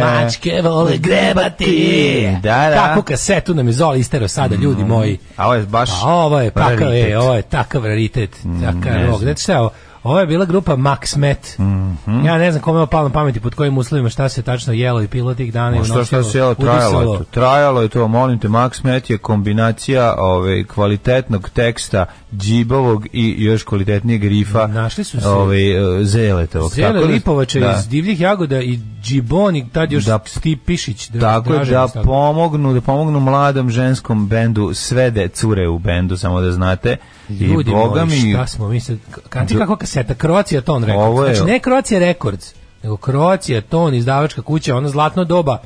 Mačke vole grebati. Da, da. Kakvu kasetu nam je Zoli istero sada, ljudi moji. A ovo je baš A ovo je takav. Mm, je, ovo je takav raritet. Takav znam. Znate šta je ovo? Ovo je bila grupa Max Met. Mhm. Ja ne znam kome je opalo na pameti pod kojim uslovima šta se tačno jelo i pilo tih dana. i Šta šta se jelo, trajalo je to. Trajalo je to, molim te, Max Met je kombinacija ove, kvalitetnog teksta, džibovog i još kvalitetnijeg rifa Našli su se- ove, e, Zeletovog. Zele Tako da- Lipovača da. iz divljih jagoda i Džiboni, tad još Da- Stip Pišić. Dra- Tako da Stog. pomognu, da pomognu mladom ženskom bendu, sve de cure u bendu, samo da znate. Ljudi I boga moji, mi, šta smo mi sad, kanti kakva kaseta, Croatia Ton Records. Ovo je- Znači ne Croatia Records, nego Croatia Ton, izdavačka kuća, ono zlatno doba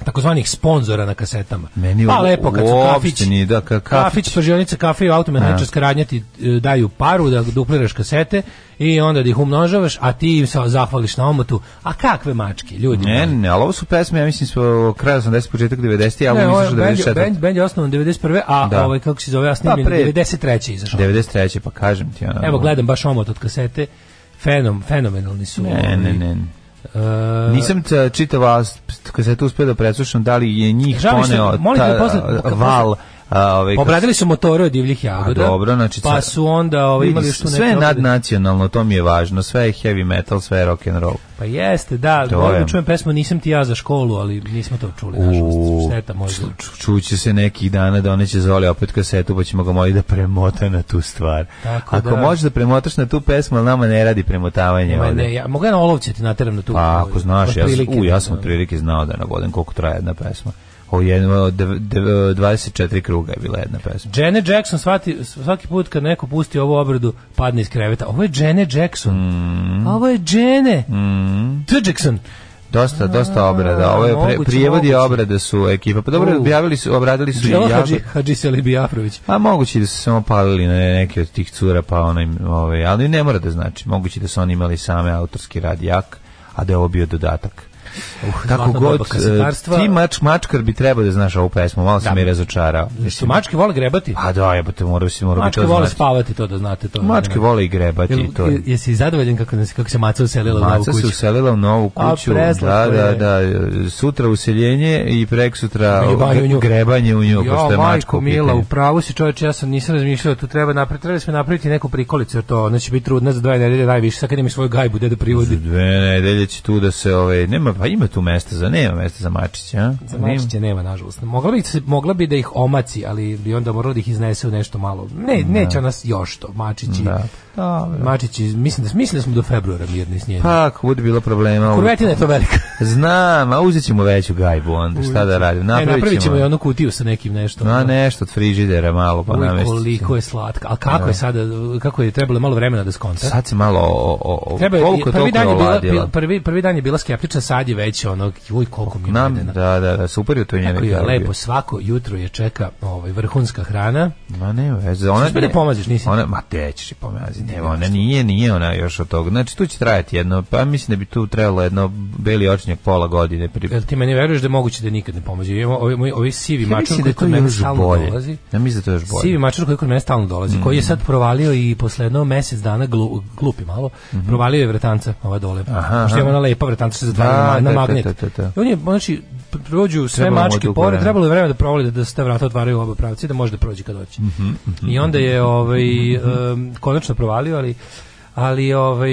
takozvanih sponzora na kasetama. Meni pa lepo kad su kafić, nije, da, ka- kafić. kafić, pržionica kafe i automehaničarska radnja ti e, daju paru da dupliraš kasete i onda da ih umnožavaš, a ti im se zahvališ na omotu. A kakve mačke, ljudi? Ne, ne, ali ovo su pesme, ja mislim, su kraj 80, početak 90, ja ovo band, 94. band, band je osnovan 91. a Da. ovaj kako se zove, a snimljen Pa pre- 93. izašao. 93. pa kažem ti. Ono, Evo gledam baš omot od kasete. Fenom, fenomenalni su. Ne, ne, ne. E, Nisam čitava kasetu uspio da preslušam da li je njih poneo molim posle- ta, kad val a, ovaj, Obradili su motore od divljih jagoda. A, dobro, znači, pa su onda ovaj, imali neke sve je nadnacionalno, to mi je važno, sve je heavy metal, sve je rock and roll. Pa jeste, da, da čujem pesmu Nisam ti ja za školu, ali nismo to čuli, nažalost. Šteta možda. ču- čuće se nekih dana da one će Zoli opet kasetu, pa ćemo ga moliti da premota na tu stvar. Tako Ako da. možeš da premotaš na tu pesmu, ali nama ne radi premotavanje. Ma, ne, ja, mogu ja na olovce ti nateram na tu. Pa ovaj, ako znaš, ja, u, ja sam da. otprilike znao da navodem koliko traje jedna pesma. Je jedno, dev- dev- 24 kruga je bila jedna pesma. Janet Jackson svati, svaki put kad neko pusti ovu obradu padne iz kreveta. Ovo je Janet Jackson. Mm. Ovo je Jane. T. Jackson. Dosta, dosta obrada. Ovo je pre, moguće, prijevod i moguće. obrade su ekipa. Pa dobro, objavili su, obradili su i jako. Hadži, Hadži Selibi Afrović. A moguće da su samo palili na neke od tih cura, pa onaj, ovaj, ali ne mora da znači. Moguće da su oni imali same autorski rad jak, a da je ovo bio dodatak. Kako god, e, ti mač, mačkar bi trebao da znaš ovu pesmu, malo sam Da. je razočarao. Su mačke vole grebati? A da, jebote, morao si, morao Mačke vole znati. spavati, to da znate. To, Mačke ne. vole i grebati, Jel, to je. jesi zadovoljan kako, nas- kako se maca uselila u novu Maca se kuću? uselila u novu A, kuću, da, preslatko da, je. da, sutra useljenje i prek sutra Grebanje u nju. pošto je u Mila, u pravu si čovječ, ja sam nisam razmišljao, tu treba napraviti, treba smo napraviti neku prikolicu, jer to ona će biti trudna za dve nedelje najviše, sad kad ima svoju gajbu, da privodi. Dve nedelje će tu da se, ovaj, nema, pa ima tu mesta za, nema mesta za mačića, a? Za mačiće nema, nažalost. Mogla bi, mogla bi da ih omaci, ali bi onda moralo da ih iznese u nešto malo. Ne, neće nas još to, mačići. Da. Dobro. Mačići, mislim da, mislim da smo do februara mirni s njim. Pa, ako bude bilo problema... Kurvetina je to velika. Znam, a uzet ćemo veću gajbu onda, šta da radim? Ne, Napravit, napravit ćemo i onu kutiju sa nekim nešto. no, nešto od frižidera malo, pa namestiti. koliko je slatka. Ali kako je sada, kako je trebalo malo vremena da skonta? Sad se malo, o, o, o, Treba koliko prvi dan je bila, prvi, prvi dan je bila skeptična, sad je već ono, uj, koliko mi je Nam, medena. da, da, da, super je to njene je lepo, svako jutro je čeka ovaj, vrhunska hrana. Ma ne veze, ona mi da ne- pomaziš, nisi? Ona ma te ćeš i pomaziti. Ne, ona nije, nije ona još od toga. Znači tu će trajati jedno, pa mislim da bi tu trebalo jedno beli očnjak pola godine. Pri... Jel ti meni veruješ da je moguće da nikad ne? Imamo ovi, ovi, ovi sivi Ja mačar da koji je kod mene stalno bolje. dolazi. Ja mislim da je to još bolje. Sivi mačar koji kod mene stalno dolazi, koji je sad provalio i posle jedno mesec dana glu, glupi malo, provalio je vretanca ova dole. Mhm. Aha, Pošto aha. ona lepa vretanca se zatvara Da, na, da, da, magnet. da, da, da. I on je, znači, pr- prođu sve Trebalo mačke pored, trebalo je vreme da provali da, da se te vrata otvaraju u oba pravca i da može da prođe kad hoće. Mhm, I onda je ovaj, em, konačno provalio, ali ali ovaj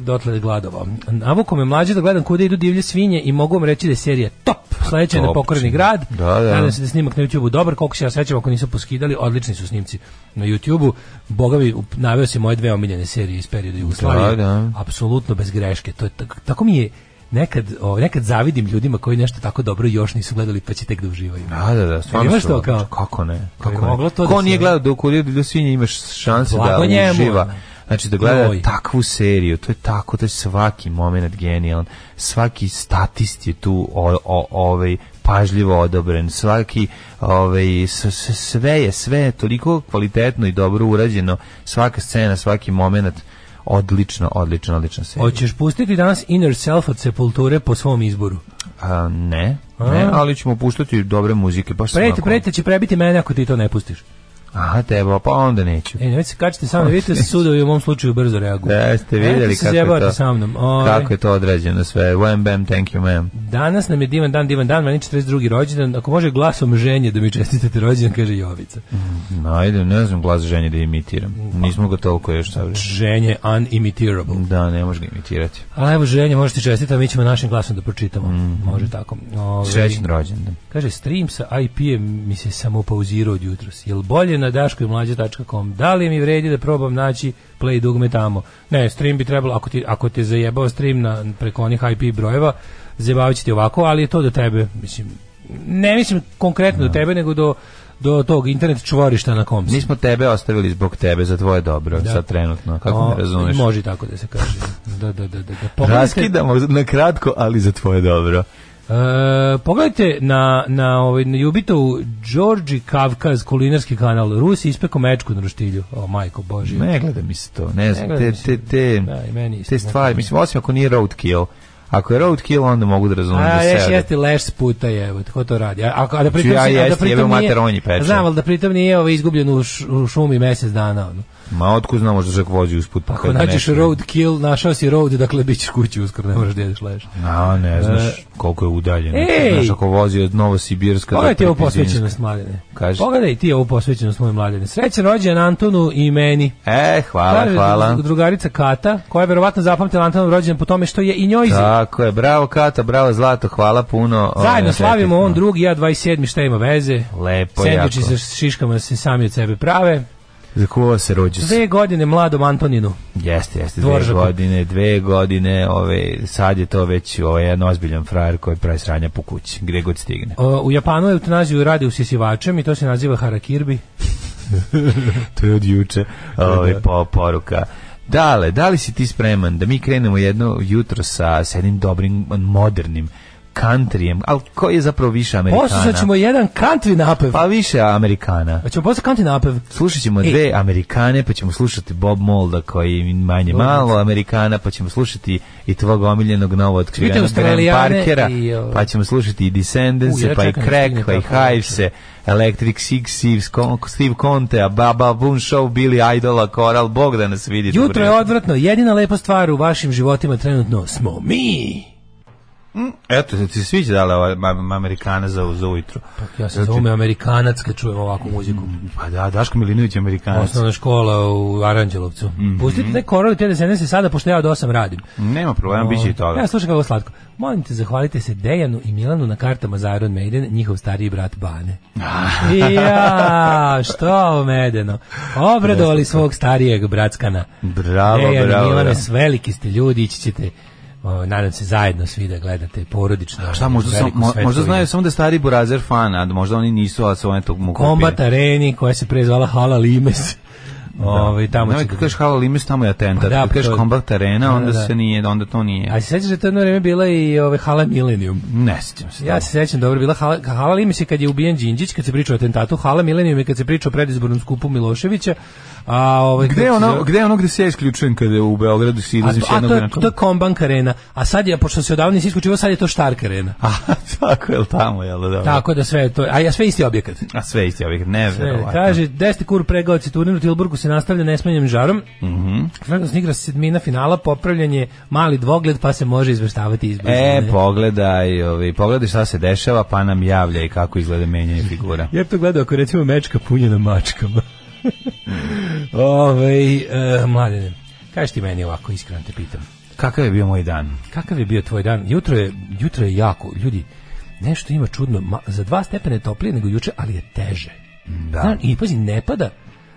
dotle gladovao. Navuko me mlađe da gledam kuda idu divlje svinje i mogu vam reći da je serija top. Sledeće je Top. nepokoreni grad. Da, da. Nadam se da snimak na YouTubeu dobar, koliko se ja sećam ako nisu poskidali, odlični su snimci na YouTubeu. Boga mi naveo se moje dve omiljene serije iz perioda Jugoslavije. Da, da. Apsolutno bez greške. To je tako mi je nekad, o, nekad zavidim ljudima koji nešto tako dobro još nisu gledali pa će tek da uživaju. Da, da, da, stvarno imaš to kao? Kako ne? Kako ne? moglo to da Ko se- nije gledao da u do svinje imaš šanse da njemu, uživa. Znači da gleda Joj. takvu seriju, to je tako, to je svaki moment genijalan. Svaki statist je tu o, o, ovaj pažljivo odobren, svaki ovaj sve je sve je toliko kvalitetno i dobro urađeno, svaka scena, svaki moment odlično, odlično, odlična serija. Hoćeš pustiti danas Inner Self od Sepulture po svom izboru? A, ne, ne, ali ćemo puštati dobre muzike, baš onako- preti će prebiti mene ako ti to ne pustiš. Aha, teba, pa onda neću. E, nemojte se kačite sa mnom, vidite da sudovi u mom slučaju brzo reaguju. Da, ste vidjeli se kako je to, sa mnom. Ovaj, kako je to odrađeno sve. Wham, bam, thank you, ma'am. Danas nam je divan dan, divan dan, meni 42. rođendan. Ako može glasom ženje da mi čestitate rođendan, kaže Jovica. No, ajde, ne znam glas ženje da imitiram. Nismo ga toliko još savršeni. Ženje unimitirable. Da, ne može ga imitirati. A evo ženje, možete čestitati, mi ćemo našim glasom da pročitamo. Može tako. Ovaj, Srećan rođendan. Kaže, stream sa IP-em mi se samo pauzirao od jutros. Jel bolje na daškojmlađe.com? Da li mi vredi da probam naći play dugme tamo? Ne, stream bi trebalo, ako, ti, ako te zajebao stream na, preko onih IP brojeva, zajebavit će ti ovako, ali je to do tebe, mislim, ne mislim konkretno do tebe, nego do, do tog internet čvorišta na kom si. Mi smo tebe ostavili zbog tebe, za tvoje dobro, Da. sad trenutno. Kako O, me razumeš? Može tako da se kaže. Da, da, da, da. da. Raskidamo na kratko, ali za tvoje dobro. E, pogledajte na, na, ovaj, na Jubitovu Đorđi Kavkaz, kulinarski kanal. Rusi ispeku mečku na roštilju. O, majko Bože. Ne gleda mi se to, ne znam, te, te, te, Da, meni te stvari, mislim, osim ako nije roadkill. Ako je roadkill, onda mogu da razumem A, da ješ se... jesti leš s puta, jevo, ko to radi? A, a, a da pritom, ja a da jesti, pritom jebe nije, mater, on je peče. Znam, ali da pritom nije ovaj, izgubljen u, š, u šumi mesec dana. Ono. Ma otkud znamo što čak vozi usput pa Ako nađeš nešto- roadkill, našao si road, dakle, bit ćeš kući uskoro, ne možeš da jedeš leš. A, ne znaš koliko je udaljen. Ej! Znaš, ako vozi od Novosibirska Pogledaj ti do ovu Prepizinska. posvećenost mladene. Kaži. Pogledaj ti ovu posvećenost moje mladene. Srećan rođen Antonu i meni. E, hvala, Kaže hvala. dru- Drugarica Kata, koja je verovatno zapamtila Antonov rođendan po tome što je i njoj Tako je, bravo Kata, bravo Zlato, hvala puno. Zajedno Ove, slavimo on drugi, ja 27. šta ima veze. Lepo, Sendviči jako. sa šiškama se sami od sebe prave. Za koga se rođe? Dve godine mladom Antoninu. Jeste, jeste, dve Dvoržaku. godine, dve godine, ove, sad je to već ovaj jedan ozbiljan frajer koji pravi sranja po kući, gde god stigne. O, u Japanu je eutanaziju radi usisivačem i to se naziva harakirbi. To je od juče, ovaj, po, poruka. Dale, da li si ti spreman da mi krenemo jedno jutro sa, sa jednim dobrim, modernim countryjem, ali koji je zapravo više Amerikana? Poslušat ćemo jedan country napev. Pa više Amerikana. Pa ćemo posle country napev. Slušat ćemo Ej. dve Amerikane, pa ćemo slušati Bob Molda koji je manje malo Amerikana, pa ćemo slušati i tvog omiljenog novo Australijane Parkera, i, ovaj- pa ćemo slušati i Descendants, pa i da Crack, pa i tako Hives, Electric Six, Con- Steve Conte, Baba Boon Show, Billy Idola, Coral, Bog da nas vidite. Jutro je odvratno. Jedina lepa stvar u vašim životima trenutno smo mi. Eto, ti se sviđa da li ova Amerikana za, za ujutru? Ja se zove Amerikanac kad čujem ovakvu muziku. Pa da, Daško Milinović je Amerikanac. Osnovna škola u Aranđelovcu. Mhm. Pustite ne korali te da se sada, pošto ja od 8 radim. Nema problema, bit će i toga. Ja slušaj kako slatko. Molim te, zahvalite se Dejanu i Milanu na kartama za Iron Maiden, njihov stariji brat Bane. ja, što medeno. Obradovali svog starijeg bratskana. Bravo, Dejan i bravo, Milane, bravo. s veliki ste ljudi, ići ćete o, nadam se zajedno svi da gledate porodično. Šta, možda, sam, mo- možda znaju samo da je stari Burazer fan, a da možda oni nisu, a su oni tog mu. Kombat Areni koja se prezvala Hala Limes. Ovaj tamo kad kažeš Hala Limes, tamo je atentat. Pa da, pa kažeš Combat Arena, Da, onda da. se nije, onda to nije. A se sećaš da je to jedno vreme bila i ove Hala Millennium? Ne sjećam se. Ja se sećam dobro, bila Hala, Hala Limes je kad je ubijen Đinđić, kad se priča o atentatu, Hala Millennium je kad se priča o predizbornom skupu Miloševića, a ovaj Gde je se ono, gde je ono gde se ja isključujem kada je u Beogradu si A, izlaziš a jednog to je, dana? to je Kombank arena, a sad je, pošto se odavno nisi isključivo, sad je to Štark arena. A, tako je tamo, jel da? dobro? Tako da sve to, a ja sve isti objekat. A sve isti ovih, ne, verovatno. kaže, deseti kur pregaoci turnir u Tilburgu se nastavlja nesmanjenim žarom. Mhm. Mm igra sedmina finala, popravljen je mali dvogled, pa se može izveštavati izbor. E, pogledaj, ovi, pogledaj šta se dešava, pa nam javljaj kako izgleda menjanje figura. Bih to gledao ako recimo mečka punjena mačkama. Ove, e, mladene, kažeš ti meni ovako, iskreno te pitam. Kakav je bio moj dan? Kakav je bio tvoj dan? Jutro je, jutro je jako, ljudi, nešto ima čudno, ma, za dva stepene toplije nego juče, ali je teže. Da. Znaš, I pazi, ne pada,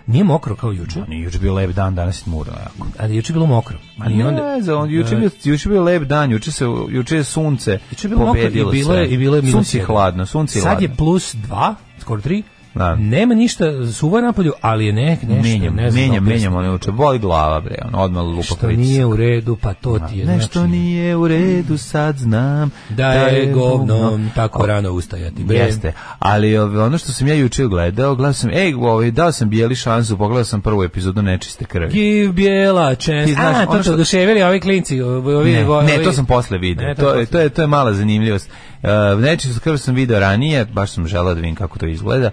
nije mokro kao juče, Nije juče bio lep dan, danas je murno jako. ali juče bilo mokro. I Ne, onda, za on, juče, bio, juče je bio lep dan, juče, se, juče je sunce Juče bilo mokro i bilo je, i bilo je minus Sunce hladno, sunce Sad je plus dva, skoro tri. Da. Nema ništa suvo je napolju, ali je nek, nešto, menjam, ne znam. menjam, objasniti. menjam, ono juče, boli glava, bre, on odmah lupa Što pritisak. nije u redu, pa to ti je. Nešto znači, nije u redu, sad znam Da je govnom tako rano ustajati. Bre. Jeste, ali ono što sam ja juče gledao, gledao sam, ej, ovaj, dao sam bijeli šansu, pogledao sam prvu epizodu Nečiste krvi. Give bijela chance. Ti znaš, A, to što oduševili ovi klinci. Ovi, Ne, ovi, ne, to sam posle video. Ne, to to, je to, je, to je mala zanimljivost. Uh, Nečistu krv sam video ranije, baš sam želeo da vidim kako to izgleda.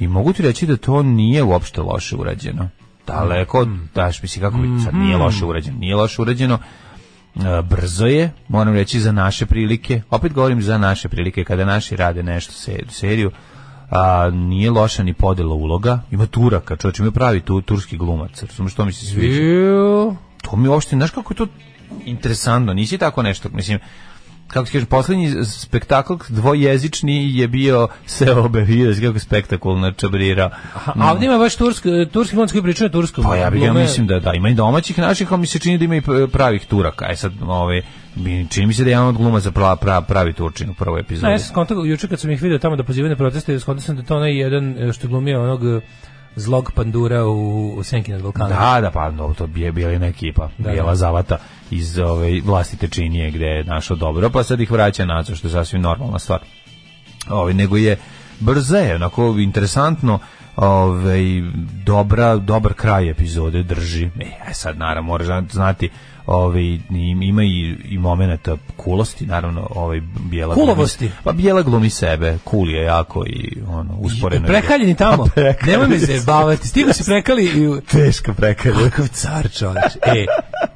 I mogu ti reći da to nije uopšte loše urađeno. Daleko, Mm. daš misli kako bi, sad nije loše urađeno, nije loše urađeno. Uh, brzo je, moram reći za naše prilike. Opet govorim za naše prilike kada naši rade nešto se, seriju. A, nije loša ni podela uloga. Ima Turaka, čovječ, ima pravi tu, turski glumac. Razumeš što mi se sviđa? To mi uopšte, znaš kako je to interesantno, nisi tako nešto, mislim, kako ti kažem, poslednji spektakl dvojezični je bio se si kako spektakulno čabrirao. A ovdje ima baš turski, turski glumac koji priča na turskom. Pa ja bih ja mislim da da ima i domaćih naših, ali mi se čini da ima i pravih Turaka. Aj sad, ove, mi- čini mi se da je jedan od glumaca pra, pra, pravi Turčin u prvoj epizodi. Ne, ja sam skontao, juče kad sam ih vidio tamo da pozivaju na proteste, skontao sam da to onaj jedan e, što glumio onog zlog pandura u, u Senki nad Vulkanom. Da, da, pa no, to je bila jedna ekipa, Da, bijela da. zavata iz ove vlastite činije gde je našao dobro, pa sad ih vraća nacrt, što je sasvim normalna stvar. Ovaj nego je brza je, onako interesantno, ovaj dobra dobar kraj epizode drži. E, sad naravno moraš znati ovaj im- ima i i momenata kulosti naravno ovaj bijela glumi- Kulovosti? pa bijela glumi sebe cool je jako i ono usporeno je- Prekaljeni tamo. Prekaljeni Nemoj me zajebavati. Stigo se prekali i... teško prekalje Kakav car, čovječ. E,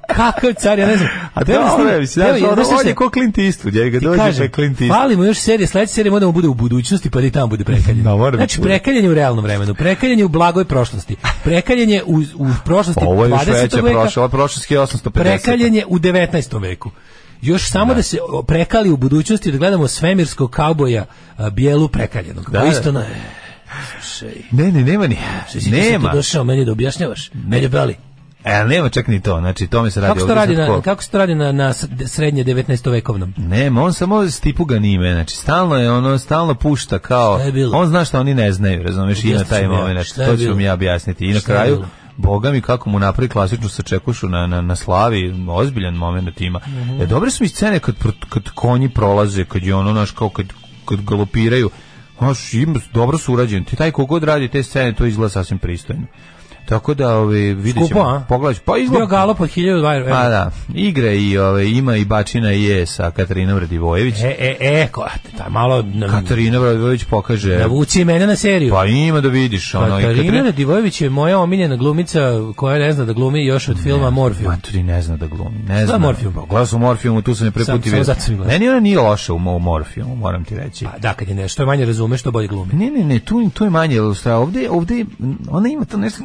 kakav car, ja ne znam. A Treba dobro, je, mislim, šta on se- je ko Clint Eastwood, ja ga dođe pa kažem, je Clint Eastwood. fali mu još serije, sledeća serija mora da mu bude u budućnosti, pa da i tamo bude prekaljen. Da, mora da znači, prekaljen je u realnom vremenu, prekaljen je u blagoj prošlosti, prekaljen je u, u prošlosti Ovo je još 20. veća veka, prošla, ovo je prošlosti 850. prekaljen je u 19. veku. Još samo da, se o, prekali u budućnosti da gledamo svemirskog kauboja a, bijelu prekaljenog. Da, Da, da. isto na... Slušaj, Ne, ne, nema ni. Nema. Ti došao meni da objašnjavaš? Meni beli. E, nema čak ni to. Znači, to mi se radi Kako to ovdje radi na, ko- kako se to radi na, na srednje 19. vekovnom? Nema, on samo stipu ga nime, znači stalno je ono, stalno pušta kao, on zna što oni ne znaju, razumeš, i na taj mi moment, je to ću vam ja objasniti. I na kraju? Boga mi kako mu napravi klasičnu sačekušu na, na, na slavi, ozbiljan moment ima. Mhm. E, dobre su mi scene kad, kad konji prolaze, kad je ono, naš, kao kad, kad galopiraju, Znaš, ima, dobro su urađeni. Ti taj kogod radi te scene, to izgleda sasvim pristojno. Tako da, ove, vidjet Skupo, ćemo. a? Pogledaj, pa Bio izgleda... galop od 1000 evra. Pa da, igre i ove, ima i Bačina i je sa Katarinom Radivojević. E, e, e, ko, taj malo na, Katarina Radivojević pokaže... navuci mene na seriju. Pa ima da vidiš. Ono, i Katarina Radivojević je moja omiljena glumica koja ne zna da glumi još od filma Morfium. Maturi ne zna da glumi. Ne zna. Morfium? Pa, Gledao sam Morfiumu, tu sam je prvi Sam- put i samo vidio. zato sam gledao. Meni ona nije loša u, u Morfiumu, moram ti reći. Pa da, kad je nešto manje razume, što bolje glumi. Ne, ne, ne, tu, tu je manje. Ovde, ovde, ona ima to nešto...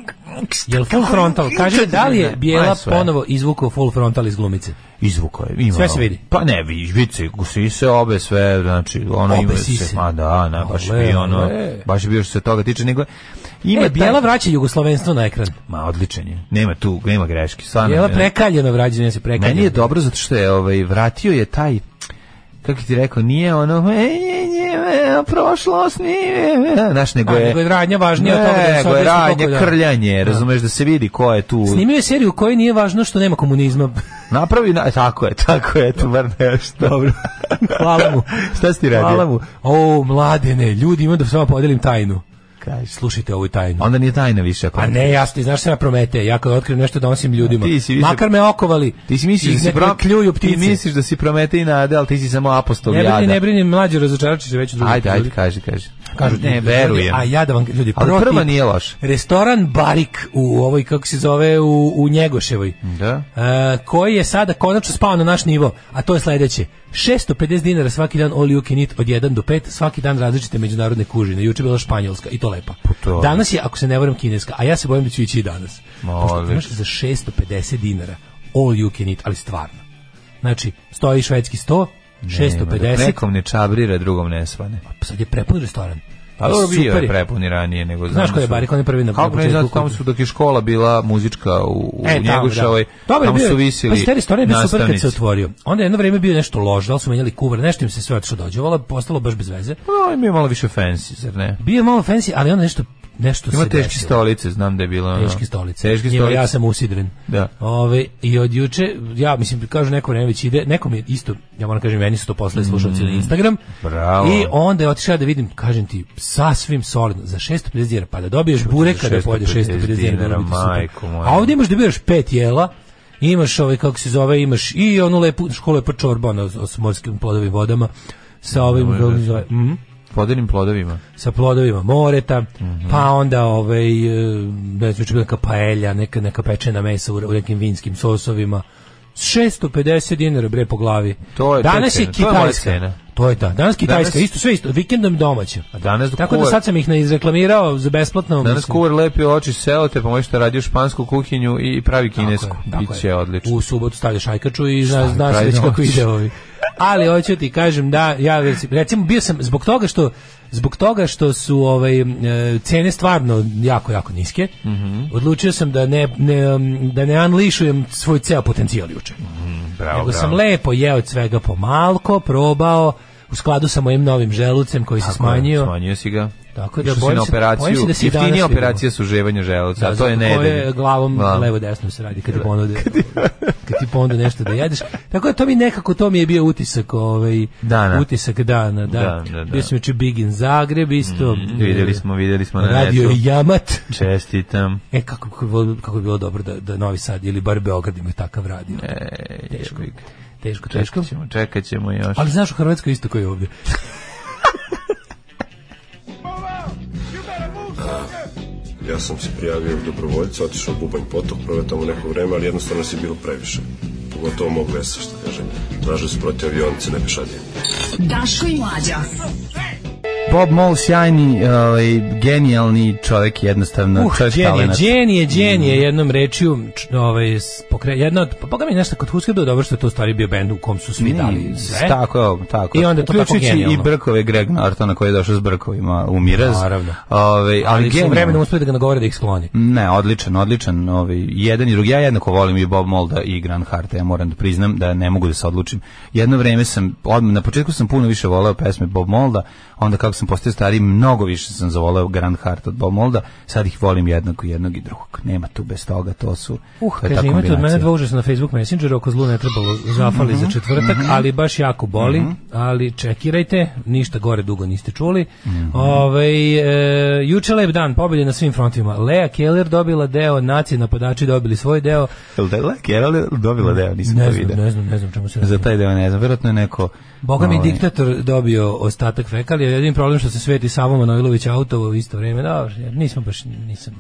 Jel full frontal? Kaže, da li je Bijela ponovo izvukao full frontal iz glumice? Izvuko je. Ima, Sve se vidi. Pa ne, vi, vice, svi se obe sve, znači, ono Obe ima sise. se, ma da, na, baš je bio ono, baš je bio što se toga tiče, nego ima E, Bijela taj- vraća jugoslovenstvo na ekran. Ma odličan je. Nema tu, nema greške. Stvarno. Bijela ne- prekaljeno vrađenje se prekaljeno. Meni je dobro zato što je ovaj vratio je taj kako ti rekao, nije ono e, je, je, je, prošlost nije, znaš, nego je nego je radnja važnija od toga da nego je radnja, je- krljanje, razumeš, da se vidi ko je tu. Snimio je seriju u kojoj nije važno što nema komunizma. Napravi, na, tako je, tako je, tu bar nešto. Dobro. Hvala mu. Šta si ti radio? Hvala mu. O, mladene, ljudi, imam da s vama podelim tajnu. Kaži. Slušajte ovu tajnu. Onda nije tajna više. Pa ne, ja ti znaš se na Promete, ja kad otkrijem nešto donosim ljudima. Ti si više- Makar me okovali. Ti si misliš i da si pro... kljuju ti ptice. misliš da si Prometej nade, ali ti si samo apostol Ne jada. brini, ne brini, mlađe razočarat će se već u drugoj Ajde, ajde, kaži, kaži. Kažu ne, verujem. A ja da vam ljudi Ali prvo prva nije loša. Restoran Barik u ovoj kako se zove u, u Njegoševoj. Da. e, koji je sada konačno spao na naš nivo, a to je sledeće. 650 dinara svaki dan all you can eat od 1 do 5, svaki dan različite međunarodne kužine. Juče bila španjolska i to lepa. Pa to Danas je, ako se ne varam, kineska, a ja se bojim da ću ići i danas. Pošto imaš za 650 dinara all you can eat, ali stvarno. Znači, stoji švedski sto, 650, Nekom ne čabrira, drugom ne svane. pa sad je prepun restoran. Pa dobro bio je prepuni ranije nego Znaš znamo ko je Barik, on je prvi na- Kako ne znam, tamo su dok je škola bila muzička u, u E, tamo, Njegoševoj, da. Je tamo su visili Pa taj restoran je bio super kad se otvorio. Onda je jedno vreme bio nešto loš, da li su menjali kuvar, nešto im se sve otišlo dođevalo, postalo baš bez veze. Pa, ima malo više fancy, zar ne? Bio je malo fancy, ali onda nešto nešto Ima se teške desilo. stolice, znam da je bilo... ono- Teške stolice. Teške Njima stolice. Ja sam usidren. Da. Ove, I od juče, ja mislim, kažu neko vreme već ide, nekom je isto, ja moram kažem, meni su to poslali slušalci na Instagram. Mm. Bravo. I onda je otišao da vidim, kažem ti, sasvim solidno, za 650 dinara, pa da dobiješ burek kada pojedeš 650 dinara, majko moja. A ovdje imaš da biraš pet jela, imaš ovaj, kako se zove, imaš i onu lepu, školu lepa čorba, ono, s morskim plodovim vodama, sa ovim, kako se zove, mhm Podenim plodovima. sa plodovima moreta, Mhm. pa onda ovaj e, ne znam, bila neka paelja, neka neka pečena mesa u, u nekim vinskim sosovima. 650 dinara bre po glavi. To je- danas to je je to kitajska. To je ta. Danas kitajska, Danas- isto sve isto, vikendom domaća. A danas Tako da sad sam ih izreklamirao za besplatno. Danas mislim. kuvar lepi oči seo te, pa možete radio špansku kuhinju i pravi Tako kinesku. je, tako Biće je. odlično. U subotu stavljaš ajkaču i zna, Stavi zna se pravi već kako ide ovi. Ali hoću ti kažem da ja recimo bio sam zbog toga što zbog toga što su ovaj e, cene stvarno jako jako niske. Mhm. Odlučio sam da ne, ne da ne unleashujem svoj ceo potencijal juče. Bravo, Nego sam bravo. lepo jeo od svega pomalko, probao u skladu sa mojim novim želucem koji se smanjio. Smanjio si ga. Tako da bojim na se- bojim operaciju, se da se vidimo. operacija suživanja želuca, a to je nedelja. koje glavom Da. levo desno se radi kad ti ponude kad ti ponude nešto da jedeš tako da to mi nekako to mi je bio utisak ovaj Dana. utisak dana da, Da, da, da. bio sam juče Big in Zagreb isto Vidjeli smo, vidjeli smo na radio netu. Jamat Čestitam. e kako, kako, bi bilo- kako bi bilo dobro da, da Novi Sad ili bar Beograd imaju takav radio E, teško teško teško Čekat ćemo, čekat ćemo još. ali znaš u Hrvatskoj isto koji je ovdje Ja sam se prijavio u dobrovoljca, otišao u Bubanj potok, proveo tamo neko vreme, ali jednostavno si bilo previše. Pogotovo mog lesa, što kaže. Tražili su protiv avionice, ne pešadije. Daško i Mlađa. Bob Moll, sjajni, ovaj, genijalni čovjek, jednostavno, Uh, čovjek đenije, talenat. đenije, đenije, jednom rečju, ovaj, pokre, jedna od, pa mi nešto kod Husker bilo dobro što je to u stvari bio bend u kom su svi dali sve. Tako, tako. I onda to tako Uključujući i genijalno. Brkove Greg Nortona koji je došao s Brkovima u Miraz. Naravno. Ovaj, ali, ali su genijalno. vremenom uspeli da ga nagovore da ih skloni. Ne, odličan, odličan, ovaj jedan i drugi. Ja jednako volim i Bob Molda i Grand Harta. Ja moram da priznam da ne mogu da se odlučim. Jedno vreme sam odmah na početku sam puno više voleo pesme Bob Molda, onda kako sam postao stariji, mnogo više sam zavoleo Grand Hart od Bob Molda. Sad ih volim jednako jednog i drugog. Nema tu bez toga, to su Uh, to kaže, imate od mene dva užasa na Facebook Messengeru, oko zlu ne trebalo zafali Mhm. za četvrtak, ali baš jako boli, ali čekirajte, ništa gore dugo niste čuli. Mhm. Ovaj, e, juče lep dan, pobjede na svim frontovima. Lea Keller dobila deo, nacije napadači dobili svoj deo. Jel da je je li dobila deo, nisam Ne to znam, vidio. ne znam, ne znam čemu se. Za taj deo ne znam, verovatno je neko... Boga mi ovaj, diktator dobio ostatak fekalija, jedin problem što se Sveti Savo Manojlović autovo u isto vrijeme, dobro, nisam baš, nisam,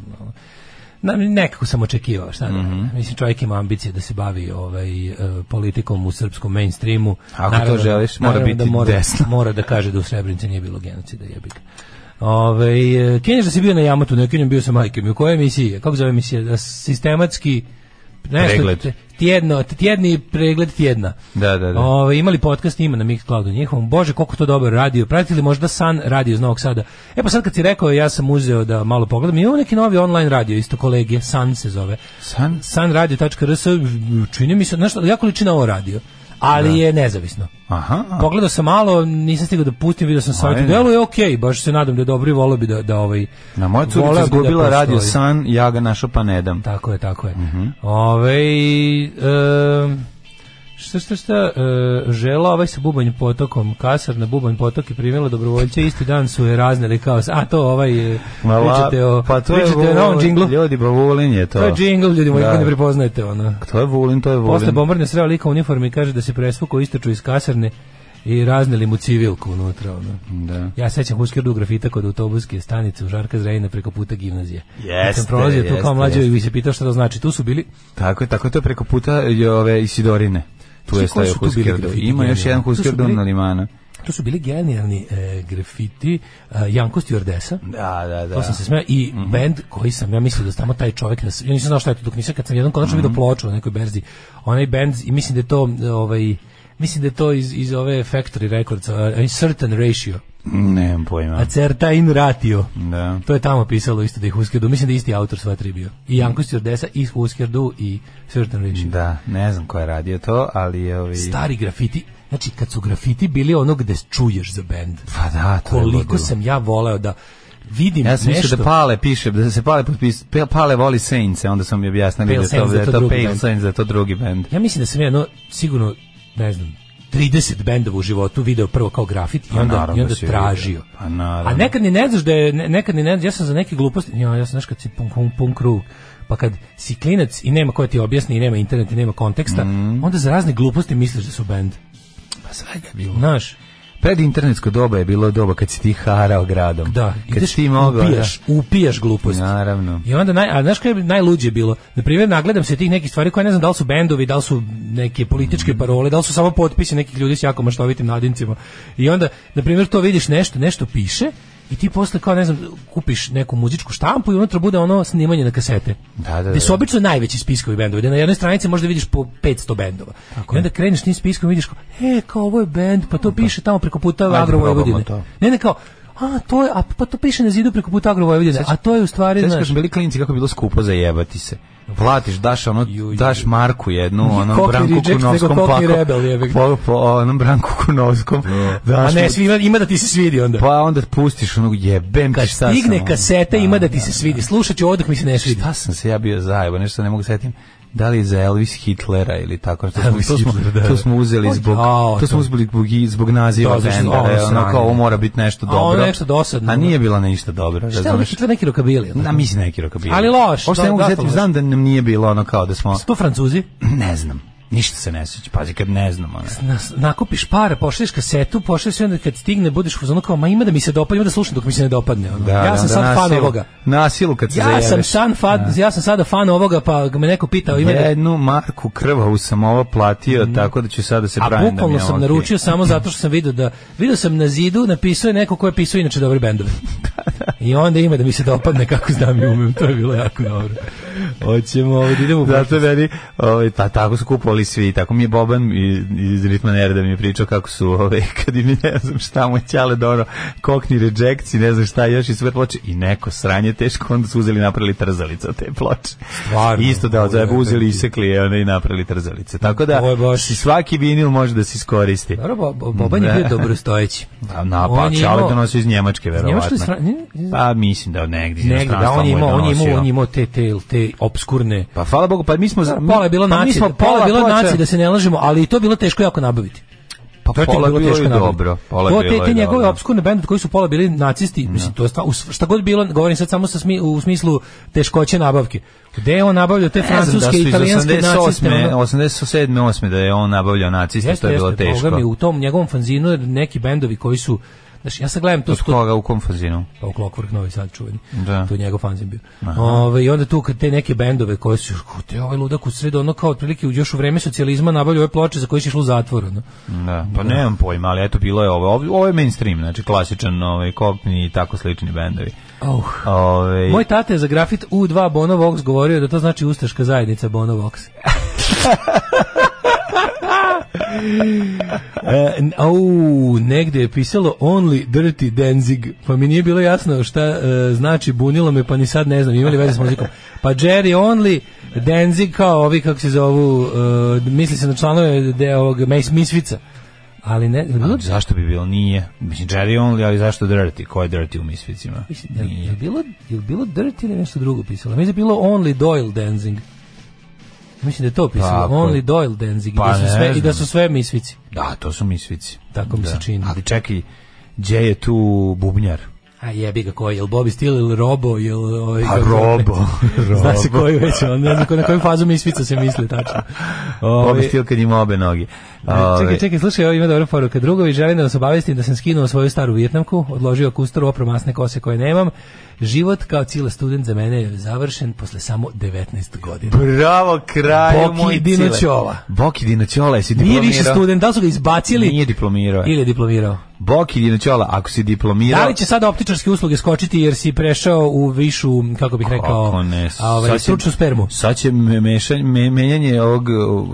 na, nekako sam očekivao, šta da, Mhm. mislim čovjek ima ambicije da se bavi ovaj, e, politikom u srpskom mainstreamu. Ako to Naravno- želiš, mora naravno da biti mora, desno. Mora da kaže da u Srebrenici nije bilo genocida, jebi ga. Ove, e, Kenjaš da si bio na Jamatu, ne bio sa majke mi. U kojoj emisiji? Kako zove emisija? Da sistematski nešto, Pregled. Tjedno, tjedni pregled tjedna. Da, da, da. Ove, imali podcast ima na Mixcloudu njihovom. Bože, koliko to dobro radio. Pratite li možda San radio iz Novog Sada? E pa sad kad si rekao, ja sam uzeo da malo pogledam. Imamo neki novi online radio, isto kolegije, San se zove. San? Sanradio.rs, čini mi se, nešto, jako liči na ovo radio. Ali je nezavisno. Aha. Pogledao sam malo, nisam stigao da pustim, vidio sam sajt. Delo je okej, baš se nadam da je dobro i volio bi da, da ovaj... Na moja curica bi da izgubila radio postoji. san, ja ga našao pa ne dam. Tako je, tako je. Mhm. Ovaj, em, šta, šta, šta, e, žela ovaj sa bubanj potokom, kasar na bubanj potok i primila dobrovoljce, isti dan su je razneli kao, a to ovaj, e, pričate o, pa to je pričate o novom Vulin, džinglu. Ljudi, ba Vulin je to. To je džingl, ljudi moji, Da. ne prepoznajete ono. To je Vulin, to je Vulin. Posle bombardne sreo lika u uniformi i kaže da se presvukao istoču iz kasarne i razneli mu civilku unutra. Ono. Da. Ja sećam Huskerdu grafita kod autobuske stanice u Žarka Zrejina preko puta gimnazije. Kad sam Jeste, prolazio tu kao jeste, jeste. i se pitao šta to znači. Tu su bili Tako je, tako je to je preko puta i ove Isidorine. Tu je stavio Huskerdu. grafiti Ima još jedan bili- na limana. Tu su bili genijalni e, grafiti e, Janko Stewardesa. Da, da, da. To sam se smeo i bend koji sam ja mislio da tamo taj čovjek na ja nisam znao šta je to dok nisam kad sam jednom konačno video ploču na nekoj berzi. Onaj bend i mislim da je to ovaj mislim da je to iz, iz ove Factory Records, a certain ratio, Nemam pojma. a certain ratio. Da. To je tamo pisalo isto da ih Huskerdu. Mislim da je isti autor sva tri bio. I Janko Stewardesa, i Huskerdu, i certain ratio. Da, ne znam ko je radio to, ali je ovi... Stari grafiti, znači kad su grafiti bili ono gde čuješ za bend. Pa da, to je koliko ludilo. sam ja voleo da vidim Ja sam nešto. mislio da Pale piše, da se Pale potpis, Pale voli Saints, onda sam mi objasnili da, je to, Saints, da je to drugi Pale. Saints, da je to drugi band. Ja mislim da sam ja no, sigurno, ne znam, 30 bendova u životu video prvo kao grafit i Pa onda, i onda si tražio. Pa. A nekad ni ne znaš da je, ne- nekad ni ne znaš, ja sam za neke gluposti, ja, ja sam znaš kad si punk, punk, punk krug, pa kad si klinac i nema ko ti objasni i nema internet i nema konteksta, Mhm. onda za razne gluposti misliš da su bend. Pa svega je bilo. Znaš, Pred internetsko doba je bilo doba kad si ti harao gradom. da, kad ideš, ti mogao. upijaš, upijaš gluposti. Da, naravno. I onda, naj, a znaš je najluđe bilo? Na primjer, nagledam se tih nekih stvari koje ne znam da li su bendovi, da li su neke političke parole, da li su samo potpisi nekih ljudi s jako maštovitim nadincima. I onda, na primjer, to vidiš nešto, nešto piše i ti posle kao, ne znam, kupiš neku muzičku štampu i unutra bude ono snimanje na kasete. Da, da, Gde su da. obično najveći spiskovi bendova, gde na jednoj stranici možda vidiš po 500 bendova. I onda kreneš tim spiskom i vidiš kao, e, kao ovo je bend, pa to piše tamo preko puta Agro Vojvodine. Ne, ne, kao, a to je, a pa to piše na zidu preko puta Agro Vojvodine, a to je u stvari, znaš, smo bili klinci kako bilo skupo zajebati se. Platiš, daš ono, Ju, ju, daš. Marku jednu, onom Branku reject, Kunovskom, pa, rebel, ga. po, po onom Branku Kunovskom, A daš ne, mu- svi ima, ima da ti se svidi onda. pa onda pustiš onog jebem ti Kad šta stigne sam, kaseta ima da ti se svidi. Slušat ću ovo dok mi se ne svidi. Šta sam se ja bio zajebo, nešto ne mogu setim. Da li za Elvis Hitlera ili tako što smo, Elvis to, smo, Hitler, da, to da. smo uzeli O, zbog jao, to smo uzeli zbog, zbog naziva Da, što- benda, ono da ono sranje. kao ovo mora biti nešto A dobro. ono nešto dosadno. A nije bilo ništa dobro, Šta je? Hitler neki rokabili? Na mislim neki rokabili. Ali loš, da, ne mogu da, znam da nam nije bilo ono kao da smo Su to Francuzi? ne znam. Ništa se ne sjeća. Pazi kad ne znam, ono. Nas, nakupiš para, pošalješ kasetu, pošalješ i onda kad stigne budeš u fazonu kao, ma ima da mi se dopadne, ima da slušam dok mi se ne dopadne. Ono. ja sam onda sad fan nasilu- ovoga. Nasilu kad se Ja zajebeš. sam san fan, ja sam sada fan ovoga, pa me neko pitao ima da Jednu marku krvavu sam ovo platio, tako da ću sada se A pravim da mi bukvalno je sam okej. naručio samo zato što sam video da video sam na zidu napisao je neko ko je pisao inače dobre bendove. I onda ima da mi se dopadne kako znam i umem, to je bilo jako dobro. Hoćemo ovaj da idemo Zato meni, ovaj, ta, tako su kupovali svi, tako mi je Boban iz, iz Ritma Nereda mi je pričao kako su, ovaj, kad im ne znam šta mu je ćale dono, kokni rejects i ne znam šta još i sve ploče i neko sranje teško, onda su uzeli napravili trzalice od te ploče. Stvarno, Isto da od ovo je zajeba uzeli isekli je onda i napravili trzalice. Tako da, baš- svaki vinil može da se iskoristi. Dobro, Bo- Bo- Boban je bio dobrostojeći. Pa, na, pa imao- donosi iz Njemačke, Njemačke verovatno. stra- ne- Pa mislim da od negdje iz Negde, da, on je imao, on je imao, on je imao te, te, te obskurne Pa hvala Bogu, pa mi smo... mi- Pola je bilo pa mi nacije, smo pola je ploče- nacije da se ne lažemo, ali i to bilo teško jako nabaviti. Pa To je bilo teško dobro. Pola to te, te njegove dobro. obskurne bende koji su pola bili nacisti, mislim to je sta, u s- šta god bilo, govorim sad samo sa smi, u smislu teškoće nabavke. Gde je on nabavljao te da francuske i italijanske 88. naciste? ono- 87. 8. da je on nabavljao naciste, Jeste, to je bilo jeste, teško. Boga mi, u tom njegovom fanzinu neki bendovi koji su Znaš, ja sad gledam to Od koga, u kom fazinu? pa u Clockwork Novi Sad čuveni. Da. To je njegov fanzin bio. Ove, I onda tu kad te neke bendove koje su, te ovaj ludak u sredu, ono kao otprilike u- još u vreme socijalizma nabavljaju ove ploče za koje si išlo u zatvor. Ono. Da, pa nemam pojma, ali eto bilo je ovo. Ovo, je mainstream, znači klasičan ovaj, kopni i tako slični bendovi. Oh. Ovaj, Moj tata je za grafit U2 Bono Vox govorio da to znači ustaška zajednica Bono Vox. e, au, negde je pisalo only dirty Danzig, pa mi nije bilo jasno šta e, znači, bunilo me, pa ni sad ne znam, imali veze s muzikom. Pa Jerry only Danzig kao ovi, kako se zovu, e, misli se na članove de, ovog Misvica. Ali ne, bilo, zašto bi bilo? Nije. Mislim, Jerry Only, ali zašto Dirty? Ko je Dirty u Misficima? Mislim, je, je bilo, je bilo dirty ili nešto drugo pisalo? Mislim da je bilo only Doyle dancing. Mislim da je to pisalo, Tako. only Doyle dancing Pa da su sve, i da su sve misvici. Da, to su Misfici. Tako mi se Da. čini. Ali čekaj, gdje je tu bubnjar? A jebi ga koji, jel Bobby Steele ili Robo, jel ovaj... Pa kako- Robo. Zna se Robo. koji već, on ne znam na koju fazu misvica se misli tačno. Ovaj, Bobi stil kad ima obe noge. Čekaj, Ove, čekaj, slušaj, ovo ima dobra poruka. Drugovi, želim da vas obavestim da sam skinuo svoju staru Vjetnamku, odložio kustoru opromasne kose koje nemam. Život kao cijela student za mene je završen posle samo 19 godina. Bravo, kraju Boki moj Dinoćola. Boki Dinoćola, jesi Nije diplomirao? više student, da li su ga izbacili Nije diplomirao. ili je diplomirao? Boki Dinoćola, ako si diplomirao... Da li će sada optičarske usluge skočiti jer si prešao u višu, kako bih rekao, Kako ne, ovaj, stručnu spermu? Sad će me- mešanje, me, menjanje ovog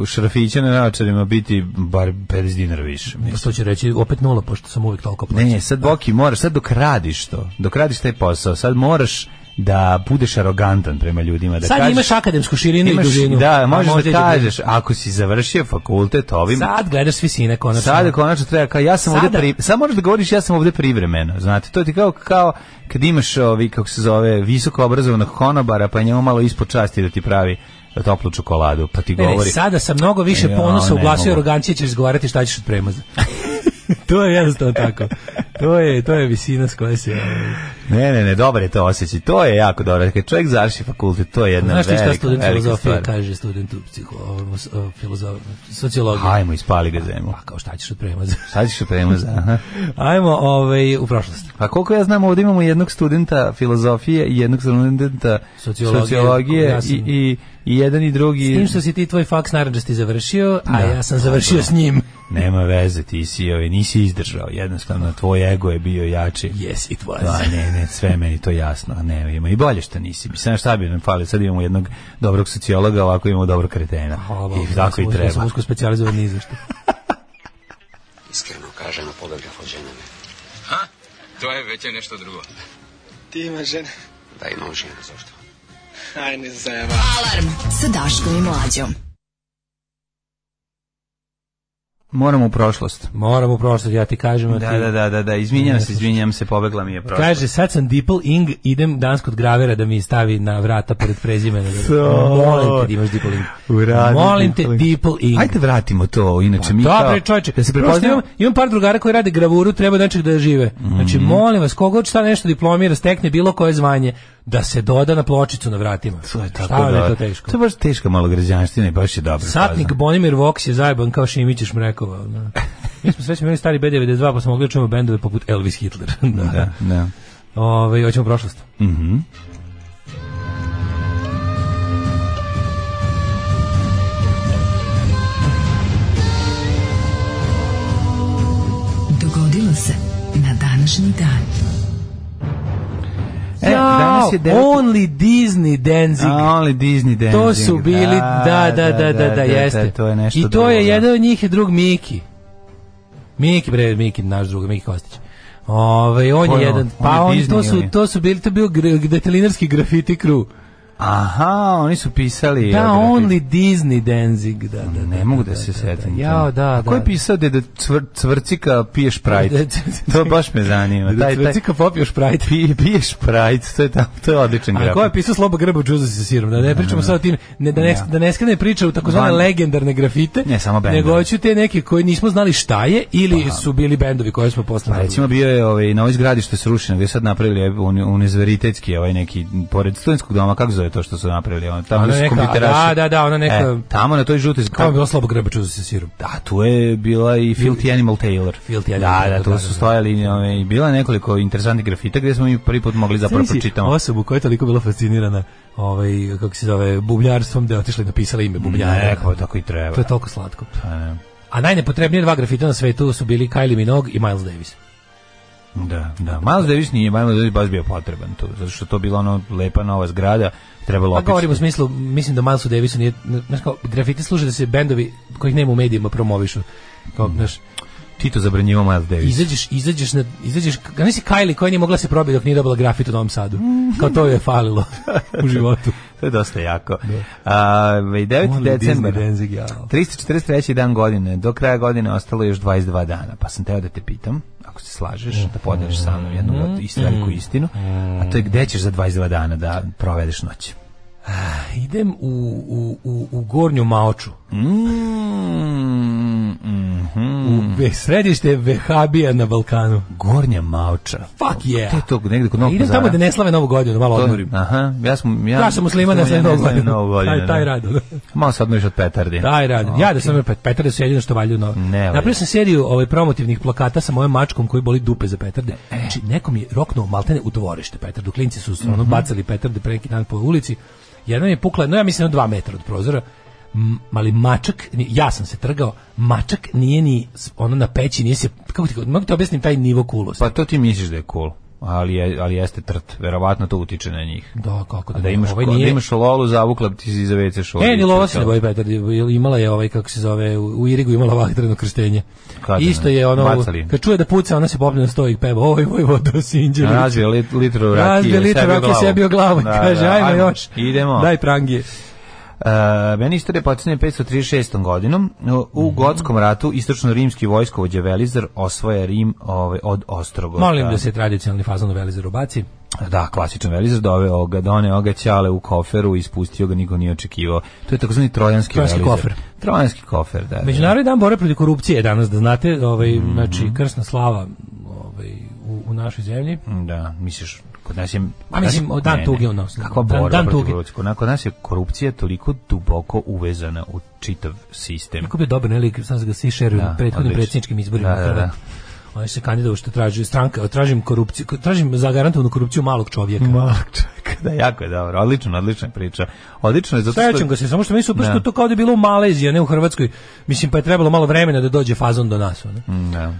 šrafića na naočarima biti bar 50 dinara više. mislim. Što će reći, opet nula, pošto sam uvijek toliko plaćen. Ne, sad Boki moraš, sad dok radiš to, dok radiš taj posao, sad moraš da budeš arogantan prema ljudima. Da Sad kažeš, imaš akademsku širinu imaš, i dužinu. Da, A možeš da dužinu. kažeš, ako si završio fakultet ovim, Sad gledaš svi sine, konačno. Sada konačno treba kao ja sam Sada- ovde pri, samo možeš da govoriš ja sam ovde privremeno. Znate, to ti kao kao kad imaš ovi kako se zove visoko obrazovanog konobara pa njemu malo ispod časti da ti pravi toplu čokoladu, pa ti Ne, ne, govori. sada sa mnogo više Ja, ponosa u ne glasu arogancije ćeš izgovarati šta ćeš od premaza. to je jednostavno tako. To je, to je visina s koje se... ovaj, Ne, ne, ne, dobro je to osjećaj. To je jako dobro. Kad čovjek završi fakultet, to je jedna Znaš ti velika, šta student velika filozofije kaže studentu psiho, ovom, s- o, filozo, sociologije? Hajmo, ispali ga zemlju. Pa kao šta ćeš od premaza? Sad ćeš premaza, aha. Ajmo ovaj, u prošlost. Pa koliko ja znam, ovdje imamo jednog studenta filozofije i jednog studenta Sociologije, sociologije i, i, i jedan i drugi... S tim što si ti tvoj faks naranđasti završio, a Da. ja sam završio s njim. Nema veze, ti si, ovaj, nisi izdržao, jednostavno tvoj ego je bio jači. Yes, it was. Da, ne, ne, sve meni to jasno, a ne, ima i bolje što nisi. Mislim, šta bi nam fali, sad imamo jednog dobrog sociologa, ovako imamo dobrog kretena. Hvala I tako sam i usko- Ja sam treba. usko specijalizovan ni. Iskreno kažem, pogađa hođenja me. Ha? To je već je nešto drugo. Ti ima žene? Da, imam žene, zašto? Ajde, zajeba. Alarm sa Daškom i Mlađom. Moramo u prošlost. Moram u prošlost, ja ti kažem. Da, ti- da, da, da, da, izvinjam se, izvinjam se, pobegla mi je prošlost. Kaže, sad sam Dipl Ing, idem danas kod gravera da mi stavi na vrata pored prezimena. To. Molim te da imaš Dipl Ing. Uradi Molim te Dipl Ing. Ajde vratimo to, inače mi Da, kao... bre, čovječe. Da se Prosto prepoznamo... imam, imam par drugara koji rade gravuru, treba nečeg da žive. Znači, Mhm. molim vas, kogod šta nešto diplomira, stekne bilo koje zvanje, da se doda na pločicu na vratima. To je tako Šta da- to teško? To je baš teška malo građanština i baš je dobro. Satnik Bonimir Vox je zajeban kao Šimić i Šmrekova. Da. Mi smo sve imali stari B92, pa smo mogli da čujemo bendove poput Elvis Hitler. da. Da, da. Ove, hoćemo u prošlost. Mhm. Dogodilo se na današnji dan. E, danas je devet- Only Disney Danzig. A, Only Disney Dancing. To su bili, da, da, da, da, da, jeste. To je nešto I to je da. jedan od njih je drug Miki. Miki, bre, Miki, naš drug, Miki Kostić. Ove, on Ko je je on? jedan, On pa je on, to su, to su bili, to je bio gr- detelinarski grafiti crew. Aha, oni su pisali... Da, ja, only Disney Danzig, da, da, da. Ne mogu da se setim. Jao, da, A ko je da. pisao da, da cvr, cvrcika pije šprajt? to baš me zanima. Da Cvrcika popio šprajt. pije, pije šprajt, to je, ta, to je odličan A grafik. ko je pisao Slobo Grba džuza sa sirom? Da ne pričamo sad o tim, ne, da, ne, da ne skrene priča u takozvane Van- legendarne grafite, Ne, samo bendovi. nego hoću te neke koji nismo znali šta je ili su bili bendovi koje smo posle Pa recimo bio je ovaj na ovoj zgradi što je srušeno, gdje sad napravili un, univerzitetski ovaj neki pored studentskog doma, kako se zove to što su napravili, on tamo Ona neka- da, da, da, ona neka- E, tamo na toj žutoj Kao je bilo Slobo Grba džuza sa sirom. Da, tu je bila i Filthy Animal Taylor. Filthy da, Animal da, Taylor, tu da, su da. stojali, ovaj, bila je nekoliko interesantnih grafita gdje smo mi prvi put mogli zapravo pročitamo. Osobu koja je toliko bila fascinirana ovaj, kako se zove, bubnjarstvom, da je otišla i napisala ime bubnjara. Neko, tako i treba. To je toliko slatko. Pa. A najnepotrebnije dva grafita na svetu su bili Kylie Minogue i Miles Davis. Da, da. Miles Davis nije, Miles Davis baš bio potreban tu, zato što to bila ono lepa nova zgrada, trebalo Pa opičiti. govorimo u smislu, mislim da Milesu Davisu nije, znaš kao, grafiti služe da se bendovi kojih nema u medijima promovišu. Kao, znaš, Tito zabranjivo Miles Davis. izađeš, izađeš na, izađeš, a nisi Kylie koja nije mogla se probiti dok nije dobila grafit u Novom Sadu. Kao to je falilo u životu. To je dosta jako. A, 9. Only decembar. Disney Danzig, jao. 343. dan godine. Do kraja godine ostalo je još 22 dana. Pa sam teo da te pitam, ako se slažeš, da podeliš sa mnom jednu Mhm. veliku istinu, a to je gde ćeš za 22 dana da provedeš noć? Idem u, u, u, u Gornju Maoču. Mm, mhm. U središte Vehabija na Balkanu. Gornja Mauča. Fuck yeah. To je to negde kod Novog Idem tamo da ne slave Novu godinu, malo odmorim. Aha, ja sam ja, Ja sam musliman, ja sam Novu godinu. Novu godinu, Taj, taj da. rad. Malo se odmoriš od petardi. Taj rad. Ja da sam pet Petarde su jedino što valju no. Ne valja. Napravio sam seriju ovaj promotivnih plakata sa mojom mačkom koji boli dupe za petarde. Znači nekom je roknuo maltene u dvorište petardu. Klinci su ono bacali petarde pre neki dan po ulici. Jedna je pukla, no ja mislim na dva metra od prozora. M, ali mačak, ja sam se trgao, mačak nije ni ono na peći, nije se, kako ti, mogu ti objasnim taj nivo kulosti. Pa to ti misliš da je cool. Ali, je, ali jeste trt, verovatno to utiče na njih. da, kako da, da imaš, ovaj ko- nije- da imaš lolu, zavukla ti si za WC šolju. E, ni lova se ne boji Petar, imala je ovaj, kako se zove, u u Irigu imala vatreno krštenje. Kada Isto je ono, Bacali? kad čuje da puca, ona se popne na sto i peva, oj, oj, vodo, sinđe. Razvio lit, litru rakije. Razbije litru rakije sebi o glavu. Da, Kaže, da, ajmo još. Idemo. Daj prangije. Uh, meni istorija počinje 536. godinom. U, u Mhm. Gotskom ratu istočno-rimski vojskovođa Velizar osvoja Rim ovaj, od Ostrogota. Molim da se tradicionalni fazon Velizar ubaci. Da, klasičan Velizar doveo ga, doneo ga ćale u koferu i ispustio ga, niko nije očekivao. To je takozvani trojanski, Trojanski Velizar. kofer. Trojanski kofer, da. da. Međunarodni dan borbe protiv korupcije je danas, da znate, ovaj, Mhm. znači, krsna slava ovaj, u, u našoj zemlji. Da, misliš, kod nas je... A mislim, nas- dan ne, tuge ne. u nas. Kakva Dan- borba dan protiv tuge. Kod nas- je korupcija toliko duboko uvezana u čitav sistem. Kako bi dobar nelik, sam ga svi šeruju Da, na prethodnim predsjedničkim izborima. Da, da, da. Oni se kandidovao što traži stranka, tražim korupciju, tražim zagarantovanu korupciju malog čovjeka. Malog čovjeka, da, jako je dobro. Odlično, odlična priča. Odlično je zato što... Sećam ga se, samo što mi super što Da. to kao da je bilo u Maleziji, a ne u Hrvatskoj. Mislim, pa je trebalo malo vremena da dođe fazon do nas. Ono. Mm, Da. Uh,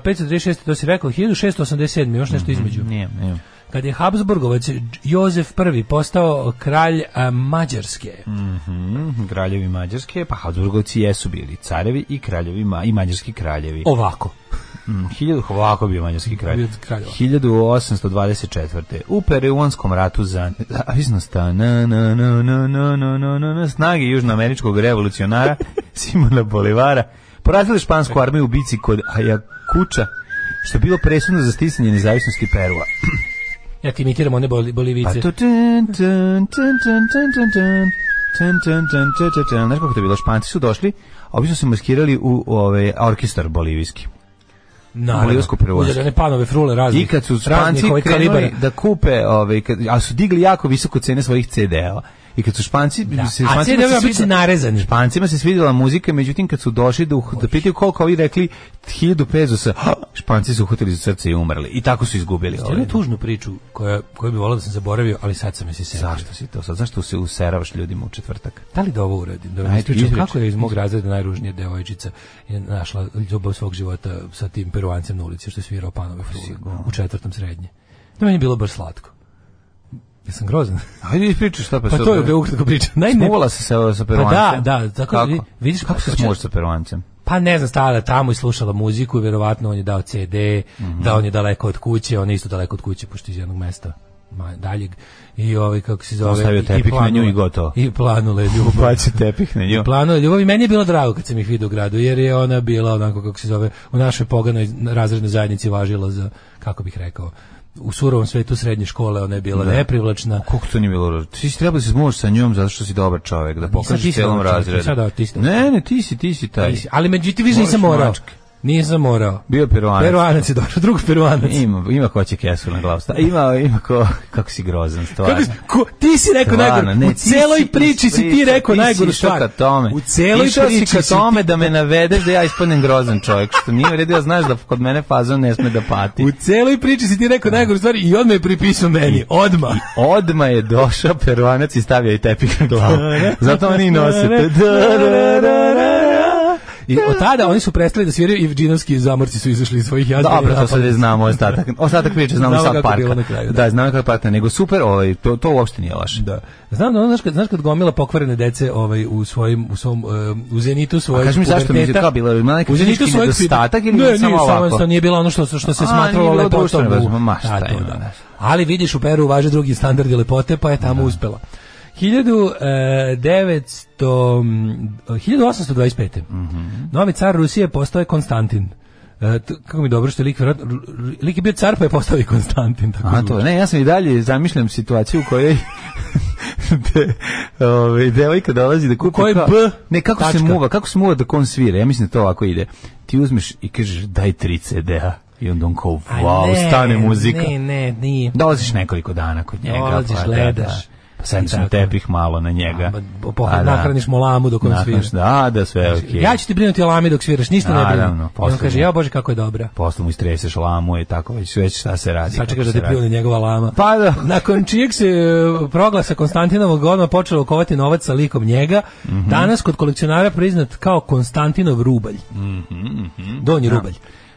536. to si rekao, 1687. još nešto između. Nije, nije. Kad je Habsburgovac Jozef I postao kralj Mađarske. Mhm, kraljevi Mađarske, pa Habsburgovci jesu bili carevi i kraljevi ma, i mađarski kraljevi. Ovako. Mm, 1000 ovako bio mađarski kralj. Bio kralj, ovako. 1824. U Peruanskom ratu za nezavisnost na na na na na na na na na na snage južnoameričkog revolucionara Simona Bolivara porazili špansku armiju u bici kod Ayacuča što je bilo presudno za sticanje nezavisnosti Perua. Ja ti imitiram one boli, bolivice. Pa to... Dun, dun, dun, Tan tan tan Znaš kako to bilo? Španci su došli, a obično se maskirali u ove orkestar bolivijski. Na, bolivijsku prevozku. Uzeli panove frule raznih. I kad su Španci krenuli da kupe, ove, kad, a su digli jako visoku cene svojih CD-ova. I kad su Španci, Da. se, CD-ovi se obično svidela- narezani. Špancima se svidjela muzika, međutim kad su došli da, da pitaju koliko ovi rekli 1000 pezosa, Španci su uhvatili za srce i umrli. I tako su izgubili. Jeste ovaj. jednu tužnu priču koja, koju bi volao da sam zaboravio, ali sad sam je si setio. Zašto si to sad? Zašto se useravaš ljudima u četvrtak? Da li da ovo uradim? Da Ajde, kako je iz mog razreda najružnija devojčica je našla ljubav svog života sa tim peruancem na ulici što je svirao panove u četvrtom srednje. Da meni je bilo baš slatko. Jesam grozan? Ajde ispričaj šta pa Pa to je ukratko priča. Naime, Smuvala se sa, sa Pa peruancem? da, da, tako Kako? vi- vidiš kako se smuvaš sa peruancem? Pa ne znam, stala tamo i slušala muziku i verovatno on je dao CD, Mhm. da on je daleko od kuće, on je isto daleko od kuće, pošto iz jednog mesta daljeg. I ovaj, kako se zove... Ostavio i- i tepih na planule- nju i gotovo. I planule ljubav. Baci tepih na nju. I planule ljubav i meni je bilo drago kad sam ih vidio u gradu, jer je ona bila onako, kako se zove, u našoj poganoj razrednoj zajednici važila za, kako bih rekao, u surovom svetu srednje škole ona je bila neprivlačna. Kako to nije bilo? Ti si trebao da se smuvaš sa njom zato što si dobar čovjek, da pokažeš celom razredu. da, Ne, ne, ti si, ti si taj. Ali međutim, više nisam morao. mačke. Nisam morao. Bio peruanac. Peruanac je došao, drug peruanac. Ima, ima ko će kesu na glavu. Ima, ima ko, kako si grozan, stvarno. Kako, ko, ti si rekao najgore. ne, u celoj si priči si ti rekao najgoru stvar. ka tome. U celoj Išao priči si ka si tome ti- da me navedeš da ja ispadnem grozan čovjek, što nije ja znaš da kod mene fazon ne sme da pati. U celoj priči si ti rekao najgoru stvar i odmah je pripisao meni. Odmah. Odma je došao peruanac i stavio i tepih na glavu. Zato oni nose. I od tada oni su prestali da sviraju i džinovski zamorci su izašli iz svojih jazda. Dobro, to sad znamo ostatak. Ostatak priče znamo sad parka. na kraju, da. da. znamo kako parka, nego super, ovaj, to, to uopšte nije loše. Da. Znam da ono, znaš kad, znaš kad gomila pokvarene dece ovaj, u svojim, u svom, uh, u zenitu svojeg A kaži mi zašto mi je bila, ima neki zenitu svojeg nedostatak ili ne, samo ovako? Samo, nije bilo ono što, što se smatralo lepotom. ma, šta Da, da. Ali vidiš u Peru važe drugi standardi lepote, pa je tamo uspela. 1900, mm, 1825. Novi car Rusije postoje Konstantin. E, kako mi je dobro što je lik, lik je bio car pa je postao i Konstantin. Tako A to, ne, ja sam i dalje zamišljam situaciju u kojoj de, ovaj devojka dolazi da kupi kao- B ne kako se tačka. muva kako se muva dok on svira ja mislim da to ovako ide ti uzmeš i kažeš daj 3 CD-a i onda on kao wow ne, stane muzika Ne, ne, nije. dolaziš nekoliko dana kod njega Dolaziš, pa, gledaš. pa sedneš na Tako. tepih malo na njega Ma, po- A, nahraniš mu lamu dok on svira. da da sve okej Ja ću ti brinuti o lami dok sviraš, ništa ne. I on kaže, ja bože kako je dobra. posle mu istreseš lamu i tako već već šta se radi Sačekaš kako da te pljune njegova lama. pa da Nakon čijeg se e, proglasa Konstantinovog odmah počelo kovati novac sa likom njega, Mhm. danas kod kolekcionara priznat kao Konstantinov rubalj. Donji rubalj.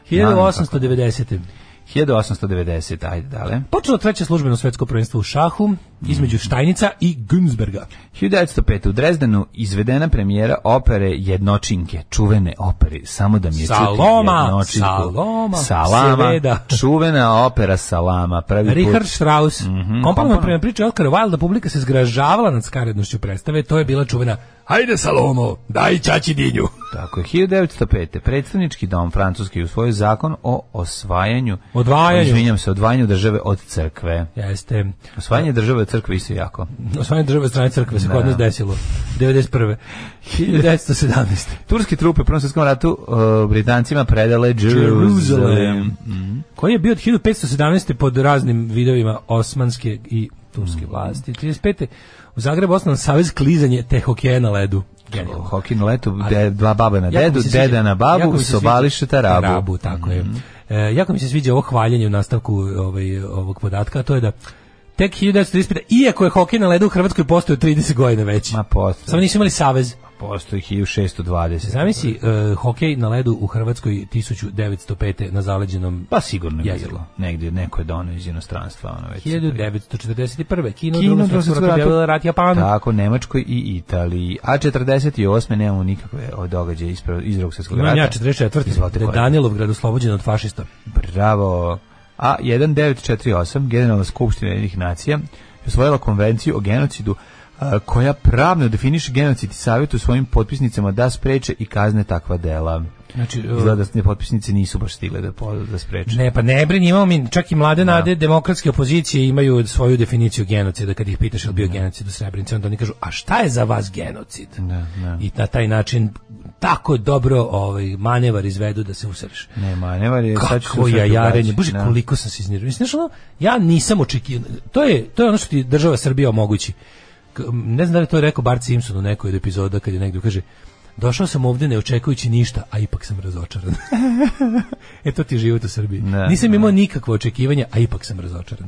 1890. 1890 ajde dale Počelo treće službeno svetsko prvenstvo u šahu između Štajnica i Günzberga. 1905. u Drezdenu izvedena premijera opere Jednočinke, čuvene opere, samo da mi je Saloma. Saloma, Salama, Seveda. čuvena opera Salama, prvi Richard put. Strauss. Mm komponovan. Komponovan prema priči Oscara Wilde, publika se zgražavala nad skarednošću predstave, to je bila čuvena Hajde Salomo, daj čači dinju. Tako je, 1905. Predstavnički dom francuski usvojio zakon o osvajanju, Odvajanju. izvinjam se, odvajanju države od crkve. Jeste. Osvajanje države od crkve isto jako. Osvajanje države strane crkve se Da. kod nas desilo. 91. 1917. Turske trupe u Prvom svjetskom ratu uh, Britancima predale Jerusalem. Jerusalem. Koji je bio od 1517. pod raznim vidovima osmanske i turske vlasti. 35. u Zagrebu osnovan savez klizanje te hokeja na ledu. Genijalno. Hokej na letu, de, dva baba na dedu, deda na babu, sobališe tarabu. Tarabu, tako je. E, jako mi se sviđa ovo hvaljenje u nastavku ovaj, ovog podatka, a to je da tek 1935. Iako je hokej na ledu u Hrvatskoj postao 30 godina veći. Ma postoje. Samo nisu imali savez. Postoji 1620. Zamisli uh, hokej na ledu u Hrvatskoj 1905. na zaleđenom Pa sigurno je jeziru. bilo. Negdje neko je donio iz inostranstva. Ono već se 1941. Kino, Kino objavila rat Japanu. Tako, Nemačkoj i Italiji. A 48. nemamo nikakve od događaja iz, drugog svjetskog Imam rata. ja 44. Izvolite, Da je kolega. Danilovgrad oslobođen od fašista. Bravo. A 1948, Generalna skupština jedinih nacija je osvojila konvenciju o genocidu koja pravno definiše genocid i savjetuje svojim potpisnicama da spreče i kazne takva dela. Znači, Izgleda da ne potpisnice nisu baš stigle da, po- da spreče. Ne, pa ne brini, imamo mi, čak i mlade nade demokratske opozicije imaju svoju definiciju genocida, kad ih pitaš je li bio genocid u Srebrenici, onda oni kažu, a šta je za vas genocid? Da, da. I na taj način tako dobro ovaj, manevar izvedu da se jer sad ću se Kako jajarenje, gaće, bože da. koliko sam se iznervirao. Mislim, znaš ono, ja nisam očekivao, to je, to je ono što ti država Srbija omogući. Ne znam da li je to rekao Bart Simpson u nekoj od epizoda kad je negdje kaže Došao sam ovdje ne očekujući ništa, a ipak sam razočaran. e to ti je život u Srbiji. Da, Nisam imao nikakvo očekivanja, a ipak sam razočaran.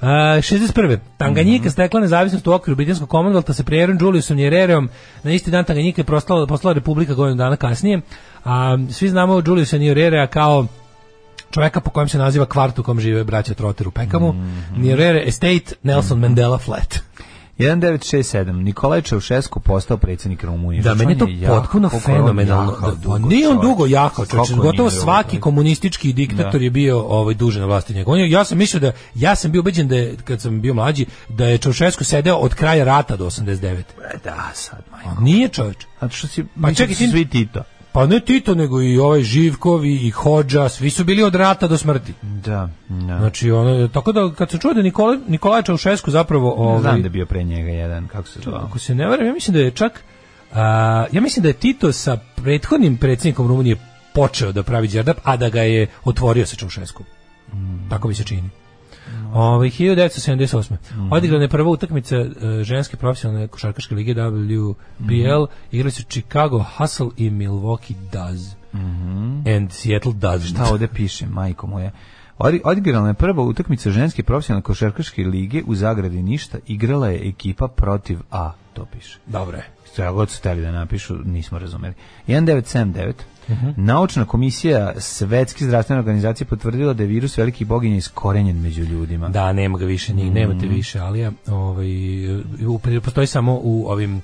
Uh, 61. Tanganjika Mhm. stekla nezavisnost u okviru Britanskog Commonwealtha sa premijerom Juliusom Njerereom. Na isti dan Tanganjika je proslala, poslala Republika godinu dana kasnije. A svi znamo Juliusa Njererea kao čoveka po kojem se naziva kvart u kom žive braća Trotter u Pekamu. Mhm. Njerere Estate, Nelson Mandela Flat. 1967. Nikolaj Čaušesku postao predsjednik Rumunije. Da, Znači, meni je to jako- potpuno fenomenalno. jahao Da, dugo, nije on dugo jahao, čovječe. Gotovo svaki komunistički diktator je bio ovaj duže na vlasti njega. On je, ja sam mislio da ja sam bio ubeđen da je, kad sam bio mlađi da je Čaušesku sedeo od kraja rata do 89. E, Da, sad, majko. Nije čovječ. Zato što si, Pa čekaj, svi Tito. Pa ne Tito, nego i ovaj Živkovi i Hođa, svi su bili od rata do smrti. Da, da. Znači, ono, tako da kad sam čuo da Nikola, Nikolaj Čaušesku zapravo... Ovaj, Znam da je bio pre njega jedan, kako se zvao. Ako se ne varam, ja mislim da je čak a, ja mislim da je Tito sa prethodnim predsjednikom Rumunije počeo da pravi đerdap, a da ga je otvorio sa Čaušeskom. Tako mi se čini. Ovaj 1978. Odigrana je prva utakmica e, ženske profesionalne košarkaške lige WBL. Igrali su Chicago Hustle i Milwaukee Duz. And Seattle Duz. Šta ovde piše, majko? Odi- Odigrana je prva utakmica ženske profesionalne košarkaške lige u zagradi ništa. Igrala je ekipa protiv A, to piše. Dobro je. Šta god su teli da napišu, nismo razumeli. 1979. Mhm. Naučna komisija Svetske zdravstvene organizacije potvrdila da je virus velikih boginja iskorenjen među ljudima. Da, nema ga više, njih, nemate više, ali ja, ovaj, postoji samo u ovim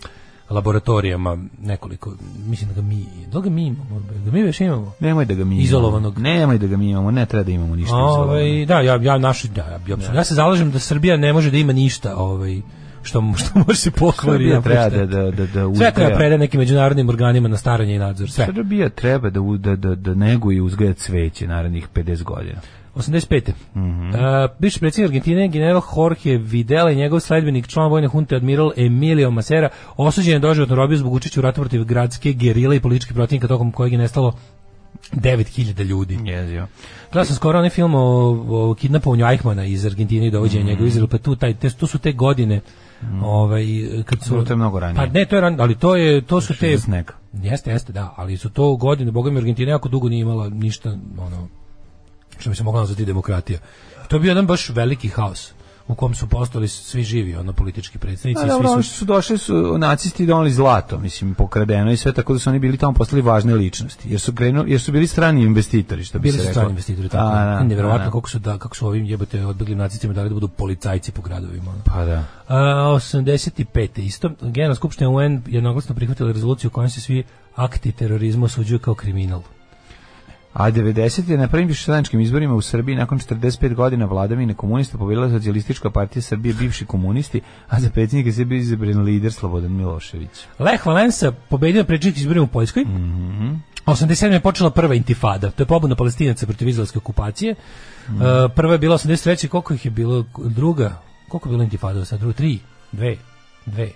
laboratorijama nekoliko, mislim da ga mi, da ga mi imamo, da mi već imamo. Nemoj da ga mi imamo. Izolovanog. Nemoj da ga mi imamo, ne treba da imamo ništa. Ovaj, da, ja, ja, naši, da, ja, ja, ja se zalažem da Srbija ne može da ima ništa, ovaj, što, što može se pokvari. Srbija treba da, da, da, da Sve uzgaja- treba preda nekim međunarodnim organima na staranje i nadzor, sve. Srbija treba da, da, da, da neguje i uzgaja cveće narednih 50 godina. 85. Mhm. Mm bivši predsjednik Argentine, general Jorge Videla i njegov sledbenik, član vojne hunte admiral Emilio Masera, osuđen je doživotno robio zbog učešća u ratu protiv gradske gerile i političkih protivnika tokom kojeg je nestalo 9000 ljudi. Jezio. Gledao sam skoro onaj film o, o kidnapovanju Eichmana iz Argentine i dovođenja Mhm. njega u Izrael, pa tu, taj, te, to su te godine ovaj, kad su... To je mnogo ranije. Pa ne, to je ran, ali to, je, to su te... 60 neka. Jeste, jeste, da, ali su to godine, boga mi Argentina jako dugo nije imala ništa, ono, što bi se mogla nazvati demokratija. To je bio jedan baš veliki haos u kom su postali svi živi, ono, politički predstavnici. A i dobro, svi su, što su došli su nacisti doneli zlato, mislim, pokradeno i sve, tako da su oni bili tamo postali važne ličnosti, jer su, krenu, jer su bili strani investitori, što bi bili se reklo. strani investitori, tako. A, da, Nevjerovatno a, da. kako su, da, kako su ovim jebate odbeglim nacistima dali da budu policajci po gradovima. ono. Pa da. A, 85. isto, Generalna skupština UN jednoglasno prihvatila rezoluciju u kojoj se svi akti terorizma osuđuju kao kriminal. A 90. je na prvim višestranačkim izborima u Srbiji nakon 45 godina vladavine komunista pobedila socijalistička partija Srbije bivši komunisti, a za predsjednika se bio izabran lider Slobodan Milošević. Lech Valensa pobedio predsjednik izborima u Poljskoj. Mhm. 87. je počela prva intifada. To je pobuna palestinaca protiv izraelske okupacije. E, prva je bila 83. Koliko ih je bilo? Druga? Koliko je bilo intifada? Sad druga? Tri? Dve? Dve?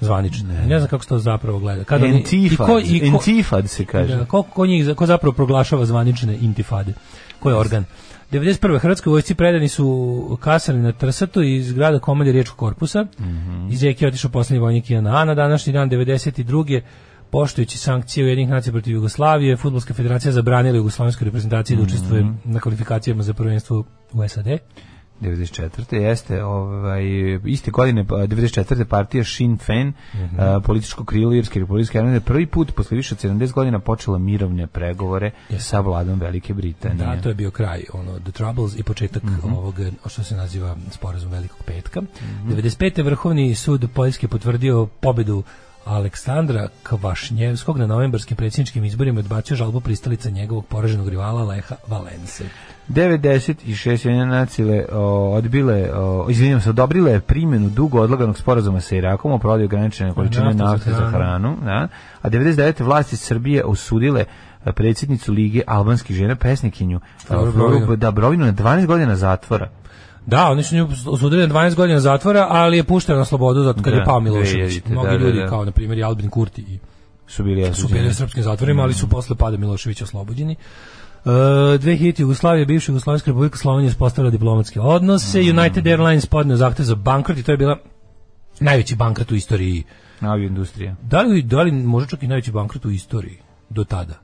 Zvanično. Ne, znam kako se to zapravo gleda. Kada oni- Entifad, i ko- i ko- entifad se kaže. Da, ko, ko, njih, ko zapravo proglašava zvanične intifade? Ko je organ? 91. Hrvatskoj vojsci predani su kasarni na Trsatu iz grada komande Riječkog korpusa. Iz rijeke je otišao posljednji vojnik INA. Na današnji dan 92. Poštujući sankcije Ujedinjenih nacija protiv Jugoslavije, Fudbalska federacija zabranila jugoslovenskoj reprezentaciji da učestvuje na kvalifikacijama za prvenstvo u SAD. 94. jeste, ovaj, iste godine, pa, 94. partija Sinn Féin, Mhm. a, političko krilo Irske republike armije, prvi put posle više od 70 godina počela mirovne pregovore sa vladom Velike Britanije. Da, to je bio kraj ono The Troubles i početak Mhm. ovog što se naziva sporazum Velikog petka. 95. vrhovni sud Poljske potvrdio pobedu Aleksandra Kvašnjevskog na novembarskim predsjedničkim izborima odbacio žalbu pristalica njegovog poraženog rivala Leha Valense. 96 Ujedinjene nacije odbile, o, izvinjam se, odobrile primjenu dugo odlaganog sporazuma sa Irakom o prodaju ograničene količine nafte za hranu. da, a 99. vlasti Srbije osudile e, predsjednicu Lige albanskih žena, pesnikinju Floru e, da Brovinu na 12 godina zatvora. Da, oni su nju osudili na 12 godina zatvora, ali je puštena na slobodu zato kad Da, je pao Milošević. 2000, Mnogi da, da, ljudi, da. kao na primjer Albin Kurti i Su bili su bili u srpskim zatvorima, ali su posle pada Miloševića oslobođeni. Uh, 2000 Jugoslavija, bivša Jugoslavijska republika Slovenija uspostavila diplomatske odnose, United Airlines podneo zahtev za bankrot i to je bila najveći bankrot u istoriji. Avio industrija. Da li, da li možda čak i najveći bankrot u istoriji do tada?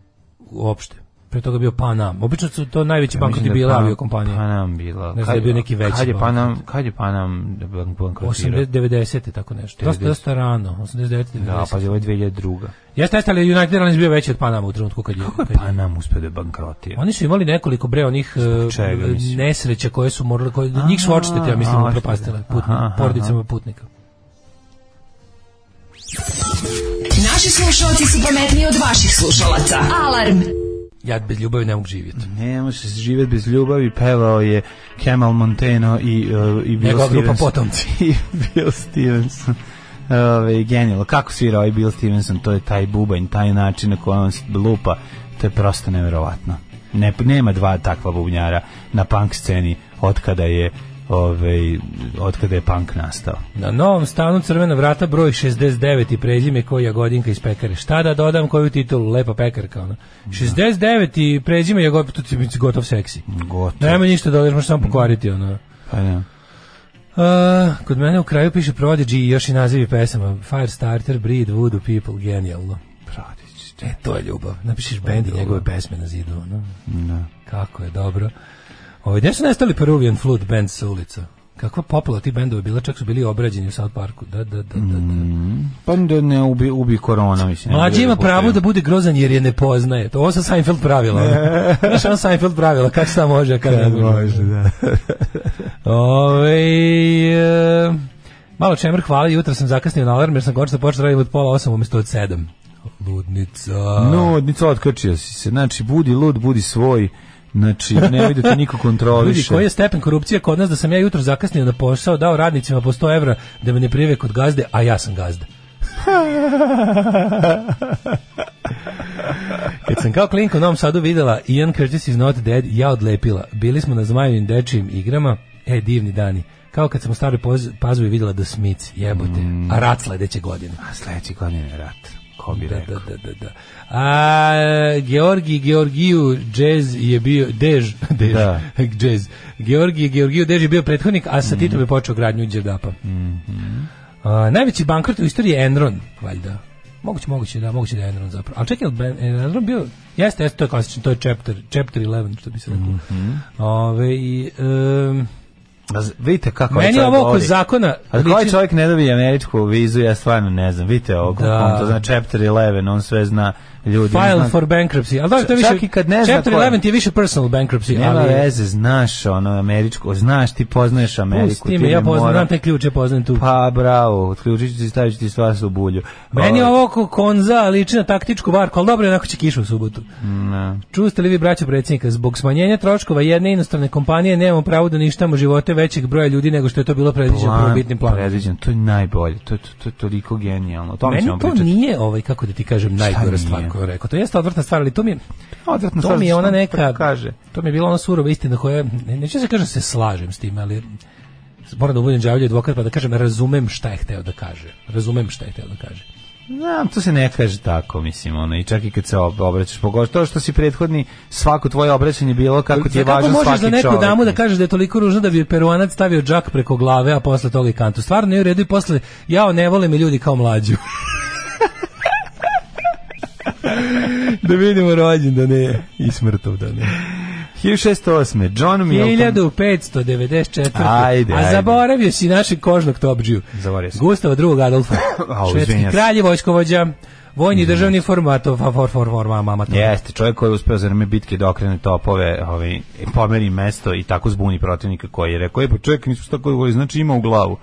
Uopšte. Pre toga je bio Pan Am. Obično su to najveći bankroti Mislim da je bile Pan- aviokompanije. Panam bila. Ne znam je bio neki veći Kad je bankrot. Panam, kad je Panam bankrotirao? 80, 90. tako nešto. Dosta, 90. dosta rano. 89. 90. Da, pa je ovo 2002. Jeste, jeste, ali United Airlines bio veći od Panama u trenutku kad je... Kako je Panam uspio da bankrotira? Oni su imali nekoliko bre onih e, čega, mislim? nesreća koje su morali koje njih su očitete ja mislim upropastile aha, aha, porodicama putnika. Naši slušalci su pametniji od vaših slušalaca. Alarm! Ja bez ljubavi ne mogu živjeti. Ne može se živjeti bez ljubavi, pevao je Kemal Monteno i, uh, i Bill Njegova grupa. Potomci. I Bill Stevenson. Ove, genijalno. Kako svira ovaj Bill Stevenson, to je taj bubanj, taj način na koji on lupa, to je prosto neverovatno. Ne, nema dva takva bubnjara na punk sceni od kada je ovaj od kada je punk nastao. Na novom stanu Crvena vrata broj 69 i prezime koja godinka iz pekare. Šta da dodam koju titulu? Lepa pekarka. Ona. 69 i prezime je gotov, gotov seksi. Gotovo. Nema ništa da možeš samo pokvariti. Ono. Pa da. A, kod mene u kraju piše Prodigy i još i nazivi pesama. Firestarter, Breed, Voodoo People, genijalno. Prodigy. E, to je ljubav. Napišeš bend i njegove pesme na zidu. Ono. Da. Kako je dobro. Ovo, gde su nestali Peruvian Flute Band sa ulica? Kakva popula ti bendova bila, čak su bili obrađeni u South Parku. Da, da, da, da. da. Pa da ne ubi, ubi korona, mislim. Mlađi ima da pravo da bude grozan jer je ne poznaje. To ovo sa Seinfeld pravila. Znaš ono Seinfeld pravila, kad šta može, a kad ne može. da. Ove, e, malo čemer hvala, jutro sam zakasnio na alarm jer sam kočno počeo raditi od pola osam umjesto od sedam. Ludnica. No, nica otkačio si se. Znači, budi lud, budi svoj. Znači, ne vidi da te niko kontroliše. Ljudi, koji je stepen korupcije kod nas da sam ja jutro zakasnio na posao, dao radnicima po 100 evra da me ne prijeve kod gazde, a ja sam gazda. Kad sam kao klinka u Novom Sadu videla Ian Curtis is not dead, ja odlepila. Bili smo na zmajevim dečijim igrama, e, divni dani. Kao kad sam u staroj pazovi videla The Smiths, jebote, a rat sledeće godine. A sledeći godine je rat. Ko bi Da, rekao? da, da, da, da. A, Georgi Georgiju Džez je bio Dež, Dež, Da. Džez. Georgi Georgiju Dež je bio prethodnik, a sa Titom je počeo gradnju Đerdapa. A, najveći bankrot u istoriji je Enron, valjda. Moguće, moguće, da, moguće da je Enron zapravo. Ali čekaj, Ben- Enron bio, jeste, jeste, to je klasično, to je chapter, chapter 11, što bi se reklo. Ove, i, em, A Vidite kako meni ovaj ovo oko zakona... A koji liči- čovjek ne dobije američku vizu, ja stvarno ne znam. Vidite ovo, da. on to zna chapter 11, on sve zna ljudi. File zna- for bankruptcy. Ali da, to je više, Čak i kad ne zna chapter ko je. 11 je više personal bankruptcy. Nema ali, veze, znaš ono američko, znaš ti poznaješ Ameriku. Pusti ti me, ja poznam, mora- znam te ključe, poznam tu. Pa bravo, otključit ću ti stavit ću ti stvar u bulju. Meni Ovaj, ovo oko konza liči na taktičku varku, ali dobro, onako će kiša u subotu. ne. Čuste li vi, braćo predsjednika, zbog smanjenja troškova jedne inostrane kompanije nemamo pravo da ništamo živote većeg broja ljudi nego što je to bilo predviđeno Plan, prvobitnim planom. Predviđen, to je najbolje, to je, to, to toliko genijalno. O Meni to pričati. nije, ovaj, kako da ti kažem, najgora stvar koju je rekao. To jeste odvrtna stvar, ali to mi je, Odvratno to mi je ona on neka, kaže. to mi je bila ona surova istina koja, ne, neću se kažem da se slažem s tim, ali moram da budem đavolji advokat pa da kažem razumem šta je hteo da kaže. Razumem šta je hteo da kaže. Znam, to se ne kaže tako, mislim, ono, i čak i kad se ob- obraćaš, pogotovo što si prethodni, svako tvoje obraćanje bilo kako ti je Kako važan možeš svaki za neku čovjek. damu da kažeš da je toliko ružno da bi peruanac stavio džak preko glave, a posle toga i kantu. Stvarno nije u redu i posle, jao, ne vole mi ljudi kao mlađu. Da vidimo rođen da ne i smrtov da ne. 1608. John Milton. 1594. Ajde, A ajde. zaboravio si našeg kožnog topđiju. Zaboravio sam. Gustava II. Adolfa. Au, Švedski kralj i vojskovođa. Vojni državni formato, for, for, for, for, mama, to. Jeste, čovjek koji je uspeo za vreme bitke da okrene topove, ovaj, pomeri mesto i tako zbuni protivnika koji je rekao, je pa čovjek nisu tako govori, znači ima u glavu.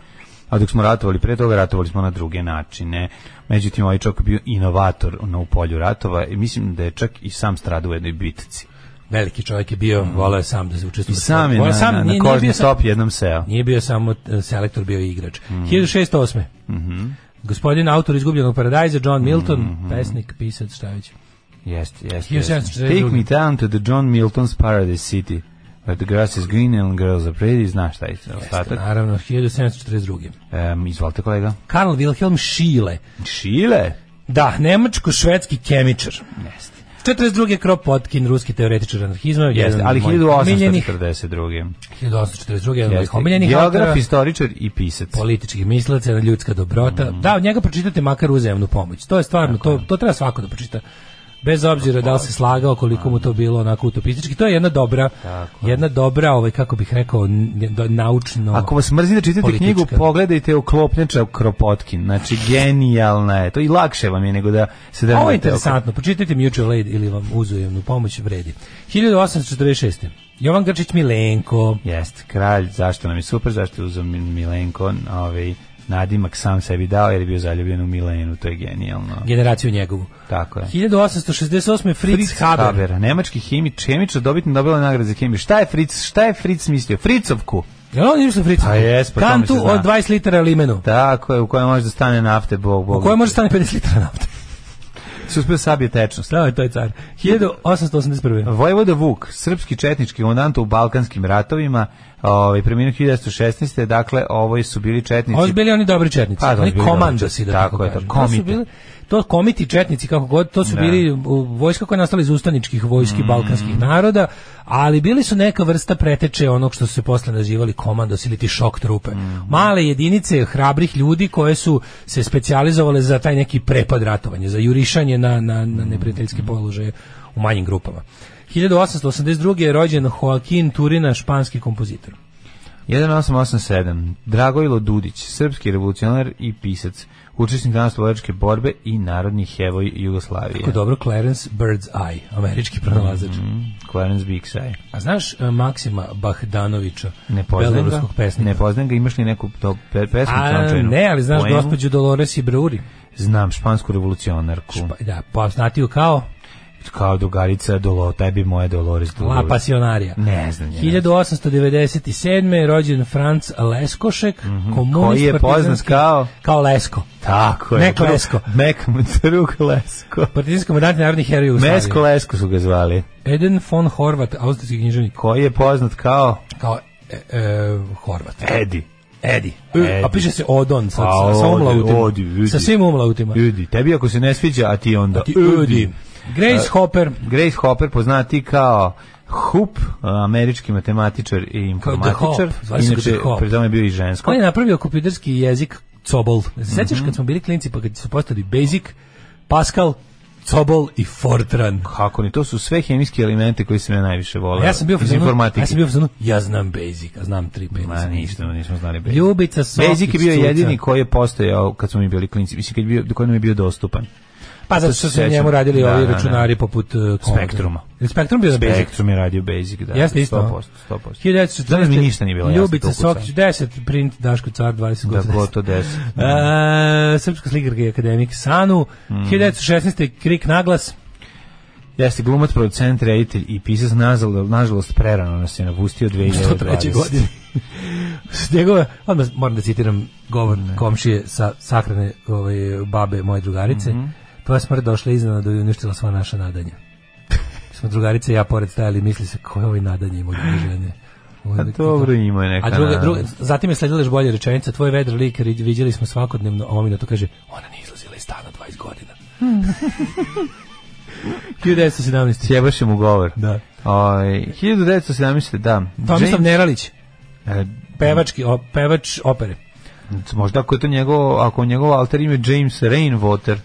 A dok smo ratovali, pre toga ratovali smo na druge načine. Međutim, ovaj čovjek je bio inovator na polju ratova i mislim da je čak i sam stradao u jednoj bitci. Veliki čovjek je bio, voleo je sam da se učestvuje. I sam je na, sam, na, nije- na nije kožni sam- stop jednom seo. Nije bio samo e, selektor, bio i igrač. Mm. 1608. Mhm. Gospodin autor izgubljenog paradajza, John Milton, pesnik, pisac, šta već. Jeste, jeste. 1742. jeste. Take me down to the John Milton's Paradise City. Where the grass is green and girls are pretty. Znaš šta je ostatak? Naravno, 1742. Um, izvolite kolega. Karl Wilhelm Schiele. Šile? Da, nemačko-švedski kemičar. Jeste. 42. Kropotkin, ruski teoretičar anarhizma. Jeste, ali od mojih omiljenih. 1842. 1842. jedan od omiljenih Geograf, autora. historičar i pisac. političkih mislaca, jedna ljudska dobrota. Mm. Da, od njega pročitate makar uzajamnu pomoć. To je stvarno, to, to treba svako da pročita. Bez obzira da li se slagao koliko mu to bilo onako utopistički. To je jedna dobra, jedna dobra, ovaj, kako bih rekao, naučno... Ako vas mrzi da čitate politička. knjigu, pogledajte Oklopnjača Kropotkin. Znači, genijalna je. To i lakše vam je nego da se da Ovo je interesantno, pročitajte Mutual Aid ili vam uzajamnu pomoć vredi. 1846. Jovan Grčić Milenko, Jeste, kralj, zašto nam je super, zašto je uzeo Mi- Milenko, ovaj, nadimak sam sebi dao jer je bio zaljubljen u Milenu, to je genijalno. generaciju njegovu. Tako je. 1868. Fritz, Fritz Haber. Haber, nemački hemič, hemičar dobitni Nobelove nagrade za hemiju. Šta je Fritz, šta je Fritz mislio? Fricovku. Jel on izmislio Fritz? Pa jes, po Kantu od 20 litara limenu. Tako je, u kojem može da stane nafte, bog, bog. U kojoj može stane 50 litara nafte. Se uspio sabije tečnost. Da, to je car. 1881. Vojvoda Vuk, srpski četnički komandant u Balkanskim ratovima, ovaj preminuo 1916. Dakle, ovo su bili četnici. Ovo su bili oni dobri četnici. Pa, da, oni komandosi, četnici, da tako, tako je, to, komite. To komiti četnici, kako god, to su Da. bili vojska koja je nastala iz ustaničkih vojski Mm. balkanskih naroda, ali bili su neka vrsta preteče onog što su se posle nazivali komandos ili ti šok trupe. Mm. Male jedinice hrabrih ljudi koje su se specijalizovale za taj neki prepad ratovanja, za jurišanje na, na, Mm. na neprijateljske položaje u manjim grupama. 1882. je rođen Joaquin Turina, španski kompozitor. 1887. Dragojlo Dudić, srpski revolucionar i pisac, učesnik danas-slovačke borbe i narodni heroj Jugoslavije. Kako dobro, Clarence Bird's Eye, američki pronalazač. Mm, Clarence Bigsay. A znaš e, Maksima Bahdanovića, Ne beloruskog pesnika? Ne poznajem ga, imaš li neku to pe, pesmu A, ne, ali znaš gospođu Dolores Ibrauri. Znam, špansku revolucionarku. Pa, da, poznatiju kao Kao drugarica Dolo, tebi moja Dolores La Dolores. Pasionarija. Ne znam. je. 1897. je rođen Franc Leskošek, komunist Mhm. Koji je poznat kao... kao Lesko. Tako je. Mek Lesko. Mek drug Lesko. Partizanski komandant narodnih heroja Jugoslavije. Mesko Lesko su ga zvali. Eden von Horvat, austrijski književnik, Koji je poznat kao... kao e, e, Horvat. Edi. Edi. Edi. A piše se Odon sa, Pa, sa, sa odi, umlautima. odi, vidi. Sa svim umlautima. Edi. Tebi ako se ne sviđa, a ti onda... Ti Edi. Grace Hopper, Grace Hopper poznati kao Hoop, američki matematičar i informatičar. Inače, The Hop. pred tome je bio i žensko. On je napravio kompjuterski jezik COBOL. Se sećaš Mhm. kad smo bili klinci pa kad su postali Basic, Pascal, COBOL i Fortran. Kako ni, to su sve hemijski elemente koji sam ja najviše voleo. A ja sam bio fazonu, ja sam bio fazonu, ja znam Basic, a znam tri Ma penisa. ništa, nismo znali Basic. Ljubica Sokić. Basic je bio jedini koji je postojao kad smo mi bili klinci. Mislim, kad je bio, koji nam je bio dostupan. Pa zato To što se su njemu radili Da, ovi da, da. računari poput uh. Spektruma. Je Spektrum bio na Basic? Spektrum je radio Basic, da. Jeste isto. 100%. 100%. 1914. Danas mi ništa nije bilo jasno Ljubica. Sokić, 10, print Daško Car, 20 Da, godina. gotovo 10. E, srpska slikarka i akademik Sanu, Mm. 1916. Krik naglas, Jeste glumac, producent, reditelj i pisac, nažalost, nažalost prerano nas je napustio 2020. 103. godine. S njegove, odmah moram da citiram govor komšije sa sahrane ovaj, babe moje drugarice. Mhm. Tvoja smrt došla iznena da je uništila sva naša nadanja. Smo drugarice i ja pored stajali i misli se ko je ovaj nadanje imao druge žene. A dobro ima neka. A druga, druga, zatim je sledila još bolje rečenica, tvoj vedar lik, viđali smo svakodnevno, a on mi na to kaže, ona nije izlazila iz stana 20 godina. 1917. Sjebaše mu govor. Da. Oj, 1917. da. Tomislav James- Neralić, E, pevački, o, pevač opere. možda ako je to njegov, ako njegov alter ime James Rainwater.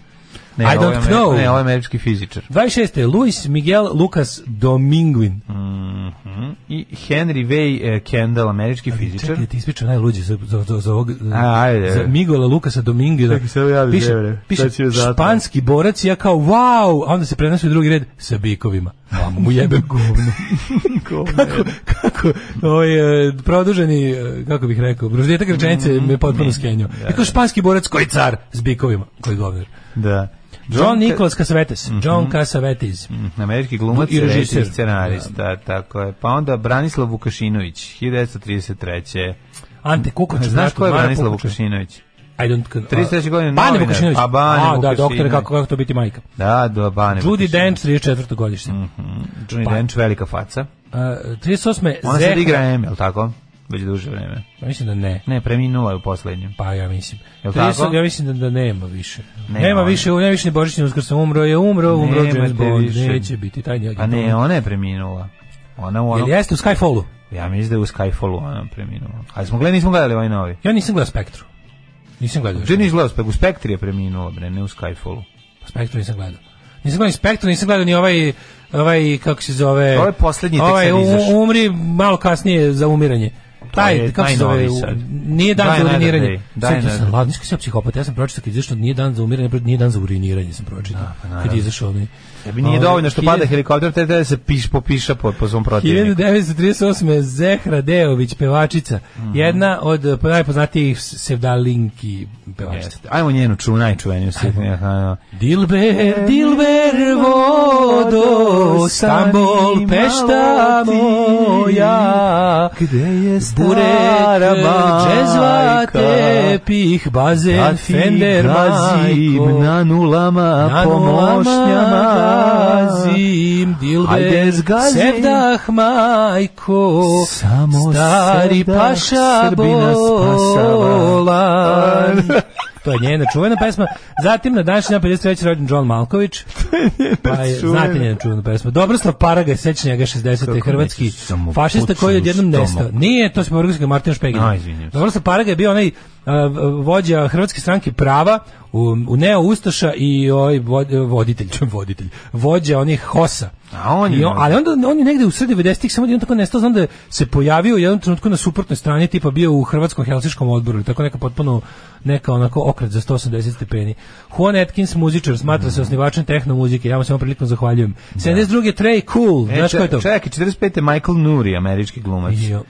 Ne, I don't know. Ne, ovo je američki fizičar. 26. Luis Miguel Lucas Dominguin. Mhm. I Henry V. eh, Kendall, američki fizičar. Čekaj, ti ispričam najluđe za, za, za, za ovog, A, ajde. za Miguela Lukasa Domingueza. Čekaj, samo ja da piše, zevre. piše Sad španski borac ja kao, wow, a onda se prenosi u drugi red sa bikovima. Mamo mu jebem govno. kako, kako, ovaj, e, produženi, e, kako bih rekao, broždetak rečenice me potpuno skenio. Ja kao španski borac koji car s bikovima, koji govnar. Da. John Nicholas Cassavetes, John Cassavetes. Mhm, Američki glumac I režiser. režiser, scenarista, tako je. Pa onda Branislav Vukašinović, 1933. Ante Kukoč, Znaš ko je Branislav. Vukašinović? I don't... 33 godine Bane. Vukašinović. Pa Bane A, da, doktore, kako, kako to biti majka. Da, do Bane Judy. Dench, 34. godište. Johnny Pa- Dench, velika faca. Uh, 38. Ona Zehra- sad igra M, je li tako? Već duže vreme. Ja mislim da ne. Ne, preminula je u poslednjem. Pa ja mislim. Jel 30 tako? Ja mislim da, da nema više. Nema Nema, više, ne više ni Božićni uskrs, umro je, umro, umro Nemate James Bond, više. neće biti taj njeg. Pa ne, ona je preminula. Ona u Jel onom... jeste u Skyfallu? Ja mislim da je u Skyfallu ona preminula. Ali smo gledali, nismo gledali ovaj novi. Ja nisam gledao Spektru. Nisam gledao. Gde nisi gledao Spektru? U Spektri je preminula, bre, ne u Skyfallu. Spektru nisam gledao. Nisam gledao ni Spektru, nisam gledao ni ovaj, ovaj kako se zove... Ovo je poslednji tek ovaj, sad izašao. umri malo kasnije za umiranje. Taj, je kako se zove, nije dan za uriniranje. Sad ja sam ladniš kao psihopat, ja sam pročitao kad izašao nije dan za umiranje, nije dan za uriniranje sam pročitao. kad je izašao onaj. Tebi nije Ovaj, dovoljno što pada helikopter, te da se piš popiša po, po svom protivniku. 1938. Zehra Deović, pevačica. Mhm. Jedna od eh, najpoznatijih sevdalinki pevačica. Jeste. Ajmo njenu ču, najčuveniju. Dilber, Dilber vodo, Stambol, Pešta moja, Gde je Burek, džezva, tepih, bazen, fender, majko. na nulama Na po nulama mošnjama. gazim, Ajde, Dilber, zgazim. sevdah, majko, Samo stari sevdah paša bolan. To je njena čuvena pesma. Zatim na današnji dan 53. rođen John Malković. Pa je, čuvena. znate njenu čuvenu pesmu. Dobroslav Paraga, seća njega 60. Kako hrvatski fašista koji je odjednom nestao. Nije, to se povrgao Martin Špegin. Dobroslav Paraga je bio onaj vođa Hrvatske stranke prava u, u Neo Ustaša i ovaj vod- voditelj, voditelj, vođa onih HOS-a. A on je on, ali onda on je negde u sred 90-ih samo jednom tako nestao, znam da se pojavio u jednom trenutku na suprotnoj strani, tipa bio u Hrvatskom helsiškom odboru, ili tako neka potpuno neka onako okret za 180 stepeni. Juan Atkins, muzičar, smatra Mhm. se osnivačem tehno muzike, ja vam se ovom prilikom zahvaljujem. 72. Trey Cool, E, znaš ko je to? Čekaj, 45. Michael Nuri, američki glumac. Jo,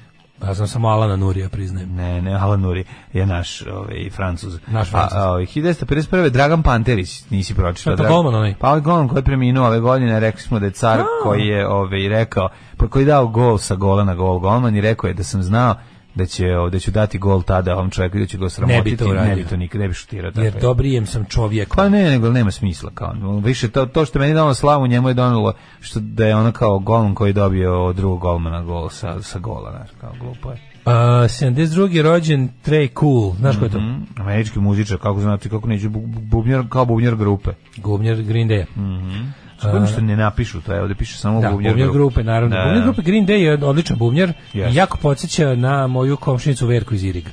ja znam samo Alana Nurija, priznajem. Ne, ne, Alan Nuri je naš ovaj, francuz. Naš Francuz. A, a, ovaj, 1951. Dragan Panterić, nisi pročitao. Drag- golman onaj? Pa ovaj golman koji je preminuo ove godine, rekli smo da je car koji je ovaj, rekao, pa koji je dao gol sa gola na gol golman i rekao je da sam znao da će da ću dati gol tada ovom čovjeku da će ga sramotiti, to uradio. ne bi to nikad ne bi šutirao Jer je. dobrijem sam čovjek. Pa ne, nego nema smisla kao. Više to to što meni dalo slavu, njemu je donelo što da je ona kao golman koji je dobio od drugog golmana gol sa sa gola, znaš, kao glupo je. Uh, 72. rođen Trey Cool, znaš ko je to? Mm, američki muzičar, kako znate, kako bu- bubnjar, kao bubnjar grupe. Gubnjar Green Day. Što što ne napišu to, evo da piše samo Da, bubnjar, bubnjar grupe, naravno. Da, Bubnjar grupe Green Day je odličan bubnjar Yes. i jako podsjeća na moju komšinicu Verku iz Iriga.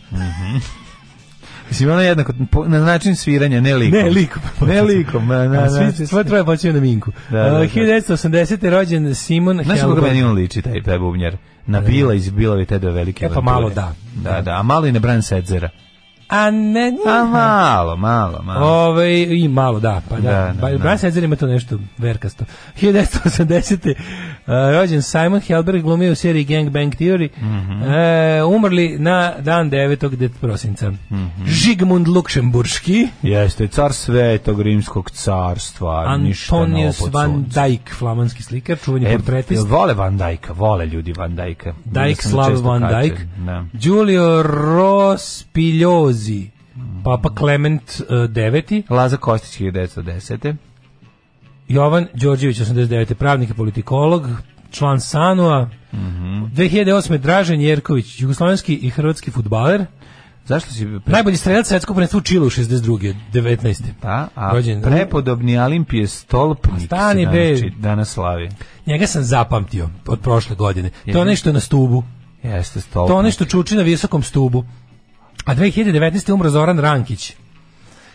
Mislim, ona je jednako, na način sviranja, ne likom. Ne likom. ne likom, na, na, svi, sve troje podsjećaju na Minku. Da, da, da. Uh, 1980. rođen Simon Znaš kako meni on liči, taj, taj bubnjar? Na Bila iz Bilovi te dve velike E, pa malo da. Da, da, a malo i na Brian Sedzera. A ne. A malo, malo, malo. Ove, I malo, da, pa da. Da, da, da. Brian Setzer ima to nešto verkasto. 1980. Uh, rođen Simon Helberg glumio u seriji Gang Bang Theory. Mhm. E, umrli na dan 9. det prosinca. Mhm. Žigmund Luksemburški, Jeste, car svetog rimskog carstva, Antonius van. Dijk, flamanski slikar, čuveni E, portretist. vole Van Dijka, vole ljudi Van Dijka. Dijk da Slav van. Dijk. Da. Giulio Rospigliosi, Papa Clement uh, IX. Laza Kostić 1910. Jovan Đorđević, 89. pravnik i politikolog, član SANU-a. Mhm. 2008. Dražen Jerković, jugoslovenski i hrvatski futbaler. Zašto si... Pre... Najbolji strelac svetskog prvenstva u Čilu 62. 19. Pa, a Rođen- prepodobni Olimpije Stolpnik Stani, se be. danas, slavi. Njega sam zapamtio od prošle godine. To Jel? je nešto na stubu. Jeste Stolpnik. To je nešto čuči na visokom stubu. A 2019. umro Zoran Rankić.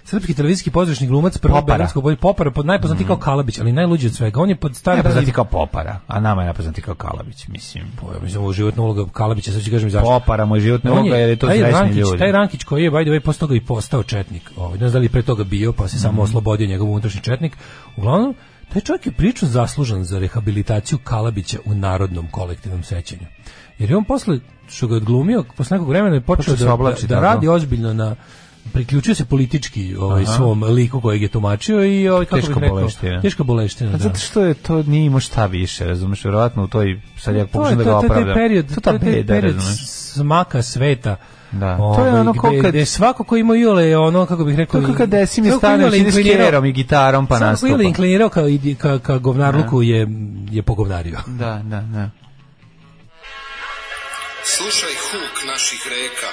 srpski televizijski pozorišni glumac Popara. beogradskog boja Popara, pod najpoznatiji kao Kalabić, ali najluđi od svega. On je pod starim Nepoznati kao Popara, a nama je nepoznati kao Kalabić, mislim. Ja mislim ovo životna uloga Kalabića, sad ću kažem zašto. Popara moj životna On uloga jer je to Rankić, ljudi. Taj Rankić koji je by the way posle toga i postao četnik. Ovaj ne znam da li je pre toga bio, pa se Mhm. samo oslobodio njegov unutrašnji četnik. Uglavnom taj čovjek je prilično zaslužan za rehabilitaciju Kalabića u narodnom kolektivnom sećanju. Jer je on posle što ga je odglumio, posle nekog vremena je počeo se da, oblači, da, da radi ozbiljno na priključio se politički ovaj svom liku kojeg je tumačio i ovaj kako Teška bih rekao, boleština. teška boleština, A da. zato što je to nije imao šta više, razumeš, verovatno u toj sad ja pokušam je da ga to, to je taj opravdam. period, to je to je taj period smaka sveta. Da. To je ono gde, kao kad- gde svako ko ima iole je ono kako bih rekao Kako kad Desim je svako ko stane iole ide s inklinirao- kerom i gitarom pa svako nastupa. iole inklinirao kao, ka, ka govnarluku je, je pogovnario. Da, da, da. Slušaj huk naših reka,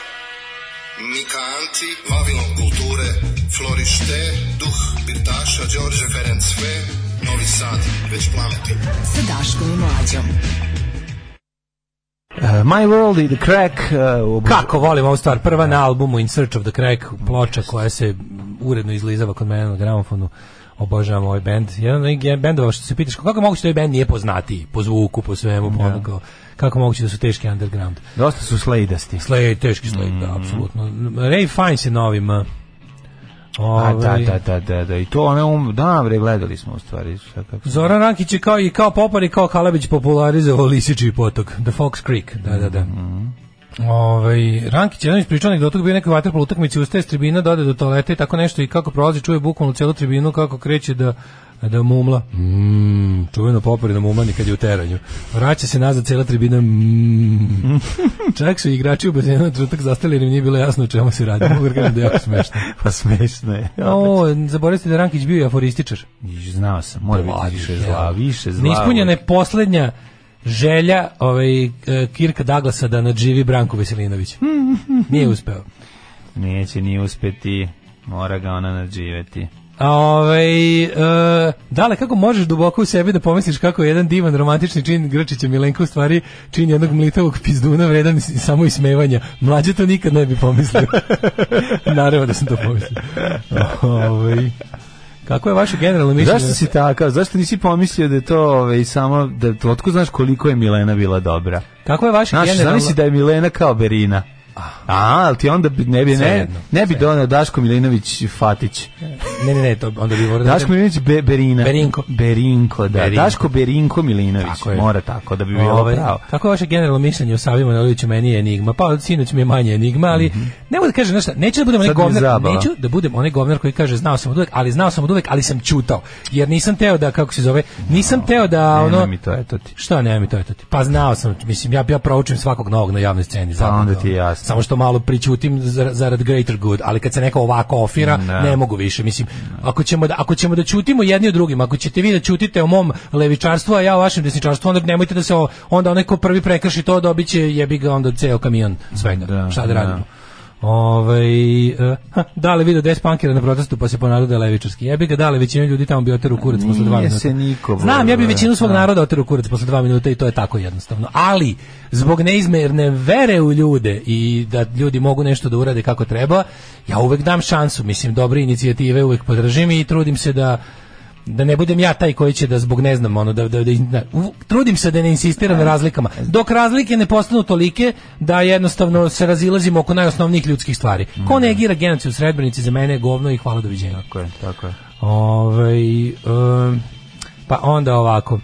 Mikanti, Vavilon kulture, Florište, Duh, Birtaša, Đorđe Ferenc Fe, Novi Sad, već plameti. Sa Daškom i Mlađom. Uh, My World i The Crack. Uh, Kako volim ovu stvar, prva na albumu In Search of the Crack, ploča koja se uredno izlizava kod mene na gramofonu. Obožavam ovaj bend. Jedan od bendova što se pitaš kako moguće da ovaj bend nije poznatiji po zvuku, po svemu, po ono kao, kako moguće da su teški underground. Dosta su slejdasti. Slade, teški Slade, da, apsolutno. Ray Fiennes je novim. A, Ovaj, da, da, da, da, da, i to one, um, da, bre, gledali smo u stvari. Šta, kako Zoran Rankić je kao i kao Popar i kao Kalabić popularizovao Lisičiji potok, The Fox Creek, da, da, da. Ovaj Rankić je jedan ispričao anegdotu bio nekoj vaterpolo utakmici ustaje s tribina dode do toaleta i tako nešto i kako prolazi čuje bukvalno celu tribinu kako kreće da da mumla. Mm, čuveno poparino mumlanje kad je u teranju. Vraća se nazad cela tribina. Mm. Čak su igrači u bazenu na trenutak zastali jer im nije bilo jasno o čemu se radi. Mogu da da je jako smešno. Pa smešno je. O, zaboravite da Rankić bio i aforističar. Znao sam, mora biti više zla, više zla. Neispunjena je poslednja želja ovaj, e, Kirka Daglasa da nadživi Branku Veselinović. Nije uspeo. Neće ni uspeti, mora ga ona nadživeti. A, Ovaj, e, dale, kako možeš duboko u sebi da pomisliš kako je jedan divan romantični čin Grčića Milenka u stvari čin jednog mlitavog pizduna vredan samo ismevanja. Mlađe to nikad ne bi pomislio. Naravno da sam to pomislio. Ovaj, kako je vaše generalno mišljenje? Zašto si takav? Zašto nisi pomislio da je to ovaj, samo, da, otko znaš koliko je Milena bila dobra? Kako je vaše Znaš, generalno... zamisli da je Milena kao Berina. A, ali ti onda ne bi, ne, ne bi donao Daško Milinović Fatić. Ne, ne, ne, to onda bi morao da... Daško Milinović Be, Berina. Berinko. Berinko, da. Berinko. Daško Berinko Milinović. Tako je. Mora tako, da bi bilo Ovaj, pravo. Kako je vaše generalno mišljenje o Savi Manojloviću? Meni je enigma. Pa sinoć mi je manje enigma, ali ne mogu da kažem nešto. Neću da budem onaj govnar, neću da budem onaj govnar koji kaže znao sam od uvek, ali znao sam od uvek, ali sam ćutao. Jer nisam teo da kako se zove, nisam teo da ono mi to, eto ti. Šta ne mi to eto ti. Pa znao sam, mislim ja ja proučim svakog novog na javnoj sceni, Pa onda ti je jasno. Samo što malo pričutim zar- zarad greater good, ali kad se neko ovako ofira, Da. ne mogu više. Mislim, ako ćemo da ako ćemo da ćutimo jedni od drugim, ako ćete vi da ćutite o mom levičarstvu, a ja o vašem desničarstvu, onda nemojte da se o- onda onaj ko prvi prekrši to dobiće jebi ga onda ceo kamion svega. Da, Šta da da. Ovaj ha, dale video des punkera na protestu pa se ponaroda je levičarski. Jebi ga dale većina ljudi tamo bi oteru kurac posle dva Nije minuta. se niko Znam, ja bi većinu svog da. naroda oteru kurac posle dva minuta i to je tako jednostavno. Ali zbog neizmerne vere u ljude i da ljudi mogu nešto da urade kako treba, ja uvek dam šansu. Mislim, dobre inicijative uvek podržim i trudim se da da ne budem ja taj koji će da zbog ne znam ono da da, da, da trudim se da ne insistiram na razlikama dok razlike ne postanu tolike da jednostavno se razilazimo oko najosnovnijih ljudskih stvari ko negira genocid u Srebrenici za mene je govno i hvala doviđenja Tako je, tako je. Ovaj um, pa onda ovako. Uh,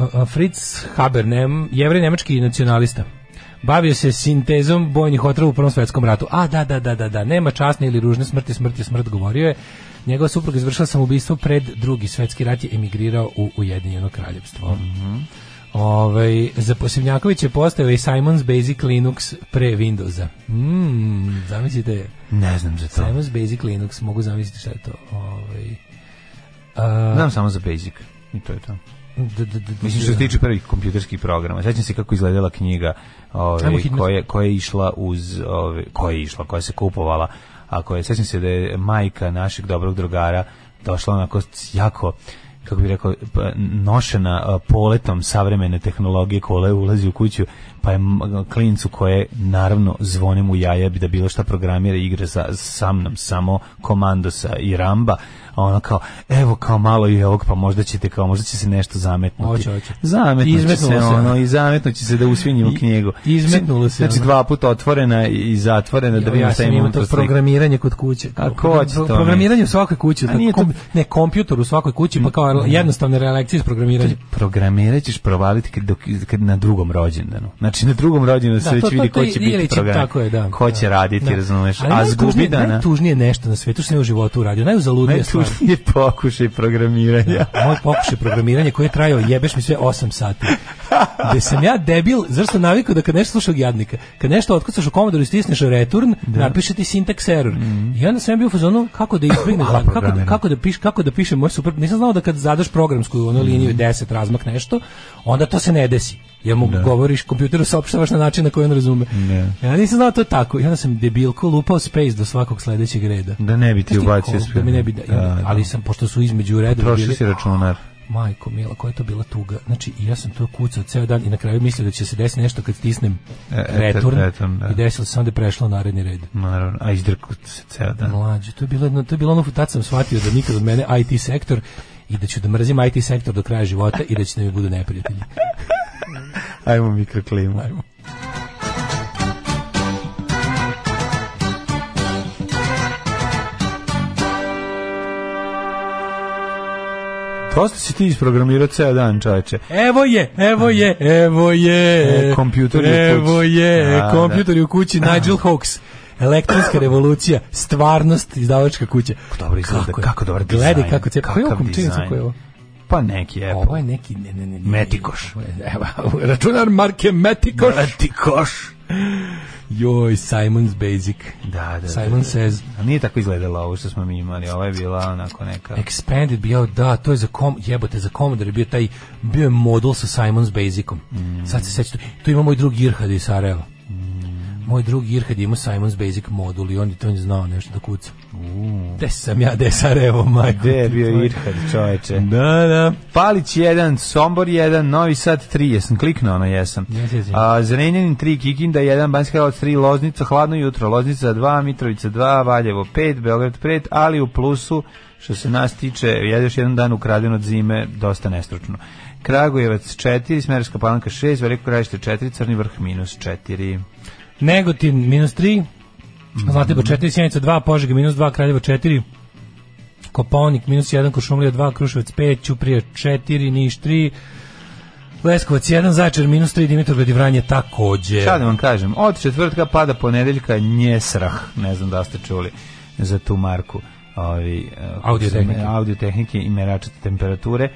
uh, uh, Fritz Haber, nem, jevrej nemački nacionalista. Bavio se sintezom bojnih otrova u Prvom svetskom ratu. A, da, da, da, da, da, nema časne ili ružne smrti, smrt je smrt, govorio je. Njegova supruga izvršila samoubistvo pred drugi svetski rat je emigrirao u Ujedinjeno kraljevstvo. Ovaj, za Posebnjaković je postao i Simon's Basic Linux pre Windowsa. Mm, zamislite, Ne znam za to. Simon's Basic Linux, mogu zamisliti šta je to. Ovaj, a, Znam samo za Basic. I to je to. d- d- d- Mislim što se tiče prvih kompjuterskih programa. Sećam se kako izgledala knjiga ovaj, Ajmo hitno. koja, koja je išla uz ovaj, koja je išla, koja se kupovala, a koja sećam se da je majka našeg dobrog drugara došla onako jako kako bi rekao, pa, nošena poletom savremene tehnologije koja ulazi u kuću, pa je klincu koje naravno zvone mu jaja bi da bilo šta programira igre sa, sa mnom, samo komandosa i ramba, ono kao, evo kao malo i ovog, pa možda ćete kao, možda će se nešto zametnuti. Hoće, hoće. Zametnuće se, se. ono, i zametnuće se da usvinje u I- knjigu. izmetnulo se, Znači, ono. dva puta otvorena i zatvorena da Ja, vidimo ja šta sam ima imao to programiranje kod kuće. A ko će to Programiranje u svakoj kući, A nije to- kom, ne kompjutor u svakoj kući, pa kao jednostavne relekcije iz programiranja. programirat ćeš provaliti kad, dok, kad na drugom rođendanu. Znači na drugom rođendanu se već vidi ko će biti program. Tako je, da. Ko će da, raditi, da. razumeš. A zgubi dana. Najtužnije nešto na svetu što sam ja u životu uradio. Najuzaludnije stvar. Najtužnije pokušaj programiranja. Moj pokušaj programiranja koji je trajao jebeš mi sve 8 sati. Gde sam ja debil, zašto navikao da kad nešto slušao jadnika, kad nešto otkucaš u komodoru i stisneš return, napiše ti syntax error. I onda sam ja bio u fazonu kako da Hvala, kako, da, kako da piš, kako da pišem moj super. Nisam znao da kad zadaš programsku ono liniju 10 razmak nešto, onda to se ne desi. Jer mu govoriš kompjuteru saopštavaš na način na koji on razume. Ja nisam znao to tako. I onda sam debilko lupao space do svakog sledećeg reda. Da ne bi ti ubacio Da mi ne bi da, Da, da. ali sam pošto su između redova Troši si računar. Majko mila, koja je to bila tuga. Znači, ja sam to kucao ceo dan i na kraju mislio da će se desiti nešto kad stisnem E, return, return, da. i desilo se, onda je prešlo naredni red. Naravno, a izdrku se ceo dan. Mlađe, to je bilo, jedno- to je bilo ono, tad sam shvatio da nikad od mene IT sektor i da ću da mrzim IT sektor do kraja života i da će da mi budu neprijatelji. Ajmo mikroklimu. Ajmo. Dosta si ti isprogramirao ceo dan, čoveče. Evo je, evo je, evo je. E, kompjuter je u kući. Evo je, Da, kompjuter je u kući, Nigel Hawkes. Elektronska revolucija, stvarnost, izdavačka kuća. dobro izgleda, je? kako dobar dizajn, Gledaj kako ce, kakav kako dizajn. ko je ovo? Pa neki Apple. Ovo je neki, ne, ne, ne, ne. Metikoš. Evo, računar marke Metikoš. Metikoš. Joj, Simon's Basic. Da, da. Simon da, says, A nije tako izgledalo ovo što smo mi imali, ovo je bila onako neka... Expanded bio, da, to je za kom, jebote, za Commodore je bio taj, bio je modul sa Simon's Basicom. Sad se sećam, tu ima moj drug Irhad iz Sarajeva. Moj drug Irhad je imao Simon's Basic modul i on je to on je znao nešto da kuca. Gde sam ja, gde Sarajevo, majko? Gde je bio? Irhad, čoveče? Da, da. Palić 1, Sombor 1, Novi Sad 3, jesam kliknuo na jesam. Jesi, jesi. A, Zrenjanin 3, Kikinda 1, Banjska Karlovac 3, Loznica, Hladno jutro, Loznica 2, Mitrovica 2, Valjevo 5, Beograd 5, ali u plusu, što se nas tiče, je još jedan dan ukraden od zime, dosta nestručno. Kragujevac 4, Smerska palanka 6, Veliko krajište 4, Crni vrh minus 4. Negotin minus 3, Zlatibor 4, Sjenica 2, Požega minus 2, Kraljevo 4, Koponik minus 1, Košumlija 2, Kruševac 5, Ćuprija 4, Niš 3, Leskovac 1, Zaječar minus 3, Dimitrovgrad i Vranje takođe. Šta da vam kažem, od četvrtka pada ponedeljka njesrah, ne znam da ste čuli za tu marku ovi, eh, Audiotehnike. audiotehnike i meračate temperature.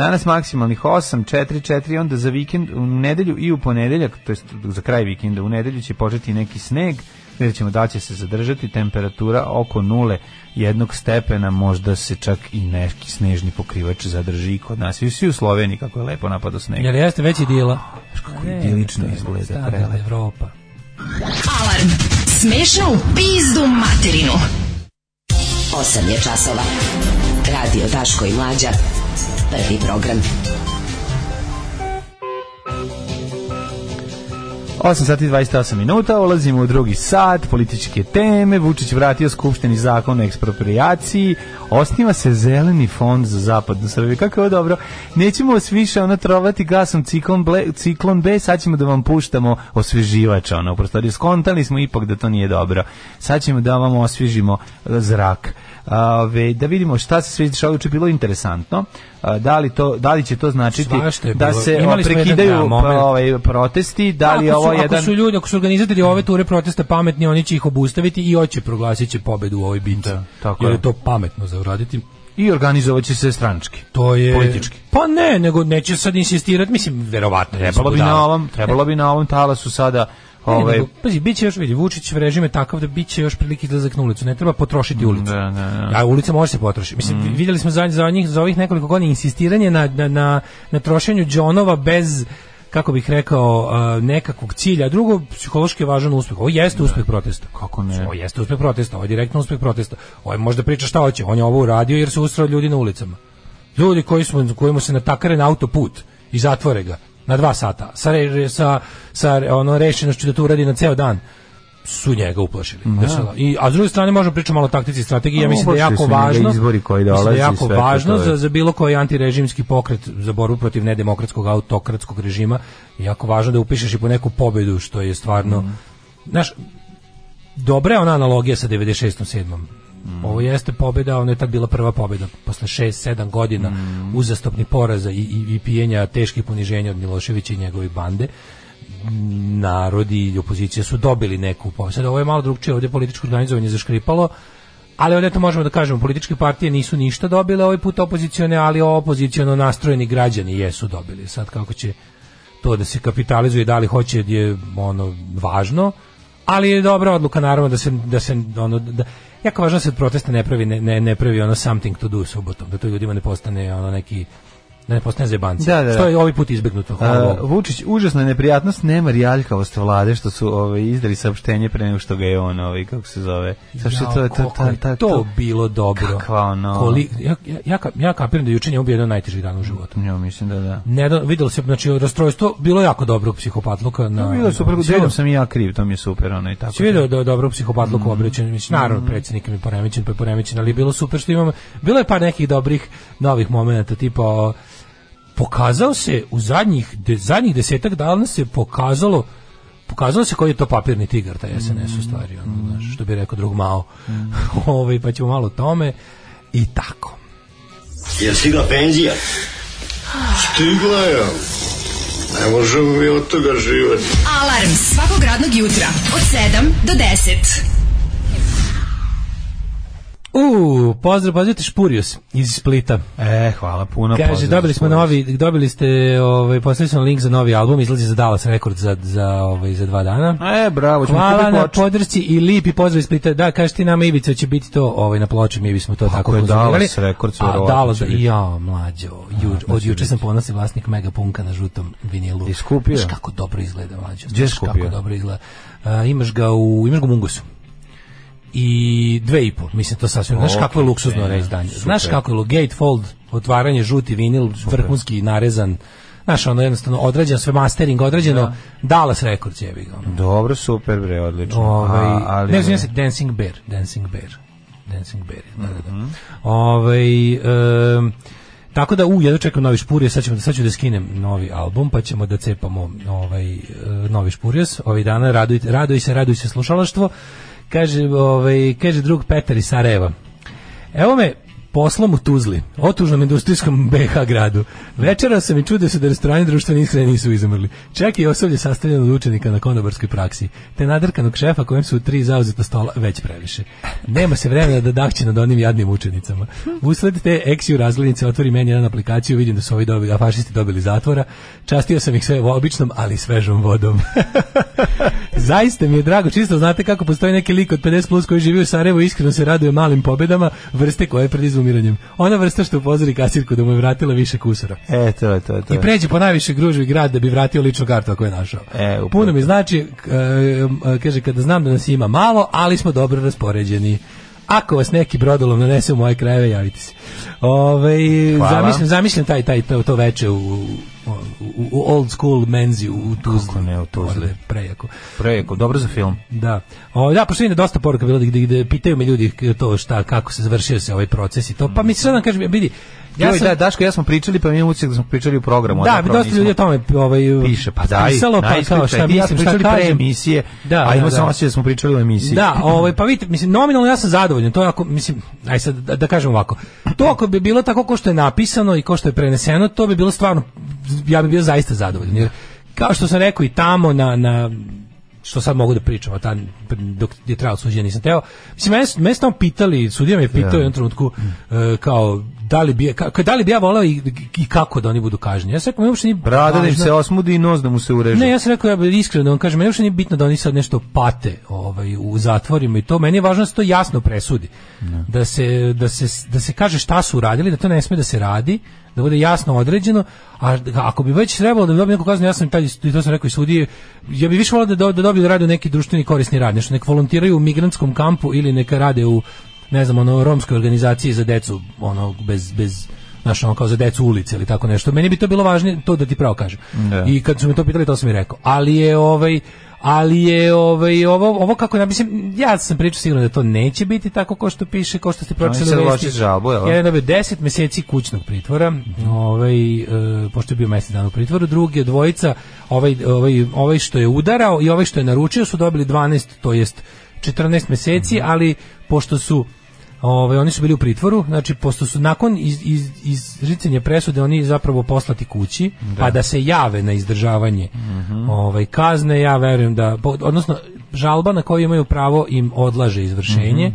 Danas maksimalnih 8, 4, 4, onda za vikend, u nedelju i u ponedeljak, to jest za kraj vikenda, u nedelju će početi neki sneg, vidjet ćemo da će se zadržati temperatura oko nule jednog stepena, možda se čak i neki snežni pokrivač zadrži kod nas. I svi u Sloveniji kako je lepo napada sneg. Jel jeste već idila? Kako idilično izgleda. Stara prelepo. Evropa. Alarm. Smešno u pizdu materinu. 8 je časova. Radio Daško i Mlađa. Prvi program. 8 sati i 28 minuta, ulazimo u drugi sat, političke teme, Vučić vratio skupšteni zakon o eksproprijaciji, osniva se zeleni fond za zapadnu Srbiju. Kako je dobro? Nećemo vas više ono trovati gasom ciklon, ble, ciklon B, sad ćemo da vam puštamo osveživač, ono, u prostoriju. Skontali smo ipak da to nije dobro. Sad ćemo da vam osvežimo e, zrak. Ove, da vidimo šta se sve dešava, juče je bilo interesantno. Da li, to, da li će to značiti da se Imali smo jedan, prekidaju da, pa, ovaj, protesti, da li ako su, ovo jedan... Ako su ljudi, ako su organizatori ove ture protesta pametni, oni će ih obustaviti i hoće proglasit će pobedu u ovoj bici. Da, tako Jer je. to pametno za uraditi. I organizovat će se stranički. To je Politički. Pa ne, nego neće sad insistirati, mislim verovatno. Trebalo bi na ovom, trebalo bi na ovom talasu sada ovaj nego, pazi, biće još, vidi, Vučić režim je takav da biće još prilike izlazak na ulicu. Ne treba potrošiti ulicu. Da, da, da. A ulica može se potrošiti. Mislim, vidjeli smo za, za, njih, za ovih nekoliko godina insistiranje na, na, na, na trošenju džonova bez kako bih rekao, nekakvog cilja. Drugo, psihološki je važan uspeh. Ovo jeste uspeh protesta. Kako ne? Ovo jeste uspeh protesta, ovo je direktno uspeh protesta. Ovo je možda priča šta hoće. On je ovo uradio jer se usrao ljudi na ulicama. Ljudi koji smo, kojima se natakare na autoput i zatvore ga na dva sata sa, re- sa, sa ono rešenošću da to uradi na ceo dan su njega uplašili. Da se- I, a s druge strane možemo pričati malo o taktici i strategiji. Ja mislim da je jako su važno. izbori koji mislim da jako važno za, za bilo koji antirežimski pokret za borbu protiv nedemokratskog autokratskog režima jako važno da upišeš i po neku pobedu što je stvarno Mhm. znaš dobra je ona analogija sa 96. 7. Mhm. Ovo jeste pobeda, ona je tad bila prva pobeda posle 6-7 godina Mhm. uzastopnih poraza i, i, i pijenja teških poniženja od Miloševića i njegove bande narodi i opozicija su dobili neku pobedu. Sad ovo je malo drugčije, ovdje je političko organizovanje zaškripalo, ali ovdje to možemo da kažemo, političke partije nisu ništa dobile ovaj put opozicione, ali opoziciono nastrojeni građani jesu dobili. Sad kako će to da se kapitalizuje, da li hoće je ono važno, ali je dobra odluka naravno da se da se ono da jako važno da se od protesta ne pravi ne, ne, ne pravi ono something to do subotom, da to ljudima ne postane ono neki da ne postane zebanci. Da, da, da. Što je ovaj put izbegnuto. A. Vučić, užasna neprijatnost, nema rijaljkavost vlade što su ovaj, izdali saopštenje pre nego što ga je on, ovaj, kako se zove. Sa što to, to, je ta, ta, to bilo dobro. Kakva ono- Koli, ja, ja, ja, ka- ja kapiram da juče njemu bio jedan od najtežih dana u životu. Ja mislim da da. Ne, da, videlo se, znači, rastrojstvo bilo jako dobro psihopatluka. Na, No, bilo super, vidio- sam i ja kriv, to mi je super, ono i tako. Si video da je dobro psihopatluku mm. obraćen, mislim, naravno, predsjednik mi poremećen, pa je poremećen, ali bilo super što imamo, bilo je par nekih dobrih novih momenata, tipa, pokazao se u zadnjih, de, zadnjih desetak dana se pokazalo pokazalo se koji je to papirni tigar taj SNS u stvari ono, znaš, što bi rekao drug Mao ovaj, pa ćemo malo o tome i tako Jel stigla penzija? Stigla je. Ne možemo mi od toga živati. Alarm svakog radnog jutra od 7 do 10. U, pozdrav, pozdravite Špurius iz Splita. E, hvala puno. Kaže, dobili smo novi, dobili ste, ovaj, poslali link za novi album, izlazi za Dallas Records za, za, ovaj, za dva dana. E, bravo, ćemo Hvala na podršci i lipi pozdrav iz Splita. Da, kažeš ti nama Ivica će biti to ovaj, na ploči, mi bismo to tako je. Dallas Records, A Dallas, ja, mlađo, ju, od juče sam ponosni vlasnik Megapunka na žutom vinilu. I skupio? Znaš kako dobro izgleda, mlađo. Znaš kako dobro izgleda. A, imaš ga u, imaš ga u Mungosu i dve i po, mislim to sasvim, znaš kako je luksuzno e, reizdanje, znaš kako je gatefold, otvaranje, žuti vinil, vrhunski narezan, znaš ono jednostavno odrađeno, sve mastering odrađeno, Dallas Records jebi ga. ono. Dobro, super, bre, odlično. Ovaj, A, ali, ne, izvinjam se, Dancing Bear, Dancing Bear. Dancing Bear, da, da, da. Ovaj, em, tako da, u, jedno čekam novi špurijas, sad, ćemo, sad ću da skinem novi album, pa ćemo da cepamo ovaj, e, novi špurijas. Ovih dana raduj, raduj se, raduj se slušalaštvo. Kaže, ovaj, kaže drug Petar iz Sarajeva. Evo me poslom u Tuzli, otužnom industrijskom BH gradu. Večera sam i čudio se da restorani društvene ishrane nisu izumrli. Čak i osoblje sastavljeno od učenika na konobarskoj praksi. Te nadrkanog šefa kojem su tri zauzeta stola već previše. Nema se vremena da dahće nad onim jadnim učenicama. Usled te eksiju razglednice otvori meni jedan aplikaciju, vidim da su ovi dobili, a fašisti dobili zatvora. Častio sam ih sve običnom, ali svežom vodom. Zaista mi je drago, čisto znate kako postoji neki lik od 50 plus koji živi u Sarajevu iskreno se raduje malim pobedama, vrste koje je pred izumiranjem. Ona vrsta što upozori kasirku da mu je vratila više kusura. E, to je, to to I pređe po najviše gružvi grad da bi vratio ličnu kartu ako je našao. E, upravo Puno mi znači, k- e, kaže, kada znam da nas ima malo, ali smo dobro raspoređeni. Ako vas neki brodolom nanese u moje krajeve, javite se. Ove, Hvala. zamišljam, zamišljam taj, taj, to, to veče u, u, u- u old school menzi u Tuzli. Kako ne, u Tuzli. Prejako. Prejako, dobro za film. Da. O, da, pošto vidim da dosta poruka bilo gde, gde pitaju me ljudi to šta, kako se završio se ovaj proces i to. Pa mi sad vam kažem, vidi, Ja ja sam, da, Daško, ja smo pričali, pa mi utisak da smo pričali u programu. da, zapravo dosta ljudi o tome ovaj, piše, pa daj, pisalo, pa kao šta ti ja mislim, šta pričali pre emisije, Da, a ima da, sam da. osjećaj da smo pričali u emisiji. Da, ovaj pa vidite, mislim nominalno ja sam zadovoljan. To ako mislim, aj sad da, da kažem ovako. To ako bi bilo tako kao što je napisano i kao što je preneseno, to bi bilo stvarno ja bih bio zaista zadovoljan. Jer kao što sam rekao i tamo na na što sad mogu da pričam, a ta, dok je trajalo suđenje nisam teo. Mislim, mene, mene tamo pitali, sudija me je pitao u jednom trenutku, e, kao, da li bi, ka, da li bi ja voleo i, i kako da oni budu kažnjeni. Ja sam rekao, uopšte nije Brada da im se osmudi i nos da mu se ureže. ne, ja sam rekao, ja iskreno da vam kažem, meni uopšte nije bitno da oni sad nešto pate ovaj, u zatvorima i to, meni je važno da se to jasno presudi. Da se, da, se, da se kaže šta su uradili, da to ne sme da se radi, da bude jasno određeno, a ako bi već trebalo da bi dobio neku kaznu, ja sam taj, to sam rekao i sudije, ja bih više volio da, da dobiju da rade neki društveni korisni rad, nešto nek volontiraju u migrantskom kampu ili neka rade u ne znam, ono, romskoj organizaciji za decu, ono, bez, bez Znaš, ono kao za decu ulice ili tako nešto. Meni bi to bilo važnije, to da ti pravo kažem. Da. I kad su me to pitali, to sam i rekao. Ali je ovaj ali je ovaj ovo ovo kako ja mislim ja sam pričao sigurno da to neće biti tako kao što piše kao što ste pročitali uložiti vesti. žalbu, jel? Jedan dobio 10 meseci kućnog pritvora, ovaj e, pošto je bio mesec dana u pritvoru, drugi dvojica, ovaj ovaj ovaj što je udarao i ovaj što je naručio su dobili 12, to jest 14 meseci, ali pošto su Ovaj oni su bili u pritvoru, znači pošto su nakon iz, iz, izricanja presude oni zapravo poslati kući, pa da se jave na izdržavanje ovaj kazne, ja verujem da odnosno žalba na koju imaju pravo im odlaže izvršenje.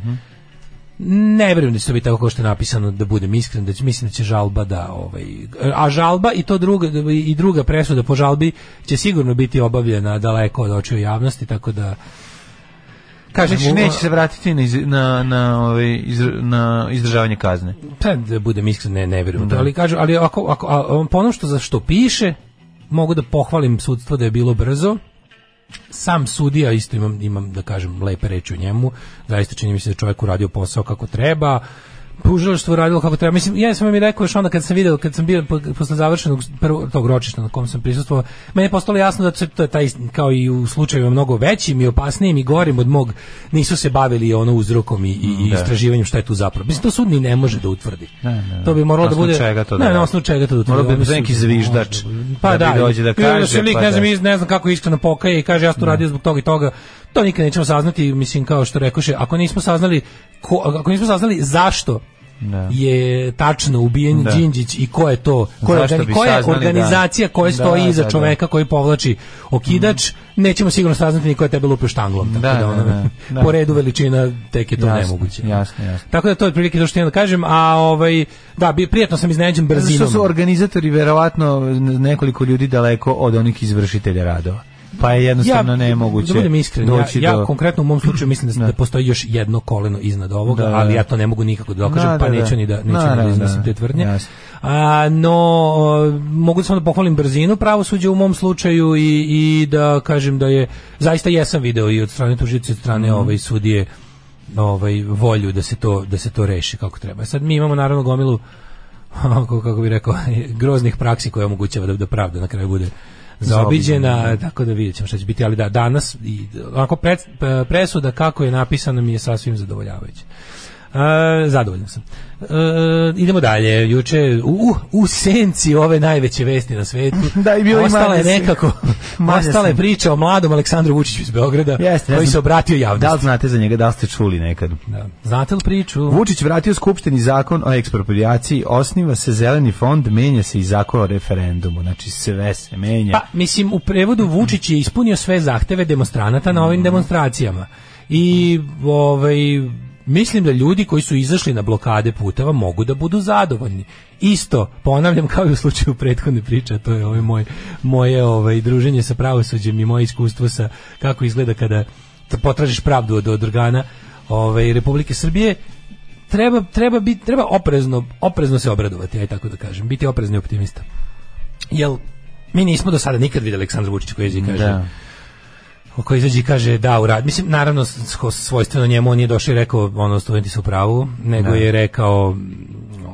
Ne vjerujem da će to biti tako kao što je napisano da budem iskren, da će mislim da će žalba da ovaj a žalba i to druga i druga presuda po žalbi će sigurno biti obavljena daleko od očiju javnosti, tako da kažem Znači, neće se vratiti na, iz- na, na, ovaj, izr- na izdržavanje kazne. Pa da budem iskren, ne, ne vjerujem to, ali kažu, ali ako, ako a, po onom što za što piše, mogu da pohvalim sudstvo da je bilo brzo. Sam sudija isto imam, imam da kažem lepe reči o njemu. Zaista čini mi se da je čovjek uradio posao kako treba. Tužilaštvo radilo kako treba. Mislim, ja sam vam i rekao još onda kad sam video, kad sam bio po- posle završenog prvog tog ročišta na kom sam prisustvovao, meni je postalo jasno da se to je taj kao i u slučajevima mnogo većim i opasnijim i gorim od mog nisu se bavili ono uzrokom i, i, Da. istraživanjem šta je tu zapravo. Mislim to sud ni ne može da utvrdi. Ne, ne, To bi moralo da bude čega to da ne, na osnovu čega to da utvrdi. Morao bi neki zviždač Pa da da, dođe da kaže, se lik, pa ne znam, da. iz- ne znam kako iskreno pokaje i kaže ja sam to radio zbog toga i toga. To nikad nećemo saznati, mislim kao što rekoše, ako nismo saznali ko, ako nismo saznali zašto Da. je tačno ubijen Da. Đinđić i ko je to ko je, organi- koja je saznali, da. organizacija koja Da, stoji iza da, da. čoveka koji povlači okidač nećemo sigurno saznati ni ko je tebe lupio štanglom tako Da, da, da, ono, da, da. po redu veličina tek je to Jasno, nemoguće jasno, jasno. tako da to je otprilike to što da kažem a ovaj da bi prijetno sam iznenađen brzinom što su organizatori verovatno nekoliko ljudi daleko od onih izvršitelja radova. Pa je jednostavno nemoguće Da budem iskren, ja, doći ja do... konkretno u mom slučaju mislim da, Da. da postoji još jedno koleno iznad ovoga, Da, da. ali ja to ne mogu nikako da dokažem, Da, pa da, da. neću ni da, neću ni da Naravno, iznosim da. te tvrdnje. Jasno. A, no, mogu samo da pohvalim brzinu pravosuđa u mom slučaju i, i da kažem da je, zaista jesam video i od strane tužice, od strane Mhm. ovaj, sudije ovaj, volju da se, to, da se to reši kako treba. Sad mi imamo naravno gomilu kako, kako bi rekao, groznih praksi koje omogućava da, da pravda na kraju bude zaobiđena, tako da vidjet ćemo šta će biti, ali da, danas, i, onako presuda kako je napisano mi je sasvim zadovoljavajuće. Zadovoljan sam. E, idemo dalje. Juče u, u senci ove najveće vesti na svetu. Da, i bilo i ostala je nekako ostala je priča o mladom Aleksandru Vučiću iz Beograda Jeste, koji se obratio javnosti. Da li znate za njega, da li ste čuli nekad? Da. Znate li priču? Vučić vratio skupšteni zakon o eksproprijaciji, osniva se zeleni fond, menja se i zakon o referendumu. Znači sve se menja. Pa, mislim, u prevodu Vučić je ispunio sve zahteve demonstranata na ovim demonstracijama. I, ovaj, mislim da ljudi koji su izašli na blokade puteva mogu da budu zadovoljni. Isto, ponavljam, kao i u slučaju prethodne priče, to je ovaj moj, moje ovaj, druženje sa pravosuđem i moje iskustvo sa kako izgleda kada potražiš pravdu od, od organa ovaj, Republike Srbije, treba, treba, biti, treba oprezno, oprezno se obradovati, aj tako da kažem, biti oprezni optimista. Jel, mi nismo do sada nikad vidjeli Aleksandra Vučića koji izađe i kaže Da. Koji izađe i kaže da u rad. Mislim, naravno, svojstveno njemu on nije došao i rekao, ono, studenti su u pravu, nego Da. je rekao,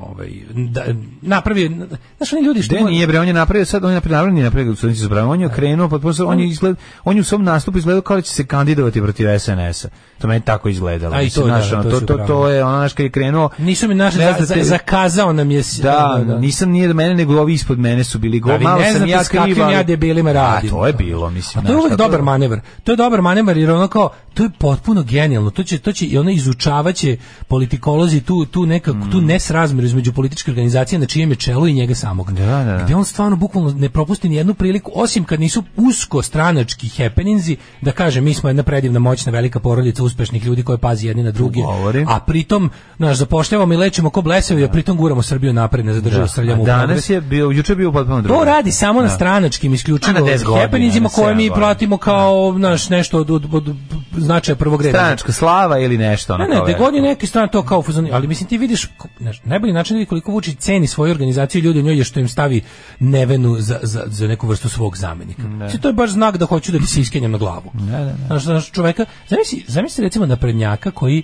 ovaj, da, napravio, znaš, oni ljudi što... Gde nije bre, on je napravio sad, on je napravio, nije napravio studenti su pravi, on je okrenuo, potpuno, on je izgled, on je u svom nastupu izgledao kao da će se kandidovati protiv SNS-a. To meni tako izgledalo. A i to, da, znaš, ono, to to, to, to je, ono, znaš, kad je krenuo, Nisu mi naše, Ne za, za- zakazao nam je... s- Da, nisam nije do mene, nego ovi ispod mene su bili go. Da, vi malo ne sam znate ja s kakvim ali- ja debilima radim. A to je bilo, mislim. A to je tako dobar da- manevar. To je dobar manevar jer ono kao to je potpuno genijalno. To će to će i ono izučavaće politikolozi tu tu nekako Mm. tu nesrazmer između političke organizacije na čijem je čelu i njega samog. Da, da, da. Gde on stvarno bukvalno ne propusti ni jednu priliku osim kad nisu usko stranački happeningsi da kaže mi smo jedna predivna moćna velika porodica uspešnih ljudi koji pazi jedni na druge. A pritom naš zapošljavamo i lečimo ko blesavi, a pritom guramo Srbiju napred, ne zadržava Da. u danas je bio, juče bio potpuno drugo. To radi samo na Da. stranačkim isključivo na 10 godina, happeningima na koje mi platimo kao naš nešto od, od, od značaja prvog reda. Stranačka slava ili nešto. Ne, ne, god je neki stran to kao u fazonu, ali mislim ti vidiš, znaš, najbolji način da koliko Vučić ceni svoju organizaciju i ljudi u njoj je što im stavi nevenu za, za, za neku vrstu svog zamenika. Mislim, to je baš znak da hoću da ti se iskenjam na glavu. Ne, ne, ne. Znaš, znaš, čoveka, zamisli, zamisli recimo naprednjaka koji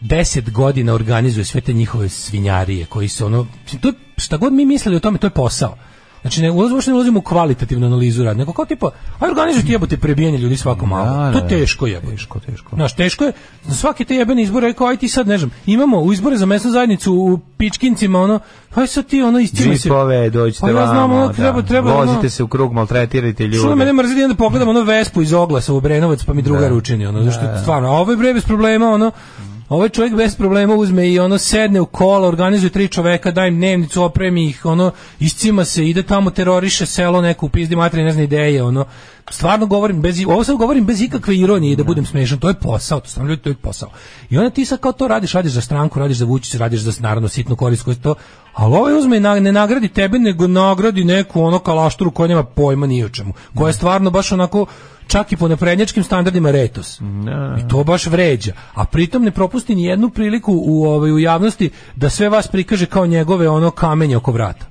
deset godina organizuje sve te njihove svinjarije, koji se ono, to šta god mi mislili o tome, to je posao. Znači ne ulazimo ne ulazimo u kvalitativnu analizu rada, nego kao tipa, aj organizujte jebote prebijanje ljudi svako malo. Da, to da, teško je. Teško, teško. Znaš, teško je, za svaki te jebene izbore, rekao, aj ti sad, ne znam, imamo u izbore za mesnu zajednicu u Pičkincima, ono, aj sad ti, ono, istima se. Džipove, dođite Pa ja znam, ono, treba- da. treba, ono- Vozite se u krug, maltretirajte ljude. Što mene mrzi da pogledam ono Vespu iz oglasa u Brenovac pa mi druga Da. ručini ono zašto stvarno a ovo je bre bez problema ono Ovaj čovjek bez problema uzme i ono sedne u kola, organizuje tri čoveka, daj im dnevnicu, opremi ih, ono, iscima se, ide tamo, teroriše selo neku, pizdi materi, ne zna ideje, ono, stvarno govorim, bez, ovo sad govorim bez ikakve ironije da budem smešan, to je posao, to stvarno ljudi, to je posao. I onda ti sad kao to radiš, radiš za stranku, radiš za Vučića, radiš za naravno sitnu korist koju to, ali ovaj uzme i na- ne nagradi tebe, nego nagradi neku ono kalašturu koja nema pojma ni o čemu, koja je stvarno baš onako čak i po naprednjačkim standardima retos. I to baš vređa. A pritom ne propusti ni jednu priliku u, ovaj, u javnosti da sve vas prikaže kao njegove ono kamenje oko vrata.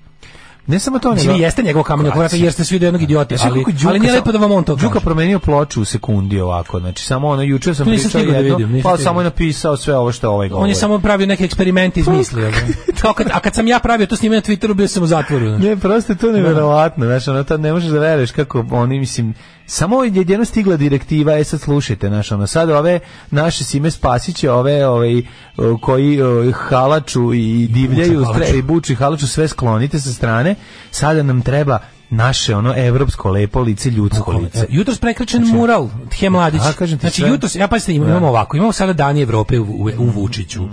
Ne samo to, nego... jeste njegov kamen oko vrata jer ste svi do jednog idiota, ali, Đuka ali nije lepo da vam on to Đuka kaže. promenio ploču u sekundi ovako, znači samo ono juče sam pričao da jedno, vidim, nisam pa samo je napisao sve ovo što ovaj govori. On je samo pravio neke eksperimente izmislio. ga. Kao kad, a kad sam ja pravio to snimanje na Twitteru, bio sam u zatvoru. Ne, prosto to neverovatno, znaš, ono, tad ne možeš da veruješ kako oni, mislim, samo je jedino stigla direktiva, e sad slušajte, znaš, ono, sad ove naše Sime Spasiće, ove, ovaj, koji o, halaču i divljaju, i buči halaču, sve sklonite sa strane, sada nam treba naše, ono, evropsko lepo lice, ljudsko lice. E, Jutros prekrečen mural Tje Mladić. a, kažem ti znači sve. jutros ja pa imamo, imamo ovako, imamo sada dani Evrope u, u, u Vučiću.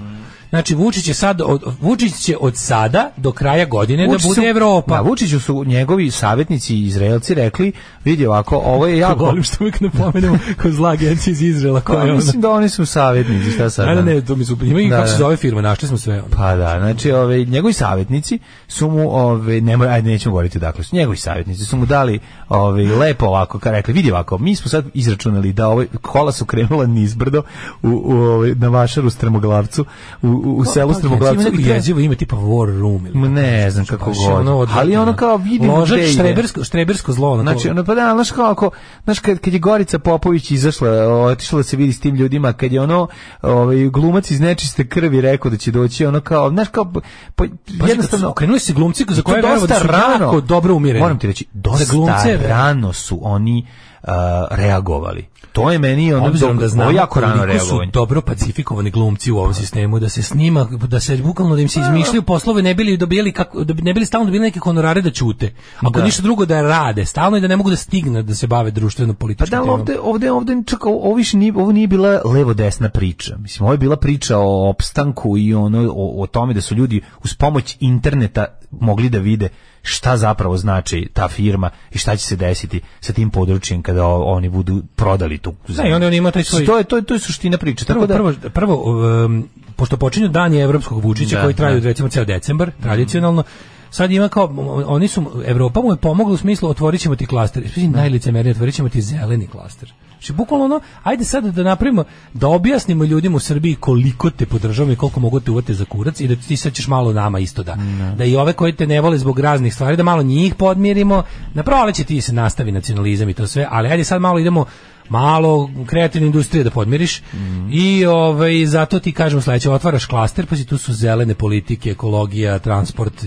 Znači Vučić je sad od, Vučić će od sada do kraja godine Vučić da bude Evropa. Da, Vučiću su njegovi savjetnici Izraelci rekli, vidi ovako, ovo je jako... Volim što uvijek napomenemo kao zla agencija iz Izraela koja Pa, je ono. mislim da oni su savjetnici, šta sad? Ne, ne, to mi su, ima i Da, kako se da. zove firma, našli smo sve. Ono. Pa da, znači ove, njegovi savjetnici su mu, ove, nemoj, ajde nećemo govoriti dakle, su njegovi savjetnici su mu dali ove, lepo ovako, kad rekli, vidi ovako, mi smo sad izračunali da ove, kola su krenula nizbrdo u, u, ove, na vašaru Stremoglavcu, u, u, selu Ima Stremoglavcu. neko i jezivo ime tipa War Room. Ili ne znam kako god. Ali ono kao vidimo ide. štrebersko, štrebersko zlo. Znači, ono, pa da, znaš kao ako, znaš, kad, kad je Gorica Popović izašla, otišla da se vidi s tim ljudima, kad je ono, ovaj, glumac iz nečiste krvi rekao da će doći, ono kao, znaš, kao, pa, jednostavno, okrenuli se glumci za koje verovo da su rano, jako dobro umireni. Moram ti reći, dosta glumce, rano su oni uh, reagovali. To je meni ono Obzirom da znamo ovo je jako rano su dobro pacifikovani glumci u ovom sistemu, da se snima, da se bukvalno da im se izmišljaju poslove, ne bili dobijali kako, da ne bili stalno dobili neke honorare da ćute. Ako Da. ništa drugo da rade, stalno i da ne mogu da stigne da se bave društveno Pa političkim da, ali temama. ovde, ovde, ovde, čak, ovo, više nije, ovo nije bila levo-desna priča. Mislim, ovo je bila priča o opstanku i ono, o, o tome da su ljudi uz pomoć interneta mogli da vide šta zapravo znači ta firma i šta će se desiti sa tim područjem kada oni budu prodali tu zemlju. i onda on ima taj svoj- To je, to je, to je suština priče. Prvo, Tako da, prvo, prvo um, pošto počinju dani evropskog Vučića Da, koji traju da. recimo ceo decembar, tradicionalno, sad ima kao, oni su, Evropa mu je pomogla u smislu otvorit ćemo ti klaster, mislim najlicemernije, otvorit ćemo ti zeleni klaster. Znači, bukvalno ono, ajde sad da napravimo, da objasnimo ljudima u Srbiji koliko te podržavamo i koliko mogu te uvati za kurac i da ti sad ćeš malo nama isto da. Da. i ove koji te ne vole zbog raznih stvari, da malo njih podmirimo, na proleće ti se nastavi nacionalizam i to sve, ali ajde sad malo idemo malo kreativne industrije da podmiriš i ovaj zato ti kažem sledeće otvaraš klaster pa si tu su zelene politike ekologija transport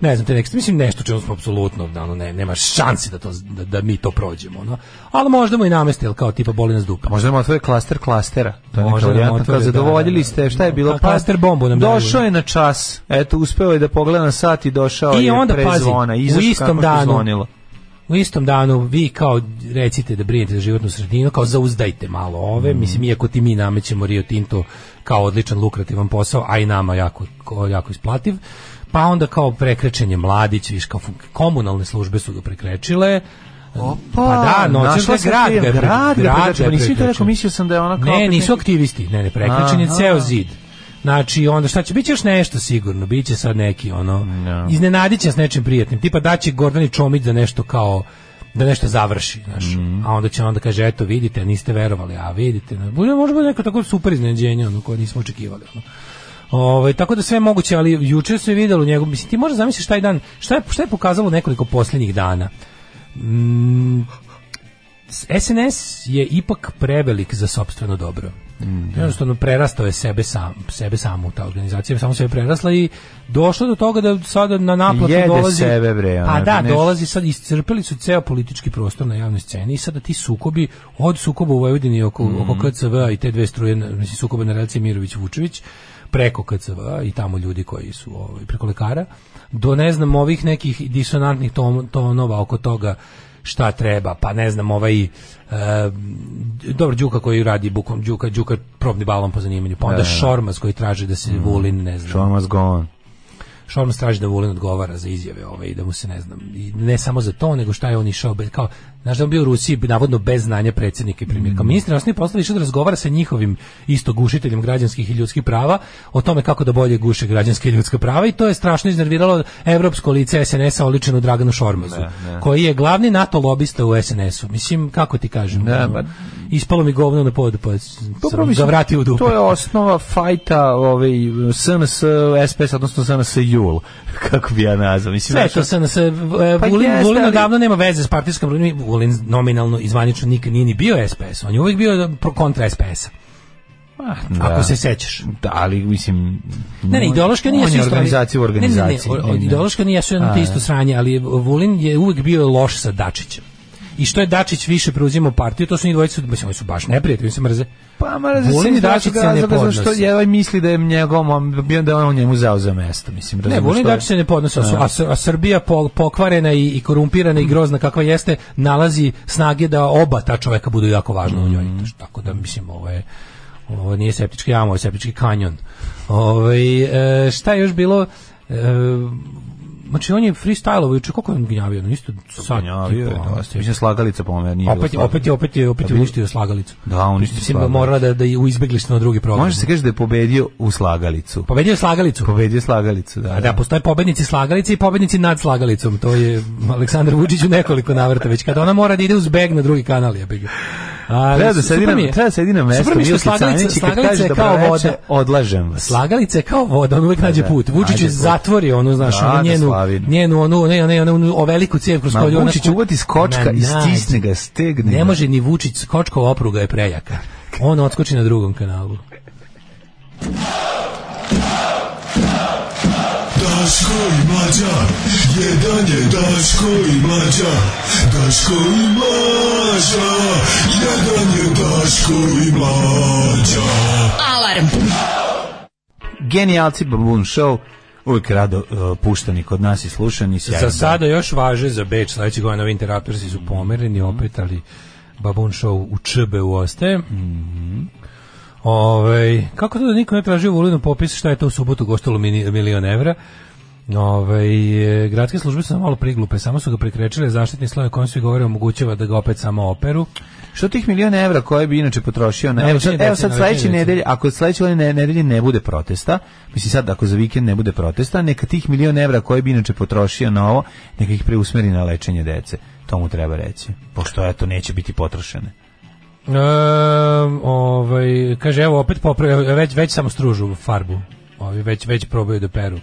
ne znam te neke mislim nešto čemu smo apsolutno da ono ne nema šanse da to da, da mi to prođemo no ali možda mu i namesti kao tipa boli nas dupe Možda nam otvore klaster klastera. To je neka Možda varijanta, otvore, zadovoljili da, da, ste, šta je bilo? Pa, klaster bombu nam. Došao je na čas, eto, uspeo je da pogleda na sat i došao I je onda, pre pazi, u istom danu, zvonilo. u istom danu vi kao recite da brinete za životnu sredinu, kao zauzdajte malo ove, Mm. mislim iako ti mi namećemo Rio Tinto kao odličan lukrativan posao, a i nama jako, ko- jako isplativ, pa onda kao prekrećenje mladić, viš kao komunalne službe su ga prekrečile, Opa, pa da, sam grad, grad grad je pa nisi to rekao, mislio sam da je ona kao Ne, nisu aktivisti, ne, ne, prekrečen je ceo zid. Znači, onda šta će, biće još nešto sigurno, biće sad neki, ono, Da. iznenadit će s nečim prijatnim, tipa daće Gordani Čomić da nešto kao, da nešto završi, znaš, Mhm. a onda će onda kaže, eto, vidite, niste verovali, a vidite, bude možda bude neko tako super iznenađenje, ono, koje nismo očekivali, ono. Ovaj tako da sve je moguće, ali juče se videlo njegov, mislim ti možeš zamisliti taj dan, šta je šta je pokazalo nekoliko posljednjih dana. Mm, SNS je ipak prevelik za sopstveno dobro. Jednostavno prerastao je sebe sam, sebe samu ta organizacija, samo sebe prerasla i došlo do toga da sada na naplatu Jede dolazi sebe, bre, Pa ono, da, nešto. dolazi sad iscrpili su ceo politički prostor na javnoj sceni i sada ti sukobi od sukoba u Vojvodini oko Mhm. oko KCV i te dve struje, mislim sukoba na relaciji Mirović Vučević preko KCV i tamo ljudi koji su ovaj preko lekara do ne znam ovih nekih disonantnih ton- tonova oko toga šta treba, pa ne znam ovaj e, dobro Đuka koji radi bukom Đuka Đuka probni balon po zanimanju, pa onda Da, da. Šormaz koji traži da se Vulin ne znam Show must go on. Šormaz traži da Vulin odgovara za izjave ove i da mu se ne znam i ne samo za to nego šta je on išao kao znaš da on bio u Rusiji navodno bez znanja predsjednika i premijera kao ministar osnovnih poslova išao da razgovara sa njihovim isto gušiteljem građanskih i ljudskih prava o tome kako da bolje guše građanske i ljudska prava i to je strašno iznerviralo evropsko lice SNS-a oličeno Draganu Šormazu koji je glavni NATO lobista u SNS-u mislim kako ti kažem ono, ba- ispalo mi govno na pod pa Dobro, ga mislim, vratio u dupe. To je osnova fajta ovaj, SNS, SPS, odnosno SNS Jul, kako bi ja nazvao. Mislim, Sve to se na se Pa Vulin, jeste, Vulin ali- odavno nema veze s partijskom. Vulin nominalno i zvanično nikad nije ni bio SPS. On je uvijek bio pro kontra SPS-a. da. Ako se sećaš. Da, ali mislim... Ne, ne, ideološka nije ali- organizacija u Ne, ne, ne, organizaciji. o- ideološka nije su jedno te da. isto sranje, ali Vulin je uvijek bio loš sa Dačićem. I što je Dačić više preuzimao partiju, to su njih dvojica, mislim, oni su baš neprijatelji, oni se mrze. Pa da Vulin i Dačić se ne Zato što podnose. je ovaj misli da je njegov, bio da on njemu zao za mesto, mislim. Ne, Vulin i? Dačić se ne podnose, a, su- a, Srbija po- pokvarena i, i korumpirana i grozna kakva jeste, nalazi snage da oba ta čoveka budu jako važna u njoj. Mm. Tako da, mislim, ovo je ovo nije septički jamo, ovo je septički kanjon. Ovaj e, šta je još bilo? E, znači, on je freestyle-ovo juče, koliko je on gnjavio? No, isto sad. Gnjavio je dosta. Mislim, slagalica po mene nije opet, opet je, opet je, opet je uništio slagalicu. Da, uništio Mislim da morala da, da je u izbeglištvo na drugi program. Može se kaže da je pobedio u slagalicu. Pobedio je slagalicu. Pobedio slagalicu, da. A da, postoje pobednici slagalice i pobednici nad slagalicom. To je Aleksandar Vučić u nekoliko navrata već. Kada ona mora da ide uz beg na drugi kanal, je beg. Ali, Treba da sedi na, treba da sedi na mesto Milke Canić i kad kaže da kao voda. odlažem vas. Slagalica je kao voda, on uvek nađe da, put. Vučić je zatvori onu, znaš, Da, da, njenu, njenu onu, ne, ne, onu, o veliku cijev kroz koju ona Vučić uvati skočka Na i stisne ga, stegne Ne može ni Vučić, skočkova opruga je prejaka. On odskoči na drugom kanalu. Daško i mlađa, jedan je Daško i mlađa, Daško i mlađa, jedan je Daško i mlađa. Alarm. Genijalci Baboon Show, uvijek rado uh, puštani kod nas i slušani. sjajan Za sada još važe za Beč, sledeće godine ovi Interruptorsi su pomereni opet, ali Babun Show u ČB ostaje. Ovaj, kako to da niko ne traži u Vulinu popis šta je to u subotu koštalo mini- milion evra? Ovaj, e, gradske službe su malo priglupe, samo su ga prekrečile zaštitni sloj kojim se govore omogućava da ga opet samo operu. Što tih miliona evra koje bi inače potrošio na... Evo sad, evo sad sledeće nedelje, ako sledeće godine nedelje ne bude protesta, mislim sad ako za vikend ne bude protesta, neka tih miliona evra koje bi inače potrošio na ovo, neka ih preusmeri na lečenje dece. To mu treba reći. Pošto eto neće biti potrošene. E, ovaj, kaže, evo opet popravio, već, već samo stružu farbu. Ovi već, već probaju da peru.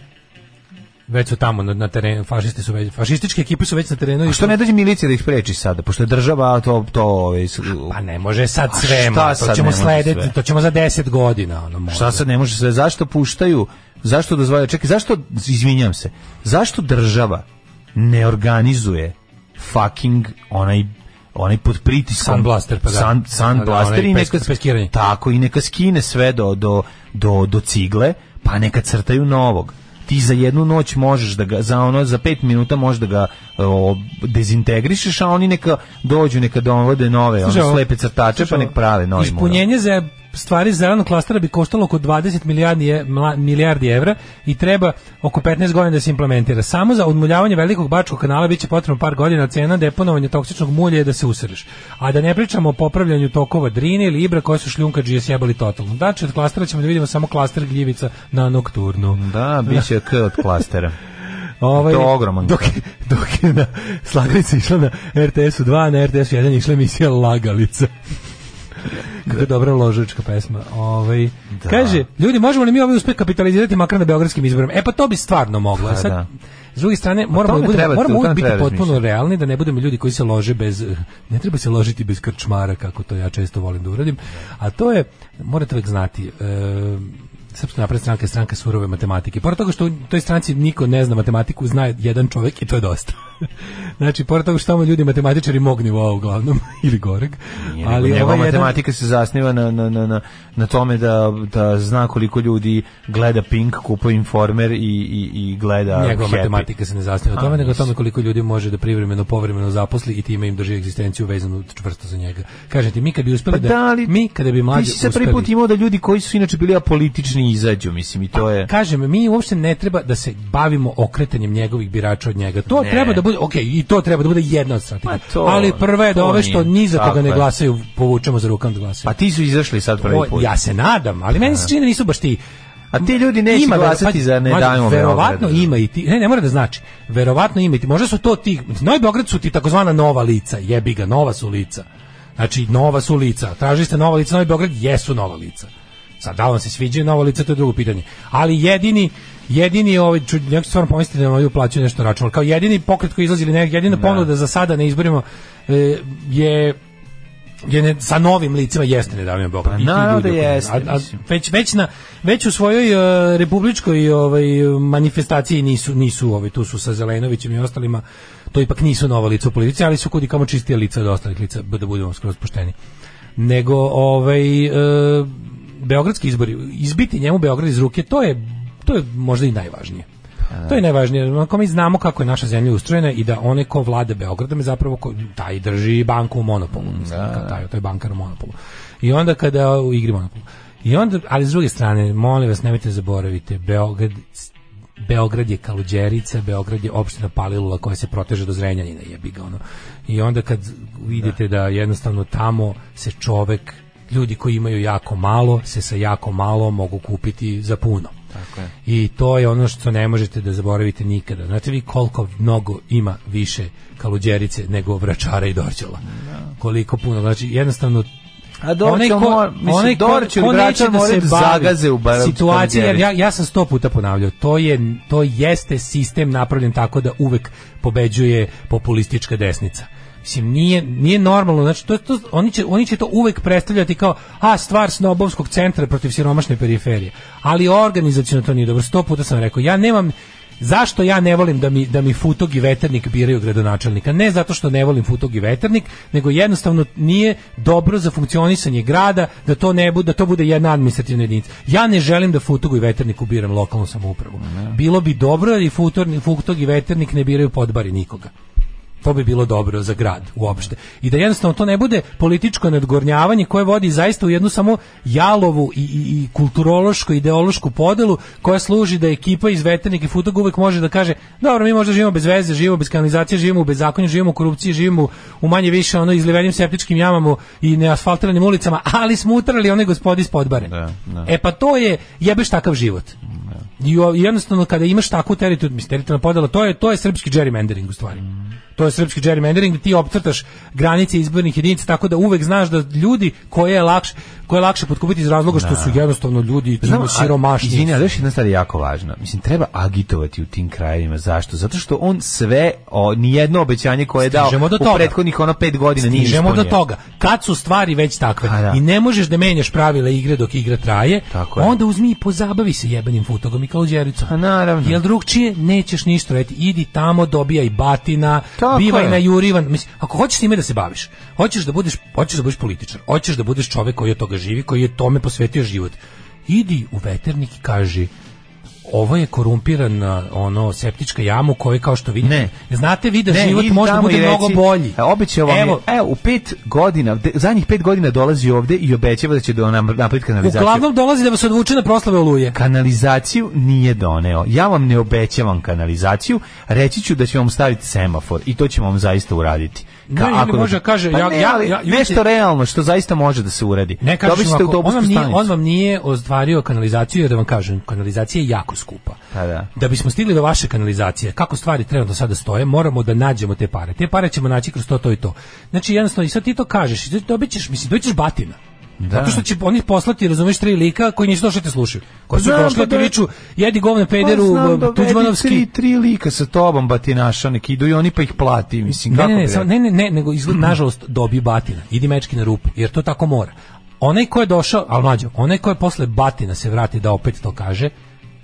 Već su tamo na, na terenu, fašisti su već, fašističke ekipe su već na terenu. A što ne dođe milicija da ih spreči sada? Pošto je država to... to ovaj, Pa ne može sad sve, to sad ćemo može slediti, to ćemo za 10 godina. Ono, možda. Šta sad ne može sve? Zašto puštaju? Zašto dozvoljaju? Čekaj, zašto, izvinjam se, zašto država ne organizuje fucking onaj onaj pod pritiskom Sunblaster, pa da. sun, sunblaster Da, da, i neka pes- peskiranje. tako i neka skine sve do, do, do, do cigle pa neka crtaju novog ti za jednu noć možeš da ga za ono za pet minuta možeš da ga o, dezintegrišeš a oni neka dođu neka dovode nove Slušaj, ono slepe crtače slušaj, pa nek prave novi mural. Ispunjenje za stvari zelenog klastera bi koštalo oko 20 milijardi, milijardi evra i treba oko 15 godina da se implementira. Samo za odmuljavanje velikog bačkog kanala biće potrebno par godina, cena deponovanja toksičnog mulja je da se usreš. A da ne pričamo o popravljanju tokova Drine ili Ibra koje su šljunkađije sjebali totalno. Znači, od klastera ćemo da vidimo samo klaster gljivica na nokturnu. Da, bit će K od klastera. Ovaj, To je ogroman Dok, dok je na slagalica išla na RTS-u 2, na RTS-u 1 išla emisija Lagalica. Kako dobra ložička pesma. Ovaj, Kaže, ljudi, možemo li mi ovaj uspeh kapitalizirati makar na beogradskim izborima? E pa to bi stvarno moglo. Pa Sad, da. S druge strane, moramo, tome da budemo, treba- moramo uvijek biti potpuno razmišljati. realni, da ne budemo ljudi koji se lože bez, ne treba se ložiti bez krčmara, kako to ja često volim da uradim, a to je, morate uvijek znati, e, Srpska napredna stranka je stranka surove matematike. Pored toga što u toj stranci niko ne zna matematiku, zna jedan čovjek i to je dosta. znači, pored toga što tamo ljudi matematičari mog nivoa uglavnom, ili goreg. Nije, ali njegova ovaj jedan- matematika se zasniva na, na, na, na, na tome da, da zna koliko ljudi gleda Pink, kupuje Informer i, i, i gleda Njegova Happy. matematika se ne zasniva na tome, nego tome koliko ljudi može da privremeno, povremeno zaposli i time im drži egzistenciju vezanu čvrsto za njega. Kažem ti, mi kad bi uspeli Pa da, da, ali mi kada bi mlađi Ti si sad prvi put imao da ljudi koji su inače bili apolitični izađu, mislim, i to je... Kažem, mi uopšte ne treba da se bavimo okretanjem njegovih birača od njega. To Ne. treba da bude, ok, i to treba da bude jedna od strategija. Pa Ali prva je da ove što ni za koga ne glasaju povučemo za rukom da glasaju. Pa ti su izašli sad prvi put. ja se nadam, ali meni se čini da nisu baš ti. A ti ljudi neće Ima, glasati pa- za Ne davimo Verovatno ima i ti, ne, ne mora da znači. Verovatno ima i ti. Možda su to ti, Novi Beograd su ti takozvana nova lica, jebi ga, nova su lica. Znači, nova su lica. Tražili ste nova lica, Novi Beograd jesu nova lica. Sad, da vam se sviđaju nova lica, to je drugo pitanje. Ali jedini, jedini ovaj, ja ću stvarno pomisliti da nam plaćaju nešto račun, kao jedini pokret koji izlazi ili ne, jedina ponuda za sada ne izborimo e, je je ne, sa novim licima jeste ne davimo Beograd. Pa naravno ljudi da jeste, A- a već već na već u svojoj e, republičkoj ovaj manifestaciji nisu nisu ovaj tu su sa Zelenovićem i ostalima to ipak nisu nova lica u politici, ali su kudi kamo čistije lica od ostalih lica, da budemo skroz pošteni. Nego ovaj e, beogradski izbori, izbiti njemu Beograd iz ruke, to je to je možda i najvažnije. To je najvažnije. Ako mi znamo kako je naša zemlja ustrojena i da one ko vlada Beogradom je zapravo ko, taj drži banku u monopolu. Mislim, kao taj, to je bankar u monopolu. I onda kada u igri monopolu. I onda, ali s druge strane, molim vas, nemojte zaboravite, Beograd, Beograd je Kaluđerica, Beograd je opština Palilula koja se proteže do Zrenjanina, jebi ga ono. I onda kad vidite da jednostavno tamo se čovek, ljudi koji imaju jako malo, se sa jako malo mogu kupiti za puno. Tako je. I to je ono što ne možete da zaboravite nikada. Znate vi koliko mnogo ima više kaluđerice nego vračara i dorćela? Koliko puno. Znači, jednostavno A Dorćel onaj ko- mora- mislim, onaj ko- ko i neće Vračar moraju da bavi zagaze u bar- situaciji, jer ja, ja sam sto puta ponavljao, to je to jeste sistem napravljen tako da uvek pobeđuje populistička desnica. Mislim, nije, nije normalno, znači, to, to, oni, će, oni će to uvek predstavljati kao, a, stvar snobovskog centra protiv siromašne periferije. Ali organizacijno to nije dobro. Sto puta sam rekao, ja nemam, Zašto ja ne volim da mi, da mi Futog i Veternik biraju gradonačelnika? Ne zato što ne volim Futog i Veternik, nego jednostavno nije dobro za funkcionisanje grada da to ne bude, da to bude jedna administrativna jedinica. Ja ne želim da Futog i Veternik biram lokalnu samoupravu. Bilo bi dobro da i Futog i Veternik ne biraju podbari nikoga. To bi bilo dobro za grad uopšte. I da jednostavno to ne bude političko nadgornjavanje koje vodi zaista u jednu samo jalovu i, i, i kulturološku, ideološku podelu koja služi da ekipa iz Veternika i Futog uvek može da kaže dobro, mi možda živimo bez veze, živimo bez kanalizacije, živimo u bezakonju, živimo u korupciji, živimo u manje više ono izlivenim septičkim jamama i neasfaltiranim ulicama, ali smo utrali onaj gospodi iz podbare. Da, da. E pa to je jebeš takav život. I o- i jednostavno kada imaš takvu teritoriju, teritorijalna podela, to je to je srpski gerrymandering u stvari. To je srpski gerrymandering da ti opcrtaš granice izbornih jedinica tako da uvek znaš da ljudi koje je lakše koje je lakše potkupiti iz razloga što su jednostavno ljudi Znam, siromašni. Izvini, ali jedna stvar je jako važna. Mislim, treba agitovati u tim krajevima. Zašto? Zato što on sve, o, nijedno obećanje koje je dao do u toga. prethodnih ono pet godina nije Stižemo do toga. Kad su stvari već takve A, da. i ne možeš da menjaš pravila igre dok igra traje, Tako je. onda uzmi i pozabavi se jebenim futogom i kaluđericom. A naravno. Jel drugčije nećeš ništa raditi. Idi tamo, dobijaj batina, Tako na jurivan. Mislim, ako hoćeš time da se baviš, hoćeš da budeš, hoćeš da budeš političar, hoćeš da budeš čovek koji od toga živi, koji je tome posvetio život. Idi u veternik i kaži ovo je korumpirana ono septička jama u kojoj kao što vidite Ne. znate vi da Ne, život može da bude mnogo bolji e, Obećao vam Evo, je, evo, u pet godina, de- zadnjih pet godina dolazi ovde i obećava da će do nam napraviti kanalizaciju. uglavnom dolazi da vas odvuče na proslave oluje Kanalizaciju nije doneo. Ja vam ne obećavam kanalizaciju, reći ću da ću vam staviti semafor i to ćemo vam zaista uraditi. Ne, ili može da kaže, Pa ja- ne, ja- ja- nešto realno što zaista može da se uradi. Ne Dobićete ovako, on vam, nije, stanicu. on vam nije ostvario kanalizaciju, jer da vam kažem, kanalizacija je jako skupa. Pa da. Da bismo stigli do vaše kanalizacije, kako stvari trenutno sada stoje, moramo da nađemo te pare. Te pare ćemo naći kroz to, to i to. Znači, jednostavno, i sad ti to kažeš, i dobit ćeš, mislim, dobit ćeš batina. Da. Zato što će oni poslati, razumeš, tri lika koji nisu došli da te slušaju. Koji su došli da da. viču, jedi govne pederu, Pa dovedi tuđmanovski. Tri, tri lika sa tobom, batinaša, neki idu i oni pa ih plati, mislim, Ne, kako ne, ne, rekao? ne, ne, ne, nego izgled, nažalost, dobi batina. Idi mečki na rupu, jer to tako mora. Onaj ko je došao, ali mlađo, onaj ko je posle batina se vrati da opet to kaže,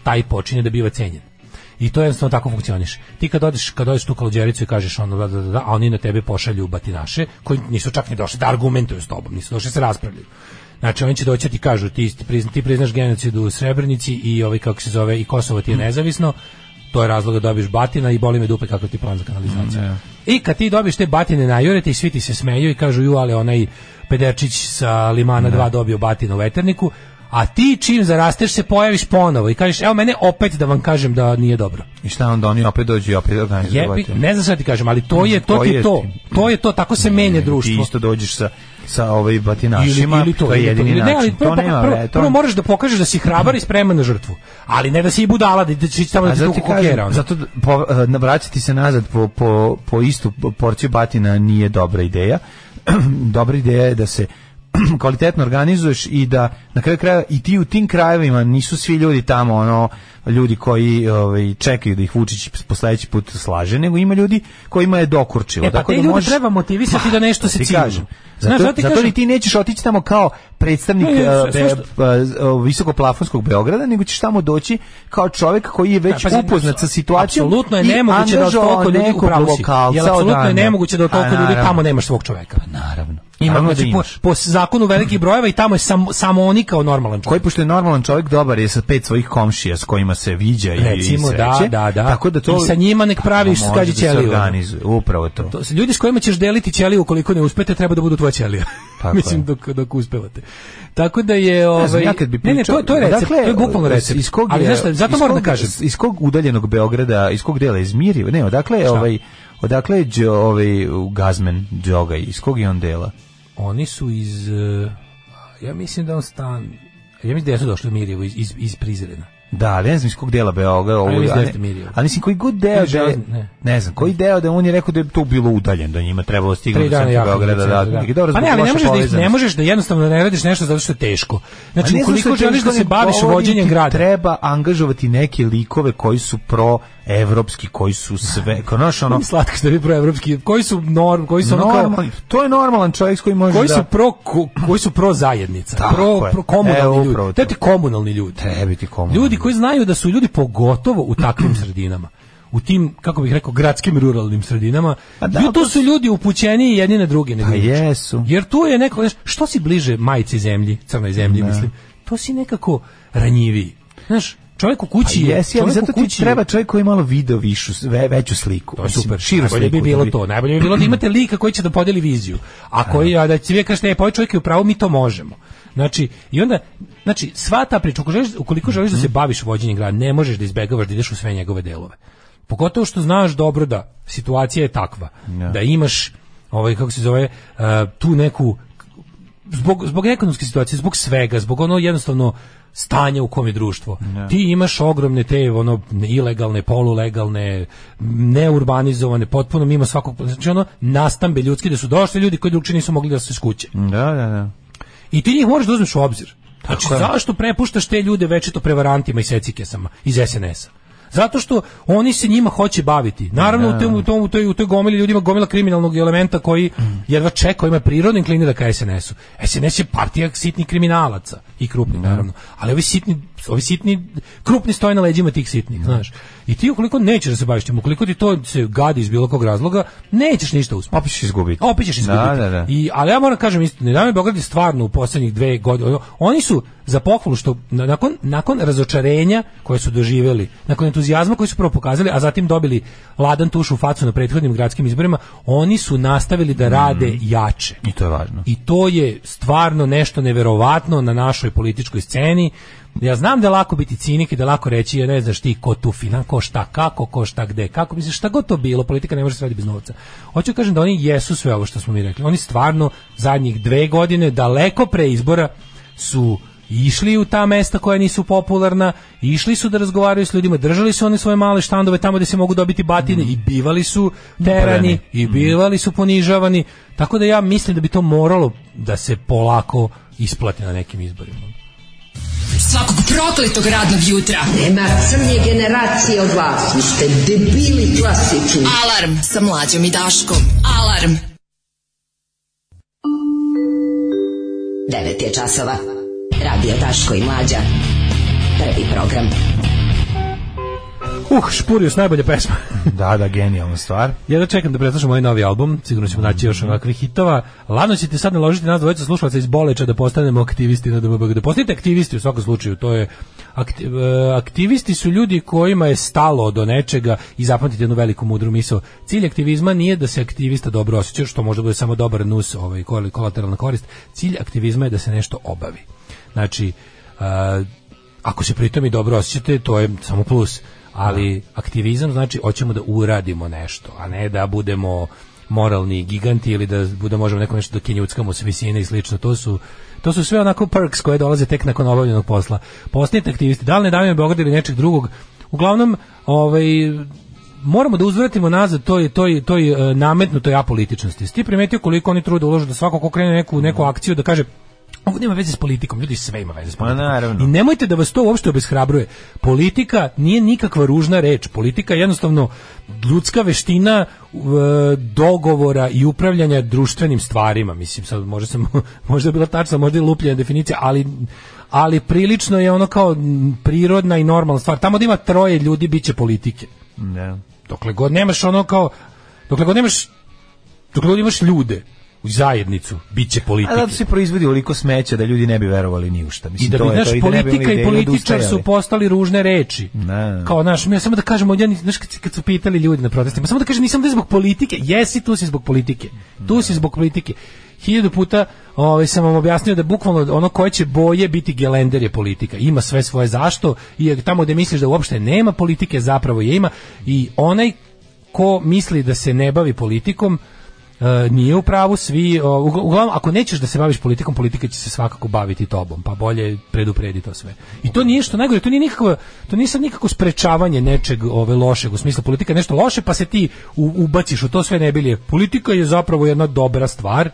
taj počinje da biva cenjen. I to jednostavno tako funkcioniše. Ti kad odeš, kad odeš tu kalđericu i kažeš ono da, da, da, da, a oni na tebe pošalju batinaše, koji nisu čak ni došli da argumentuju s tobom, nisu došli da se raspravljaju. Znači oni će doći da ti kažu ti, ti, prizna, ti priznaš genocid u Srebrenici i ovaj kako se zove i Kosovo ti je nezavisno. To je razlog da dobiješ batina i boli me dupe kako ti plan za kanalizaciju. I kad ti dobiješ te batine najurete i svi ti se smeju i kažu ju, ali onaj pederčić sa Limana 2 dobio batinu u veterniku, a ti čim zarasteš se pojaviš ponovo i kažeš evo mene opet da vam kažem da nije dobro. I šta onda oni opet dođu i opet Jebi, ne znam šta ti kažem, ali to je to ti je to. ti? To je to, tako se menja Ti društvo. isto dođeš sa, sa ovaj batinašima, ili, ili to, to je ili jedini ili- Ne, način. ali prvo, to nema, prvo, to... prvo moraš da pokažeš da si hrabar i spreman na žrtvu. Ali ne da si i budala, da, da će tamo da ti ti kažem, kokera. zato po, eh, vraćati se nazad po, po, po istu porciju batina nije dobra ideja. dobra ideja je da se kvalitetno organizuješ i da na kraju kraja i ti u tim krajevima nisu svi ljudi tamo ono ljudi koji ovaj čekaju da ih Vučić po sledeći put slaže, nego ima ljudi kojima je dokurčilo. E, pa Tako te da možeš- treba motivisati da nešto se ti ciljuje. kažem. Znaš, Zato, zato ti zato kažem- ti nećeš otići tamo kao predstavnik Ne, ne, be- što- eh, visokoplafonskog Beograda, nego ćeš tamo doći kao čovjek koji je već pazi, upoznat sa situacijom. Apsolutno je nemoguće da od toliko ljudi upravo si. Jer apsolutno je nemoguće da od toliko ljudi tamo nemaš svog čoveka. Naravno. Ima, da znači, po, po zakonu velikih brojeva i tamo je sam, samo oni kao normalan čovjek. Koji pošto je normalan čovjek dobar je sa pet svojih komšija s kojima se viđa i- Recimo, i da, sreće. da, da. Tako da to I sa njima nek pravi Može skađe da ćeliju. organizuje, upravo to. To ljudi s kojima ćeš deliti ćeliju ukoliko ne uspete, treba da budu tvoja ćelija. Tako Mislim je. dok dok uspevate. Tako da je ovaj znam, ja kad bi Ne, ne, to, to je recept, Dakle, to je bukvalno recept. Iz kog Ali je- znaš šta, zato moram da kažem. Iz kog udaljenog Beograda, iz kog dela iz Mirjeva? Ne, odakle je ovaj odakle je ovaj Gazmen Đoga, iz kog je on dela? Oni su iz eh, ja mislim da on stan ja mislim da su došli u Mirjevo iz, iz, iz Prizrena. Da, ali ne znam iz kog dela Beograda, ovo, Ali da ali, ali mislim koji god deo da je, ne. ne znam, koji deo da on je rekao da je to bilo udaljen, da njima trebalo stignuti do centra Beograda, da, da, neki dobro Pa ne, ali ne možeš, da, ne možeš da jednostavno ne radiš nešto zato što je teško. Znači, Pa ukoliko želiš da se baviš vođenjem ti grada, Treba angažovati neke likove koji su pro evropski, koji su sve, kao znaš, ono, slatko što je proevropski, koji su norm, koji su ono kao, normalni, to je normalan čovjek s kojim možeš koji da... su pro ko- koji su pro zajednica, Tako pro pro komunalni E, ljudi. To ti komunalni ljudi. Treba biti komunalni. Ljudi koji znaju da su ljudi pogotovo u takvim sredinama u tim, kako bih rekao, gradskim ruralnim sredinama, Pa da, to tu su ljudi upućeniji jedni na druge. Pa jesu. Jer tu je neko, što si bliže majici zemlji, crnoj zemlji, mislim, to si nekako ranjiviji. Znaš, čovjek u kući Pa Jesi, ali zato ti kući treba čovjek koji malo video višu, ve, veću sliku. To je super. Širu Najbolje sliku. bi bilo da vi- to. Najbolje bi bilo da imate lika koji će da podeli viziju. A koji a da će vi kažete, e, pa ovaj čovjek je u pravu, mi to možemo. Znači, i onda, znači, sva ta priča, ukoliko želiš, ukoliko želiš da se baviš vođenjem grada, ne možeš da izbegavaš da ideš u sve njegove delove. Pogotovo što znaš dobro da situacija je takva, da imaš, ovaj, kako se zove, uh, tu neku, zbog, zbog ekonomske situacije, zbog svega, zbog ono jednostavno stanja u kom je društvo. Ti imaš ogromne te ono ilegalne, polulegalne, neurbanizovane, potpuno mimo svakog, znači ono nastambe ljudski da su došli ljudi koji drugčije nisu mogli da se skuće. Da, da, da. I ti njih moraš da uzmeš u obzir. Znači, Tako zašto prepuštaš te ljude večito prevarantima i secikesama iz SNS-a? Zato što oni se njima hoće baviti. Naravno, u, tom, u, tom, u, toj, u toj gomili ljudima gomila kriminalnog elementa koji jedva čeka, ima prirodno inklinira ka SNS-u. SNS je partija sitnih kriminalaca i krupnih, naravno. Ali ovi sitni, ovi sitni, krupni stoje na leđima tih sitnih, znaš. I ti ukoliko nećeš da se baviš tim, ukoliko ti to se gadi iz bilo kog razloga, nećeš ništa uspjeti. Opet ćeš izgubiti. Opet ćeš izgubiti. Da, da, da. I, ali ja moram kažem istinu, Dinamo Beograd je stvarno u poslednjih dve godine, oni su za pohvalu što na- nakon, nakon razočarenja koje su doživjeli, nakon entuzijazma koji su prvo pokazali, a zatim dobili ladan tuš u facu na prethodnim gradskim izborima, oni su nastavili da rade jače. I to je važno. I to je stvarno nešto neverovatno na našoj političkoj sceni. Ja znam da je lako biti cinik i da je lako reći, ja ne znaš ti ko tu finan, ko šta, kako, ko šta, gde, kako, misliš, šta god to bilo, politika ne može se raditi bez novca. Hoću da kažem da oni jesu sve ovo što smo mi rekli. Oni stvarno zadnjih dve godine, daleko pre izbora, su išli u ta mesta koja nisu popularna, išli su da razgovaraju s ljudima, držali su one svoje male štandove tamo gde se mogu dobiti batine i bivali su terani Upareni. i bivali su ponižavani, tako da ja mislim da bi to moralo da se polako isplate na nekim izborima. Svakog prokletog radnog jutra. Nema crnje generacije od vas. Vi ste debili klasični. Alarm sa mlađom i Daškom. Alarm. 9 je časova. Radio Daško i Mlađa. Prvi program. Uh, Špurius, najbolja pesma. Da, da, genijalna stvar. Ja da čekam da preslušam ovaj novi album, sigurno ćemo naći još onakvih hitova. Ladno ćete sad naložiti nas dvojica slušalaca iz Boleča da postanemo aktivisti na DBB. Da postanete aktivisti u svakom slučaju, to je akti- e, aktivisti su ljudi kojima je stalo do nečega i zapamtite jednu veliku mudru misao. Cilj aktivizma nije da se aktivista dobro osjeća, što može bude samo dobar nus, ovaj kol- kolateralna korist. Cilj aktivizma je da se nešto obavi. Znači, a, ako se pritom i dobro osjećate, to je samo plus. Ali aktivizam znači hoćemo da uradimo nešto, a ne da budemo moralni giganti ili da bude možemo neko nešto da kenjuckamo s visine i slično. To su to su sve onako perks koje dolaze tek nakon obavljenog posla. Postanite aktivisti, da li ne davimo Beograd ili nečeg drugog. Uglavnom, ovaj moramo da uzvratimo nazad toj toj toj e, nametnutoj apolitičnosti. Sti primetio koliko oni trude ulože da svako ko krene neku neku akciju da kaže ovo nema veze s politikom, ljudi sve ima veze s politikom. naravno. I nemojte da vas to uopšte obeshrabruje. Politika nije nikakva ružna reč. Politika je jednostavno ljudska veština e, dogovora i upravljanja društvenim stvarima. Mislim, sad može se, možda je bila tačna, možda je lupljena definicija, ali ali prilično je ono kao prirodna i normalna stvar. Tamo da ima troje ljudi, bit će politike. Da. Dokle god nemaš ono kao, dokle god nemaš, dokle god imaš ljude u zajednicu, bit će A politike. zato se proizvodi oliko smeća da ljudi ne bi verovali ni u šta. Mislim, I da to bi, je znaš, to, i da politika imali i ideju, političar su postali ružne reči. Ne. Kao, znaš, mi samo da kažemo, ja, znaš, kad, kad su pitali ljudi na protestima, samo da kažem, nisam da zbog politike, jesi, tu si zbog politike. Tu si zbog politike. Hiljadu puta ovaj, sam vam objasnio da bukvalno ono koje će boje biti gelender je politika. Ima sve svoje zašto i tamo gde misliš da uopšte nema politike, zapravo je ima. I onaj ko misli da se ne bavi politikom, E, nije u pravu svi, o, ugl- uglavnom ako nećeš da se baviš politikom, politika će se svakako baviti tobom, pa bolje predupredi to sve. I to nije što najgore, to nije nikakvo, to nije sad nikako sprečavanje nečeg ove lošeg, u smislu politika je nešto loše, pa se ti u- ubaciš u to sve ne bilje. Politika je zapravo jedna dobra stvar,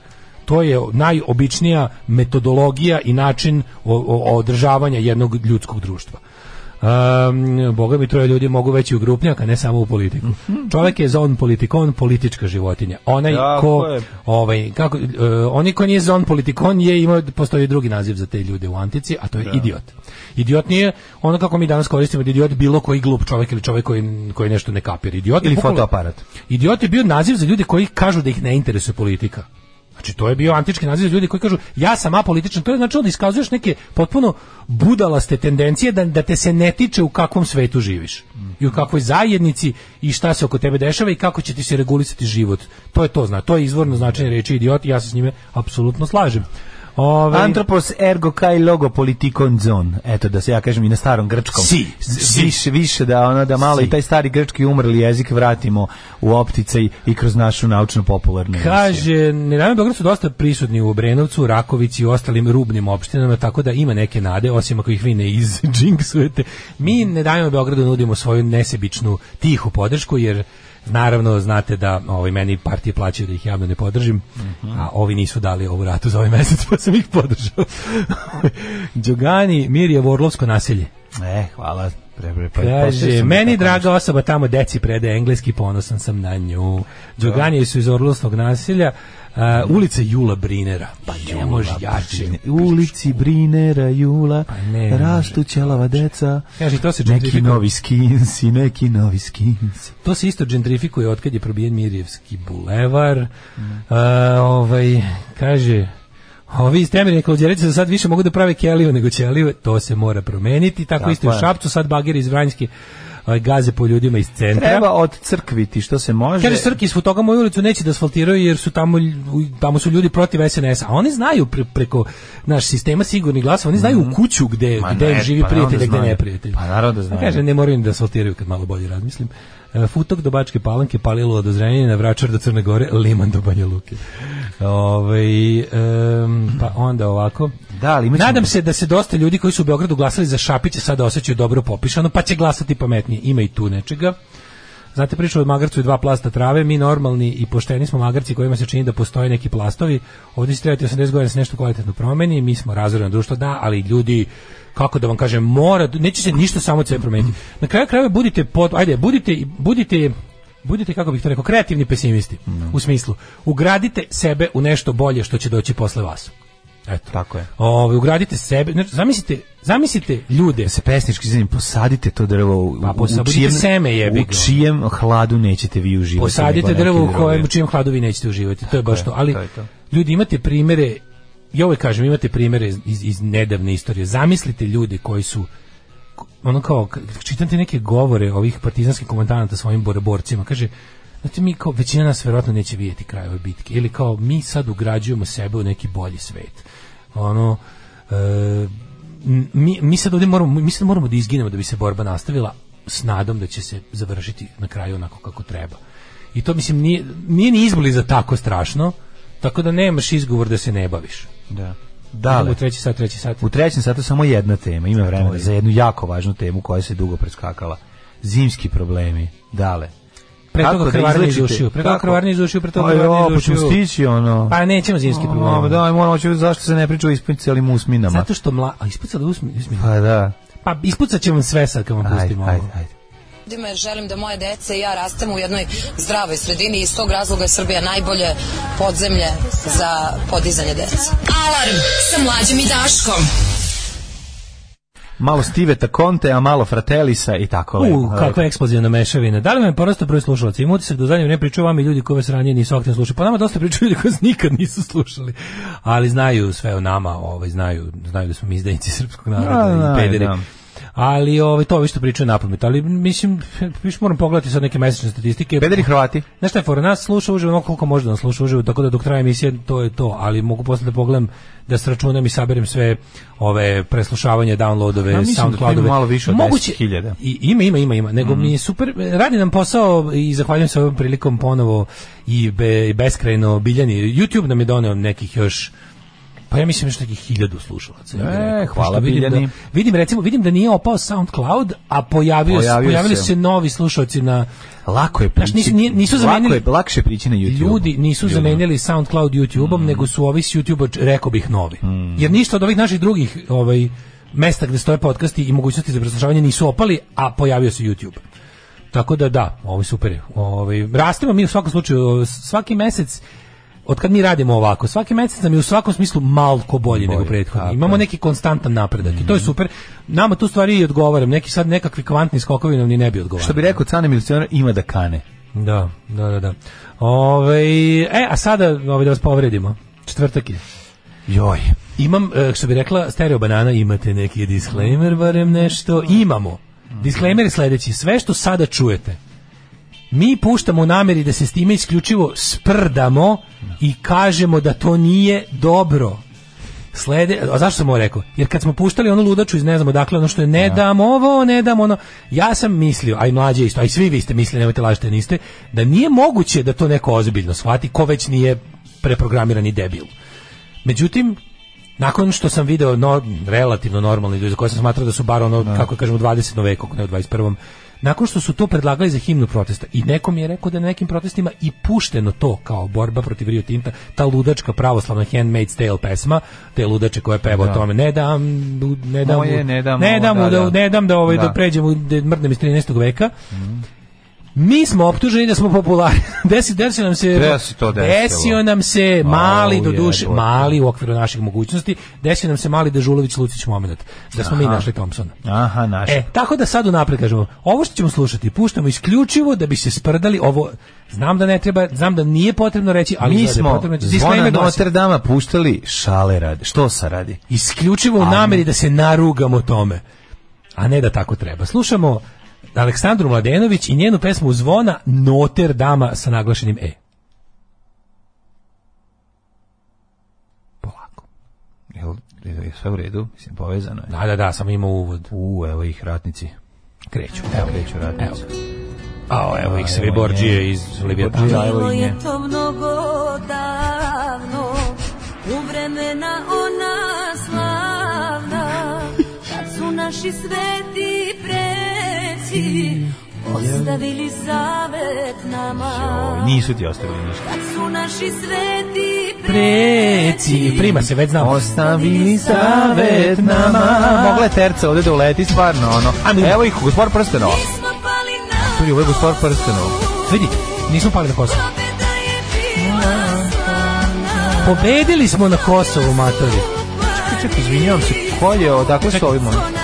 to je najobičnija metodologija i način održavanja jednog ljudskog društva. Um, boga mi troje ljudi mogu veći u grupnjak, a ne samo u politiku. Čovjek je zon politikon, politička životinja. Onaj Tako ko, je. ovaj, kako, uh, oni ko nije zon politikon je imao, postoji drugi naziv za te ljude u antici, a to je idiot. Idiot nije ono kako mi danas koristimo, da idiot bilo koji glup čovjek ili čovjek koji, koji nešto ne kapira. Idiot Ili fotoaparat. Idiot je bio naziv za ljude koji kažu da ih ne interesuje politika. Znači to je bio antički naziv ljudi koji kažu ja sam apolitičan, to je znači da iskazuješ neke potpuno budalaste tendencije da, da te se ne tiče u kakvom svetu živiš i u kakvoj zajednici i šta se oko tebe dešava i kako će ti se regulisati život. To je to, zna, to je izvorno značenje reči idiot i ja se s njime apsolutno slažem. Ove, Antropos ergo kai logo politikon zon. Eto da se ja kažem i na starom grčkom. Si, si. Više, više da ono da malo Si. i taj stari grčki umrli jezik vratimo u opticaj i kroz našu naučno popularnu. emisiju. Kaže, Nenajme Beograd su dosta prisutni u Obrenovcu, Rakovici i ostalim rubnim opštinama, tako da ima neke nade, osim ako ih vi ne izđinksujete. Mi ne dajemo Beogradu nudimo svoju nesebičnu, tihu podršku, jer naravno znate da ovaj, meni partije plaćaju da ih javno ne podržim, a ovi nisu dali ovu ratu za ovaj mesec, pa sam ih podržao. Đogani, Mirje, Vorlovsko naselje. E, hvala. Pre, pre, pa, Kaže, meni draga osoba tamo deci prede engleski, ponosan sam na nju. Đoganije su iz Orlovskog nasilja, a, ulica Jula Brinera. Pa ne može jače. Ulici Brinera Jula Pa ne rastu ćelava deca. Kaže, to se Neki novi skinsi, neki novi skinsi. To se isto gentrifikuje od kad je probijen Mirjevski bulevar. A, ovaj, kaže, Ovi iz temeljne kalđerice za sad više mogu da prave keliju nego ćeliju, to se mora promeniti. Tako, Tako isto i u je. Šapcu, sad bageri iz Vranjske ovaj, gaze po ljudima iz centra. Treba od crkviti što se može. Kaže Srki iz toga moju ulicu neće da asfaltiraju jer su tamo tamo su ljudi protiv SNS-a. A oni znaju pre, preko naš sistema sigurnih glasova, oni znaju u kuću gde Mhm. Ma gde ne, živi pa prijatelj, da a gde neprijatelj. Pa naravno da znaju. Kaže ne moraju da asfaltiraju kad malo bolje razmislim. E, Futok do Bačke Palanke, Palilo do Zrenjanina, Vračar do Crne Gore, Liman do Banja Luke. Ovaj em, pa onda ovako. Da, ali ćemo- Nadam se da se dosta ljudi koji su u Beogradu glasali za Šapića sada osjećaju dobro popišano, pa će glasati pametnije. Ima i tu nečega. Znate priču o magarcu i dva plasta trave, mi normalni i pošteni smo magarci kojima se čini da postoje neki plastovi. Ovdje će trebati 80 godina da se nešto kvalitetno promeni, mi smo razoreno društvo, da, ali ljudi kako da vam kažem, mora, neće se ništa samo od sebe promeniti. Na kraju krajeva budite pod, ajde, budite budite budite kako bih to rekao kreativni pesimisti u smislu ugradite sebe u nešto bolje što će doći posle vas. Eto. Tako je. Ovaj ugradite sebe, znači zamislite, zamislite ljude se pesnički zanim posadite to drvo u, Pa u čijem, seme, jebi u čijem hladu nećete vi uživati. Posadite drvo u kojem u čijem hladu vi nećete uživati. To je baš je, to. Ali to je to. ljudi imate primere ja uvek kažem, imate primere iz, iz, nedavne istorije. Zamislite ljude koji su ono kao, k- čitate neke govore ovih partizanskih komandanata svojim borborcima, kaže, Znate, mi kao, većina nas verovatno neće vidjeti kraj ove bitke. Ili kao, mi sad ugrađujemo sebe u neki bolji svet. Ono, e, mi, mi sad ovdje moramo, mi sad moramo da izginemo da bi se borba nastavila s nadom da će se završiti na kraju onako kako treba. I to, mislim, nije, nije ni izbliza tako strašno, tako da nemaš izgovor da se ne baviš. Da. Dale, u treći sat, treći sat. u trećem satu samo jedna tema, ima vremena za jednu jako važnu temu koja se dugo preskakala. Zimski problemi. Dale. Pre Kako toga da krvarni iz ušiju, pre toga kako? krvarni iz ušiju, pre toga krvarni iz pa ćemo ušiju. stići ono. Pa nećemo zimski O, problem. daj, moramo ću, zašto se ne priča o ispucalim usminama? Zato što mla... A ispucali usmi. Pa da. Pa ispucat ćemo sve sad kad vam Ajde, pustimo ajde, ovo. ajde. ljudima jer želim da moje dece i ja rastemo u jednoj zdravoj sredini i iz tog razloga je Srbija najbolje podzemlje za podizanje dece. Alarm sa mlađom i Daškom. Malo Stiveta Conte, a malo Fratelisa i tako lepo. U, kakva eksplozivna mešavina. Da li vam je porastao broj slušalaca? Ima utisak da u zadnje vreme pričaju vama i ljudi koji vas ranije nisu aktivno slušali. Pa nama dosta pričaju ljudi koji vas nikad nisu slušali. Ali znaju sve o nama, ovaj, znaju, znaju da smo mi izdajnici srpskog naroda Da, i da, pederi. da. Ali ovaj, to više pričaju napamet. Ali mislim, više moram pogledati sad neke mesečne statistike. Pederi Hrvati. Znaš šta je fora, nas sluša uživo ono koliko može da nas sluša uživo, tako da dok traje emisija to je to, ali mogu posle da pogledam da sračunam i saberem sve ove preslušavanje, downloadove, Ja da soundcloudove. ima malo više od 10.000. I, ima, ima, ima, ima. Nego mi je super, radi nam posao i zahvaljujem se ovom prilikom ponovo i, be, i beskrajno biljani. YouTube nam je doneo nekih još pa ja mislim još nekih hiljadu slušalaca. ja E, hvala, vidim. Da, vidim, recimo, vidim da nije opao SoundCloud, a pojavio, Pojavio pojavili se. se novi slušalci na Lako je Znaš, prići. nisu- nije- nisu zamenili- Lako je, lakše prići na YouTube. Ljudi nisu Ljudima. zamenili SoundCloud YouTubeom, nego su ovi s YouTubea, rekao bih, novi. Mm. Jer ništa od ovih naših drugih ovaj, mesta gde stoje podcasti i mogućnosti za preslušavanje nisu opali, a pojavio se YouTube. Tako da da, ovo je super. Ovaj, rastemo mi u svakom slučaju, svaki mesec od kad mi radimo ovako, svaki mesec nam je u svakom smislu malko bolji, nego prethodni. Imamo neki konstantan napredak i to je super. Nama tu stvari i odgovaram. Neki sad nekakvi kvantni skokovi nam ni ne bi odgovarali. Što bi rekao Cane Milicionar, ima da kane. Da, da, da, da. Ove, e, a sada ovaj, da vas povredimo. Četvrtak je. Joj. Imam, e, što bi rekla Stereo Banana, imate neki disclaimer, barem nešto. Imamo. Disclaimer je sledeći. Sve što sada čujete, mi puštamo u nameri da se s time isključivo sprdamo i kažemo da to nije dobro. Slede, a zašto sam ovo rekao? Jer kad smo puštali onu ludaču iz ne znamo dakle ono što je ne dam ovo, ne dam ono, ja sam mislio, a i mlađe isto, a i svi vi ste mislili, nemojte lažite, niste, da nije moguće da to neko ozbiljno shvati, ko već nije preprogramirani debil. Međutim, nakon što sam video no, relativno normalni ljudi za koje sam smatrao da su bar ono, kako kažemo, u 20. veku, ne u 21. Nakon što su to predlagali za himnu protesta i neko mi je rekao da na nekim protestima i pušteno to kao borba protiv Rio Tinta, ta ludačka pravoslavna Handmaid's Tale pesma, te ludače koje peva Da. o tome, ne dam, ne dam, Moje, ne dam ne ovo, dam, da, da, da. ne dam da, ovaj, da. Da. pređemo, da mrdnem iz 13. veka. Mi smo optuženi da smo popularni. Desi, desio nam se Gde se to desio nam se mali do duše, mali u okviru naših mogućnosti, desio nam se mali Dežulović Lucić moment da smo mi Aha. našli Thompsona. Aha, naš. E, tako da sad unapred kažemo, ovo što ćemo slušati, puštamo isključivo da bi se sprdali ovo, znam da ne treba, znam da nije potrebno reći, ali mi da smo potrebno reći. zvona Notre Dama puštali šale radi. Što sa radi? isključivo u nameri da se narugamo tome, a ne da tako treba. Slušamo Aleksandru Mladenović i njenu pesmu Zvona Noter Dama sa naglašenim E. Polako. Jel, je sve u redu? Mislim, povezano je. Da, da, da, samo ima uvod. U, evo ih ratnici. Kreću. Evo kreću ratnici. Evo. A, evo ih sve Borđije iz Borđije, Leviatana. evo i nje. to mnogo davno U vremena ona slavna Kad su naši sveti preci Ostavili zavet nama Nisu ti ostavili ništa. Kad su naši sveti Preci, prima se, već znam. Ostavili savet nama. Mogla je terca ovde da uleti, stvarno, ono. Evo ih, gospodar Prstenova. Čuli, ovo je gospodar Prstenova. Vidi, nismo pali na Kosovo. Pobedili smo na Kosovu, matori. Čekaj, čekaj, izvinjavam se, ko je, odakle su ovi moji?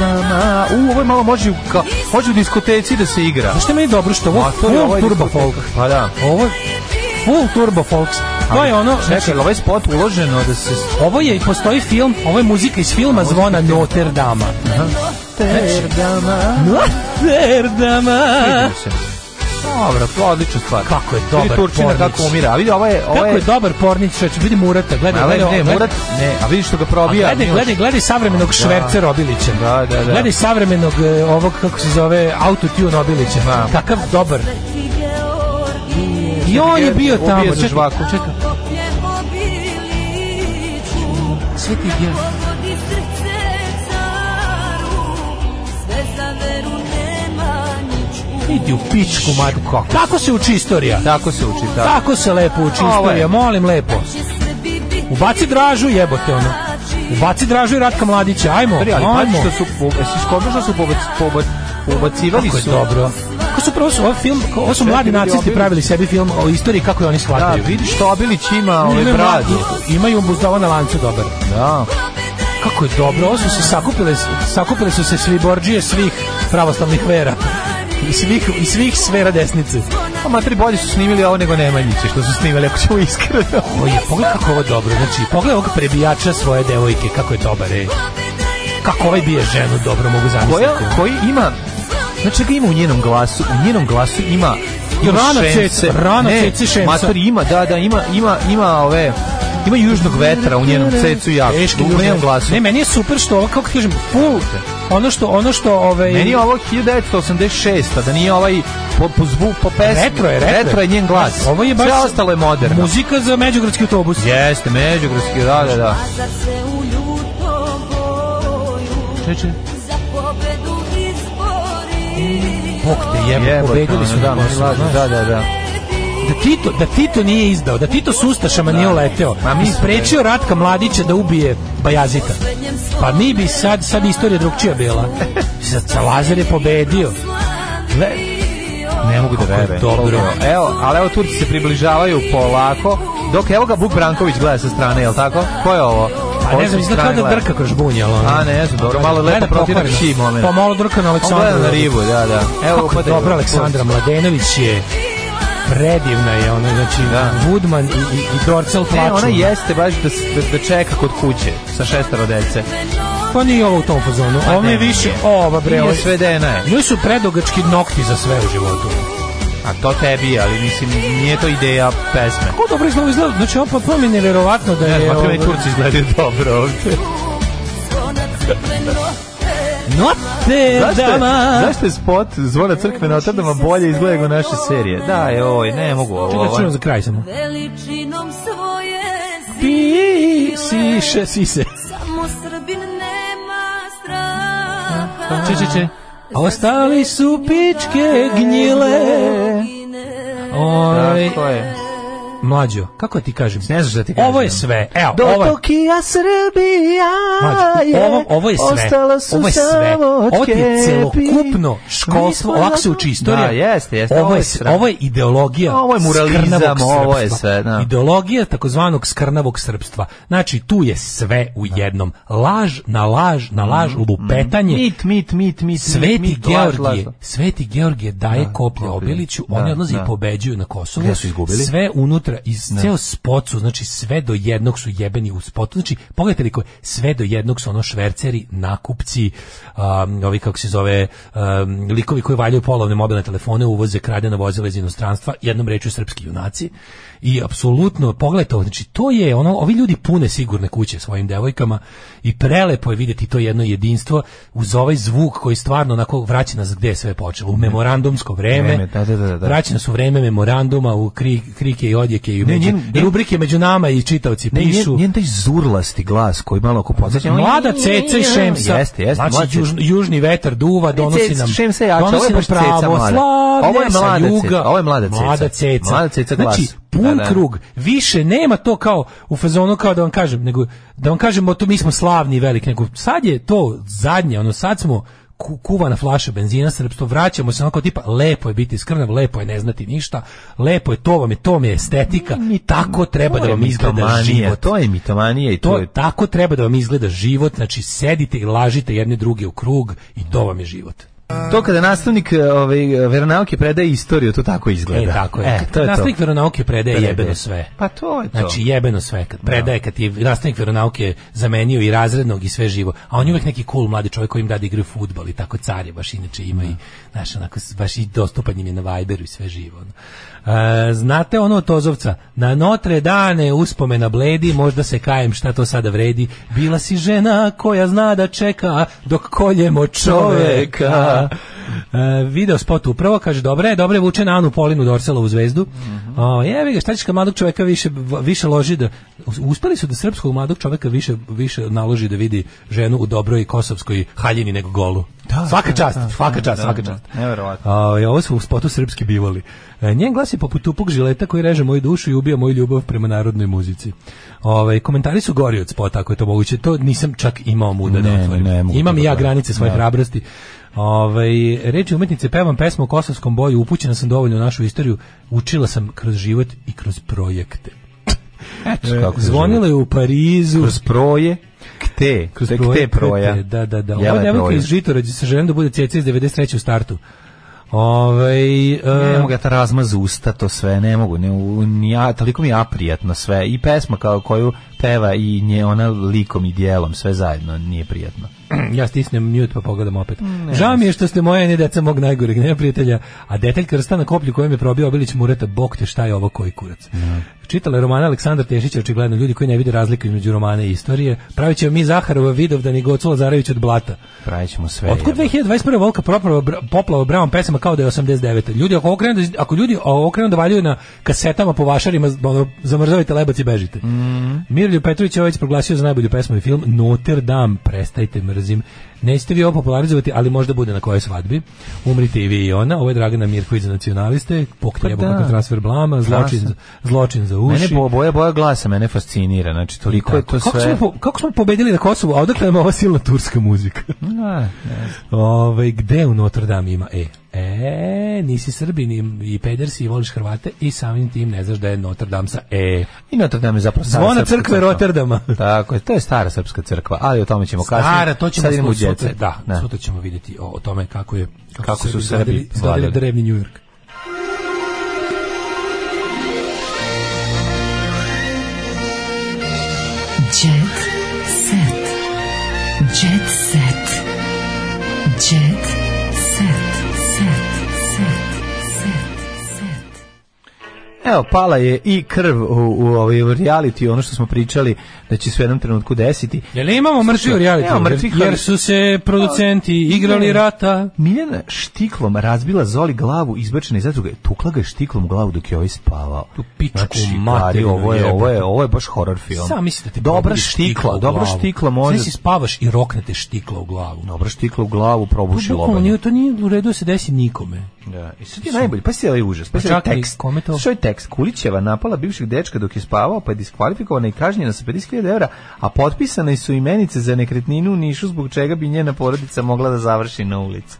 Na u, ovo je malo može, ka, može u diskoteci da se igra. Znaš što je meni dobro što ovo to je, ovo turbo folk. Pa da. Ovo je full turbo folk. To je ono, Čekaj, znači, ovaj spot uloženo da se... ovo je, postoji film, ovo je muzika iz filma Zvona Notre Dama. Notre Dama. Vidim se. Dobro, to je odlična stvar. Kako je Vidi dobar Turčina pornić. kako umira. A vidi, ovo je... Ovo Kako je, je dobar pornić, čoveče, vidi Murata, gledaj, Ale, gledaj, ne, gledaj- Murat, ne, a vidi što ga A probija. gledaj, Miloš. gledaj, gledaj savremenog šverca Robilića. Da, da, da. Gledaj savremenog e, ovog, kako se zove, autotune Robilića. Da. Kakav dobar. I on je bio Ubije tamo. za Čekaj, žvaku. čekaj. Sveti Georg. Idi u pičku, mat. Kako se uči istorija? Tako se uči, tako. Kako se lepo uči Ovo je. istorija, molim lepo. Ubaci dražu, jebote ono. Ubaci dražu i Ratka Mladića, ajmo, Pri, ali ajmo. pazi što su, skonto što su pobac, pobac, pobacivali Kako je su. dobro. Kako su prvo su ovaj film, ovo su mladi nacisti pravili sebi film o istoriji kako je oni Da, shvataju. vidiš što Obilić ima ovaj Imaju bradu. Imaju buzdava na lancu dobar. Da. Kako je dobro, ovo su se sakupile, sakupile su se sliborđije svih pravoslavnih vera. I svih, i svih sfera desnice. A materi bolje su snimili ovo nego Nemanjiće što su snimali, ako ćemo iskreno. O je, pogledaj kako ovo dobro. Znači, pogledaj ovog prebijača svoje devojke, kako je dobar, ej. Kako ovaj bije ženu, dobro mogu zamisliti. Koja, koji ima, znači ga ima u njenom glasu, u njenom glasu ima Rana ceca, rana ne, ceci šenca. Matori ima, da, da, ima, ima, ima ove, ima južnog vetra u njenom cecu jako, u njenom glasu. Ne, meni je super što ovo, kako kažem, full, ono što, ono što, ovaj... Meni je ovo 1986, a da nije ovaj po, po zvu, po pesmi. Retro je, retro je. retro je njen glas. Ovo je baš Sve ostalo je moderno. Muzika za međugradski autobus. Jeste, međugradski, da, da, da. Čeče. Za pobedu izbori Bog te jebe, pobedili su ono, da, da, da, da. Da Tito, da Tito nije izdao, da Tito s Ustašama nije uleteo, Ma mi i smo sprečio Ratka Mladića da ubije Bajazita. Pa mi bi sad, sad istorija drugčija bila. Sad sa Lazar je pobedio. Gle, Ne mogu da verujem. dobro. Evo, ali evo Turci se približavaju polako, dok evo ga Buk Branković gleda sa strane, je tako? Ko je ovo? a ne znam, izgleda kao da drka kroz bunje, ali ono. A ne znam, dobro, malo lepo protira psi moment. Pa malo drka na On Aleksandra. gleda na ribu, da, da. Evo, Kako upadaju. dobro, Aleksandra Mladenović je predivna je ona, znači Da. Woodman i, i, i Dorcel Ne, plaču. ona jeste baš da, da, da čeka kod kuće sa šestero dece. Pa nije ovo u tom fazonu. Ovo je ne, više, ova bre, ovo Nije sve DNA je. Njoj su predugački nokti za sve u životu. A to tebi, je, ali mislim, nije to ideja pesme. Kako dobro izgleda, izgleda. Znači, ovo potpuno mi je nevjerovatno da Ne, je... meni ovo- Turci izgledaju dobro ovdje. Note Zašto je, dama! zašto je spot zvona crkve na otadama bolje izgleda nego naše serije? Da, je oj, ne mogu ovo. Čekaj, čujem za kraj samo. Veličinom svoje Pi, siše, sise. Samo Srbin nema straha Če, če, če. Ostali su pičke gnjile. Oj, Tako je. Mlađo, kako ti kažem? Ne znaš da ti kažem. Ovo je sve. Evo, Do ovo. Tokija Srbija Mlađo, je ovo, ovo je sve. ostala su Ovo je sve. Ovo ti je celokupno školstvo, ovako se uči istorija. Da, jeste, jeste. Ovo je, ovo je ideologija Ovo je muralizam, ovo je sve, da. Ideologija takozvanog skrnavog srpstva. Znači, tu je sve u jednom. Laž na laž, na laž, lupetanje. Mit, mit, mit, mit, Sveti mit, laž, Georgije, laž. Sveti Georgije daje Da, koplje. Obiliću, Da, oni odlaze da. i pobeđuju na Kosovu. Gde su izgubili? Sve unutra, iz ceo spot su, znači sve do jednog su jebeni u spotu. Znači, pogledajte li koje, sve do jednog su ono šverceri, nakupci, um, ovi kako se zove, um, likovi koji valjaju polovne mobilne telefone, uvoze kradena vozila iz inostranstva, jednom rečju srpski junaci. I apsolutno, pogledajte znači to je ono, ovi ljudi pune sigurne kuće svojim devojkama i prelepo je vidjeti to jedno jedinstvo uz ovaj zvuk koji stvarno onako vraća nas gde je sve počelo. U memorandumsko vreme, Vreme, da, da, da, da. vraća nas u vreme memoranduma, u kri, krike i odjeke rubrike i Ne, njen- rubrike među nama i čitaoci Ne, pišu. njen, njen taj zurlasti glas koji malo oko podsjeća. Mlada ceca i šemsa. Jeste, jeste. Znači, mlada ceca. južni, južni vetar duva, donosi nam, šemsa jača, donosi nam pravo, slavlje Ovo je mlada juga. ovo je mlada ceca. Mlada ceca. Mlada ceca glas. Znači, pun Da, da. krug. Više nema to kao u fazonu kao da vam kažem, nego da vam kažemo to mi smo slavni i veliki, nego sad je to zadnje, ono sad smo kuvana flaša benzina srpstvo, vraćamo se onako tipa lepo je biti skrnav, lepo je ne znati ništa, lepo je to vam je, to mi je estetika, tako treba da vam izgleda život. To je mitomanija i to, To je... tako treba da vam izgleda život, znači sedite i lažite jedne druge u krug i to vam je život. To kada nastavnik ovaj, veronauke predaje istoriju, to tako izgleda. E, tako je. E, to je to. nastavnik veronauke predaje Predaje. jebeno sve. Pa to je to. Znači jebeno sve. Kad predaje, kad je nastavnik veronauke zamenio i razrednog i sve živo. A on je uvek neki cool mladi čovjek koji im da da igraju fudbal i tako car je baš inače ima i, znaš, onako, baš i dostupan im je na Viberu i sve živo. ono. E, znate ono Tozovca, na Notre Dane uspomena bledi, možda se kajem šta to sada vredi, bila si žena koja zna da čeka dok koljemo čoveka. E, video spot upravo, kaže, dobre, dobre vuče na Anu Polinu Dorselovu zvezdu. O, jevi ga, šta ćeš kad mladog čoveka više, više loži da... Uspeli su da srpskog mladog čoveka više, više naloži da vidi ženu u dobroj kosovskoj haljini nego golu. Svaka čast, svaka čast, svaka čast. Neverovatno. A, ovo su u spotu srpski bivali. E, njen glas je poput tupog žileta koji reže moju dušu i ubija moju ljubav prema narodnoj muzici. Ove, komentari su gori od spota, ako je to moguće. To nisam čak imao muda da Ne, otvorim. ne, ne Imam i ja da- granice svoje da. hrabrosti. Ove, reči umetnice, pevam pesmu u kosovskom boju, upućena sam dovoljno u našu istoriju, učila sam kroz život i kroz projekte. Eto E, kako Zvonila je u Parizu. Kroz proje, kte, Kroz tek proje, te proja. kte, Da, da, da. Ova devojka iz Žitorađe sa želim da bude ceca iz 93. u startu. Ovaj e, Ne mogu ja ta razmaz usta, to sve, ne mogu, ne, ja, toliko mi je aprijatno sve, i pesma kao koju peva i nje, ona likom i dijelom, sve zajedno nije prijatno. ja stisnem mute pa pogledam opet. Žao mi je što ste moje ne deca mog najgoreg neprijatelja, a detalj krsta na koplju kojem je probio Obilić Mureta, bog te šta je ovo koji kurac. Čitala je romana Aleksandar Tešić, očigledno ljudi koji ne vide razliku između romana i istorije. Pravit ćemo mi Zaharova Vidovdan i Gocu Lazarević od blata. Pravit ćemo sve. Otkud jebote. 2021. volka poplava, poplava bravom pesama kao da je 89. Ljudi, ako okrenu da, ako ljudi okrenu da valjaju na kasetama po vašarima, ono, zamrzavajte lebac i bežite. Mm. Miroljub Petrović je ovaj proglasio za najbolju pesmu i film Notre Dame, prestajte mrzim. Nećete vi ovo popularizovati, ali možda bude na kojoj svadbi. Umrite i vi i ona. Ovo je Dragana Mirković za nacionaliste. Poktelj Pa da. kakav transfer blama, zločin, zločin za uši. Mene bo, boja, boja glasa mene fascinira, znači toliko je to kako, sve... smo, po- kako smo pobedili na Kosovu, a odakle nam ova silna turska muzika? Ne. Ove, gde u Notre Dame ima E? E, nisi Srbin i, i pedersi i voliš Hrvate i samim tim ne znaš da je Notre Dame sa E. I Notre Dame je zapravo Zvona crkve. Rotterdama. Tako je, to je stara srpska crkva, ali o tome ćemo kasnije. Stara, to ćemo Sad idemo u sutra, jet set. da, Da. sutra ćemo vidjeti o, o tome kako je Kako su izgledali- Srbi vladali. drevni New York. Jet set. Jet set. Evo, pala je i krv u, u ovaj reality, ono što smo pričali da će se u jednom trenutku desiti. Jel imamo mrtvi u reality? Jer, su se producenti igrali Ne. rata. Miljana štiklom razbila Zoli glavu, izbačena iz zadruge, tukla ga je štiklom u glavu dok je ovaj spavao. Tu pičku Znači, materinu Gari, ovo je, ovo je, ovo je baš horror film. Sam mislite da ti Dobra štikla, dobra štikla može. Sve si spavaš i roknete štikla u glavu. Dobra štikla u glavu, probuši bukvalno lobanje. to nije u redu da se desi nikome. Da, i sad je najbolji, pa si ovaj užas, pa si Pa ovaj čak i tekst. Tekst, Kulićeva napala bivšeg dečka dok je spavao, pa je diskvalifikovana i kažnjena sa 50.000 evra, a potpisane su imenice za nekretninu u Nišu, zbog čega bi njena porodica mogla da završi na ulici.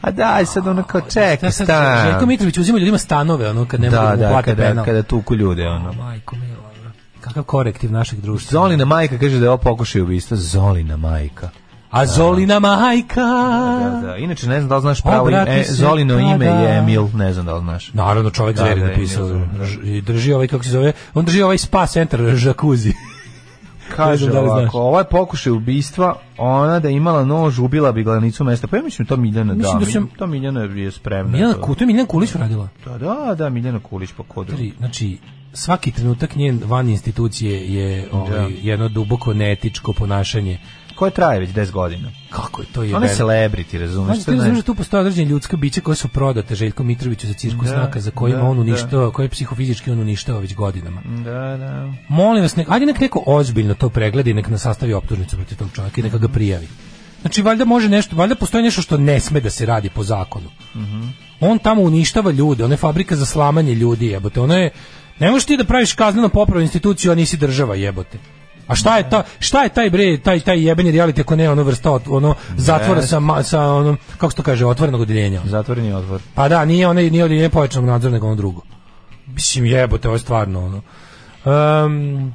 A daj, sad ono kao čekaj, stan. Željko Mitrović uzima ljudima stanove, ono, kad ne mogu Da, da da, plate kada, penal. kada tuku ljude, ono. Majko mila, ono. kakav korektiv našeg društva. Zolina majka kaže da je ovo pokušaj ubistva. Zolina majka. A Zolina majka. Da, da. Inače, ne znam da li znaš pravo ime. E, Zolino tada. ime je Emil, ne znam da li znaš. Naravno, čovjek Da, zveri da, napisao. Da. I drži ovaj, kako se zove, on drži ovaj spa centar, žakuzi. Kaže da ovako, ovo je pokušaj ubistva, ona da je imala nož, ubila bi glavnicu mesta. Pa ja mislim to Miljana, Mislim da, da sam- to Miljana je spremna. Miljana, to. To je Miljana Kulić uradila. Da, da, da, Miljana Kulić, pa kod Tri, Znači, svaki trenutak njen van institucije je ovaj, jedno duboko neetičko ponašanje. Koje traje već 10 godina. Kako je to je? Ona je celebrity, razumeš? Znači, ti razumeš da tu postoje određene ljudska bića koja su prodate Željko Mitroviću za cirkus Da, znaka za kojima da, on da. uništava, koje psihofizički on uništava već godinama. Da, da. Molim vas, nek, ajde nek neko ozbiljno to pregleda i nek nas sastavi optužnicu protiv tog čovjeka i neka ga prijavi. Znači, valjda može nešto, valjda postoji nešto što ne sme da se radi po zakonu. On tamo uništava ljude, ona je fabrika za slamanje ljudi, jebote. Ona je, ne možeš ti da praviš kazneno popravnu instituciju, a nisi država, jebote. A šta je ta šta je taj bre taj taj jebeni reality ako ne ono vrsta ono zatvora sa ma- sa onom kako se to kaže otvorenog odeljenja. Zatvoreni odvor. Pa da, nije onaj nije odeljenje pojačanog nadzora nego ono drugo. Mislim jebote, ovo je stvarno ono. Um,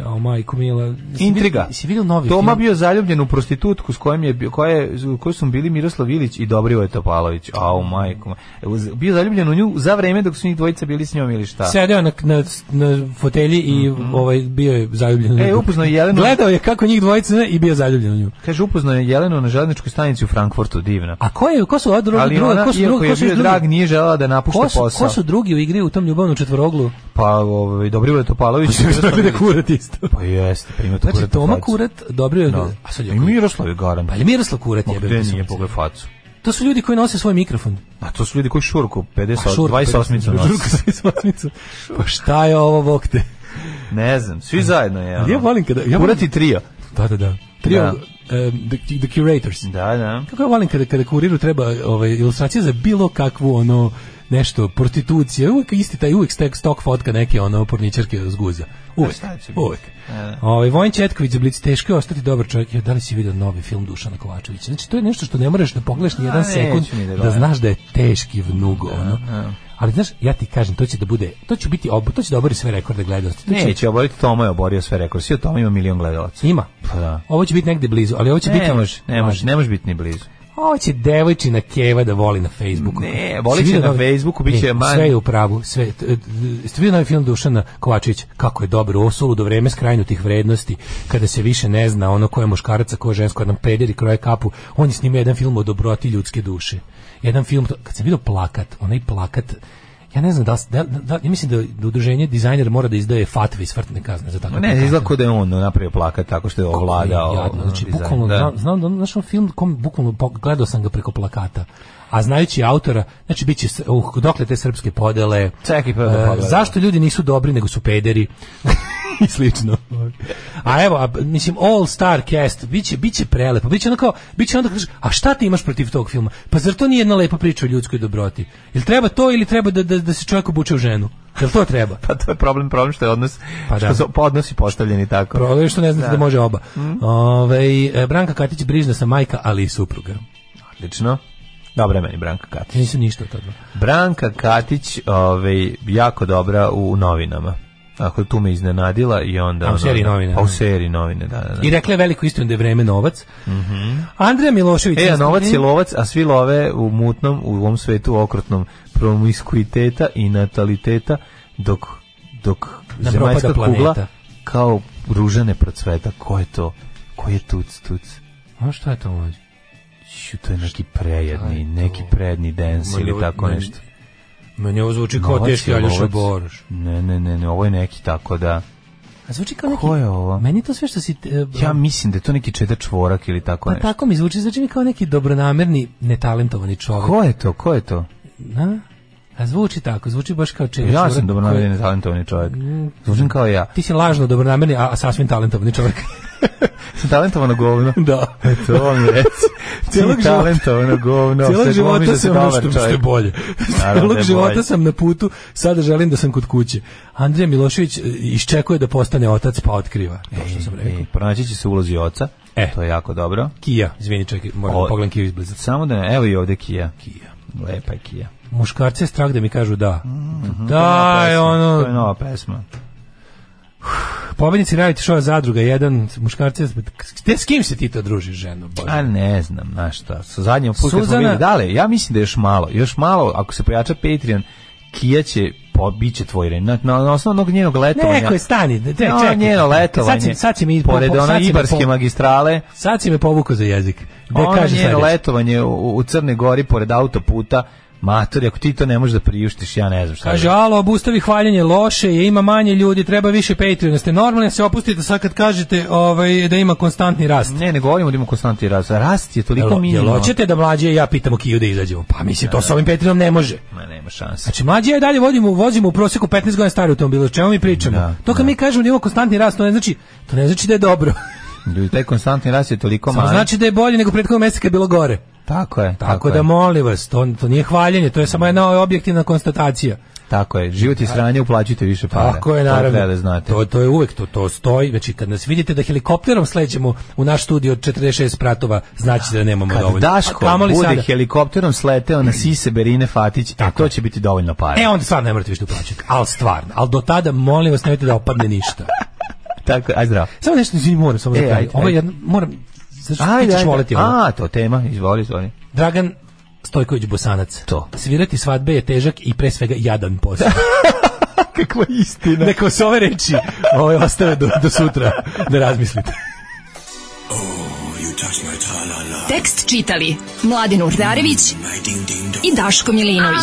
ja, majko mila. Intriga. Jesi vidio novi Toma film? bio zaljubljen u prostitutku s kojim je bio, koja je, u kojoj su bili Miroslav Ilić i Dobrivoje Topalović. Au, majko. Uz- Bio zaljubljen u nju za vreme dok su njih dvojica bili s njom ili šta? Sedeo na, na, na fotelji i ovaj bio je zaljubljen. E, upoznao je Jelenu. Gledao je kako njih dvojica i bio zaljubljen u nju. Kaže, upoznao je Jelenu na železničkoj stanici u Frankfurtu, divna. A ko je ko su ova druga, druga ona, ko su je ko su drugi? drag, nije žela da napušta Ko su, posao. ko su drugi u igri u tom ljubavnom četvoroglu? Pa, ovaj, Dobrivoje Topalović. i Miroslav Ilić. Isto. Pa jeste, prima to Znači, kurat. Toma. Kurat, dobro je... Da. A sad I Miroslav je garant. Pa je Miroslav Kurat je. gde nije pogled facu. To su ljudi koji nose svoj mikrofon. A to su ljudi koji šurku, 50, A šurku, 28 Šurku, nose. 28. Pa šta je ovo, bok te? Ne znam, svi zajedno je. Ali ja volim kada... Ja volim, trio. da, da, da. Trio, Da. um, the, the Curators. Da, da. Kako ja volim kada, kada kuriru treba ovaj, ilustracija za bilo kakvu ono nešto, prostitucije, uvijek isti taj, uvijek stek stok fotka neke ono porničarke šta će biti? uvijek. Da. Ovaj Vojin Četković Blic teško je ostati dobar čovjek. Ja, da li si vidio novi film Dušana Kovačevića? Znači to je nešto što ne moraš da pogledaš ni jedan sekund da da, znaš da je teški vnugo, ono. Ali znaš, ja ti kažem, to će da bude, to će biti, ob, to će da obori sve rekorde gledanosti. To će- Neće oboriti, Toma je oborio sve rekord. Svi od Toma ima milion gledalaca. Ima. Pa da. Ovo će biti negde blizu, ali ovo će biti... Ne može, ne može, ne može biti ni blizu. Ovo će devojčina Keva da voli na Facebooku. Ne, voli će na Facebooku, bit će E, manje. Sve je u pravu. Sve, t- ste vidio novi film Dušana Kovačevića? Kako je dobro, ovo suludo vreme skrajnutih vrednosti, kada se više ne zna ono ko je muškarac, a ko je žensko, nam pederi kroje kapu. On je snimio jedan film o dobroti ljudske duše. Jedan film, kad sam vidio plakat, onaj plakat, ja ne znam da, da, da, ja mislim da, da udruženje dizajner mora da izdaje fatve i smrtne kazne za takve Ne, kao da je on napravio plakat tako što je ovladao. Znači dizajn, bukvalno da. znam, znam da on film kom bukvalno gledao sam ga preko plakata. A znajući autora, znači biće uh, dokle te srpske podele. Čekaj, pa da e, pogledam. zašto ljudi nisu dobri nego su pederi? i slično. A evo, a, mislim All Star Cast biće biće prelepo. Biće ono kao biće onda kažeš, a šta ti imaš protiv tog filma? Pa zar to nije jedna lepa priča o ljudskoj dobroti? Jel treba to ili treba da da, da se čovjek obuče u ženu? Jel to treba? Pa to je problem, problem što je odnos, Pa što da. su odnosi postavljeni tako. Problem što ne znate da, Da. može oba. Ovaj, e, Branka Katić brižna sam majka, ali i supruga. Odlično. Dobra meni Branka Katić. Nisam ništa od toga. Branka Katić, ovaj, jako dobra u novinama. Ako tu me iznenadila i onda... A u seriji novine, A u da. seriji novine, da, da. da. I rekla je veliku istinu da je vreme novac. Andrija Milošević. E, a novac je lovac, a svi love u mutnom, u ovom svetu okrutnom promiskuiteta i nataliteta, dok, dok Da zemaljska kugla kao ružane procveta. Ko je to? Ko je tuc, tuc? A šta je to mlađe? Šu, to je neki prejedni, neki predni Ma, ili tako nešto. Meni ovo zvuči kao teški Aljoša. Boroš. Ne, ne, ne, ne, ovo je neki tako da... A zvuči kao neki... Ko je ovo? Meni to sve što si... e, Ja mislim da je to neki čeda čvorak ili tako Pa nešto. tako mi zvuči, znači mi kao neki dobronamerni, netalentovani čovjek. Ko je to? Ko je to? Na? A zvuči tako, zvuči baš kao čega. Ja sam dobronamerni talentovani čovjek. Zvučim kao ja. koji- Ti si lažno dobronamerni, a, a sasvim talentovani čovjek. Sam talentovano govno. da. E, to mi reci. Cijelog talentovano govno. Cijelog života da sam dobar nešto što je bolje. Da Cijelog je života sam na putu, sada želim da sam kod kuće. Andrija Milošević e, iščekuje da postane otac, pa otkriva. To što sam rekao. E, pronaći će se ulozi oca. E. To je jako dobro. Kija, izvini, čekaj, moram da pogledam Kiju izbliza. Samo da evo i ovde Kija. Kija. Lepa je Kija. Muškarce je strah da mi kažu da. Mhm. Da, je To je ono, nova pesma. pobednici reality showa Zadruga, jedan muškarce, te s kim se ti to družiš, ženo? Bože? A ne znam, znaš šta. Sa zadnjom put kad smo Suzana- vidjeli, dale, ja mislim da je još malo. Još malo, ako se pojača Patreon, Kija će po, bit će tvoj ren. Na, na, na osnovu onog njenog letovanja. Neko je stani, de, de, No, čekaj. njeno letovanje. Sad si, sad si mi, pored me Ibarske po- magistrale. Sad si me povukao za jezik. Da ono kaže njeno sledeće. letovanje u, u Crnoj Gori pored autoputa Matori, ako ti to ne možeš da priuštiš, ja ne znam šta. Kaže, da- alo, obustavi hvaljenje, loše je, ima manje ljudi, treba više Patreona. Ste normalni da se opustite sad kad kažete ovaj, da ima konstantni rast. Ne, ne govorimo da ima konstantni rast. Rast je toliko Jel, jel hoćete da mlađe i ja pitamo Kiju da izađemo? Pa mislim, to sa ovim Patreonom ne može. Ma, nema šanse. Znači, mlađe ja i dalje vodimo, vozimo u prosjeku 15 godina stari automobil, o čemu mi pričamo? Da, to kad mi kažemo da ima konstantni rast, to ne znači, to ne znači da je dobro. Ljudi, taj konstantni rast je toliko mali. znači da je bolje nego prethodnog meseca kad je bilo gore. Tako je. Tako, Tako, da je. molim vas, to, to nije hvaljenje, to je samo jedna objektivna konstatacija. Tako je. Život je sranje, uplaćujte više para. Tako je, To naravno. treba da znate. To, to je uvek, to, to stoji. Znači, kad nas vidite da helikopterom slećemo u naš studio od 46 spratova, znači da nemamo Kad dovoljno. Daško A kamoli bude sada. helikopterom sleteo na sise Berine Fatić, a to će biti dovoljno para. E, onda stvarno ne morate više uplaćati. Ali stvarno. Ali do tada, molim vas, nemojte da opadne ništa. Tako, aj zdravo. Samo nešto, izvini, moram samo da E, kažem. ajde, Ovo jedno, moram, zašto ti Ajde, ćeš ajde. voleti ovo? A, to tema, izvoli, izvoli. Dragan Stojković Bosanac. To. Svirati svadbe je težak i pre svega jadan posao. Kakva istina. Neka vas ove reči ove ostave do, do sutra da razmislite. Tekst čitali Mladin Urdarević i Daško Milinović.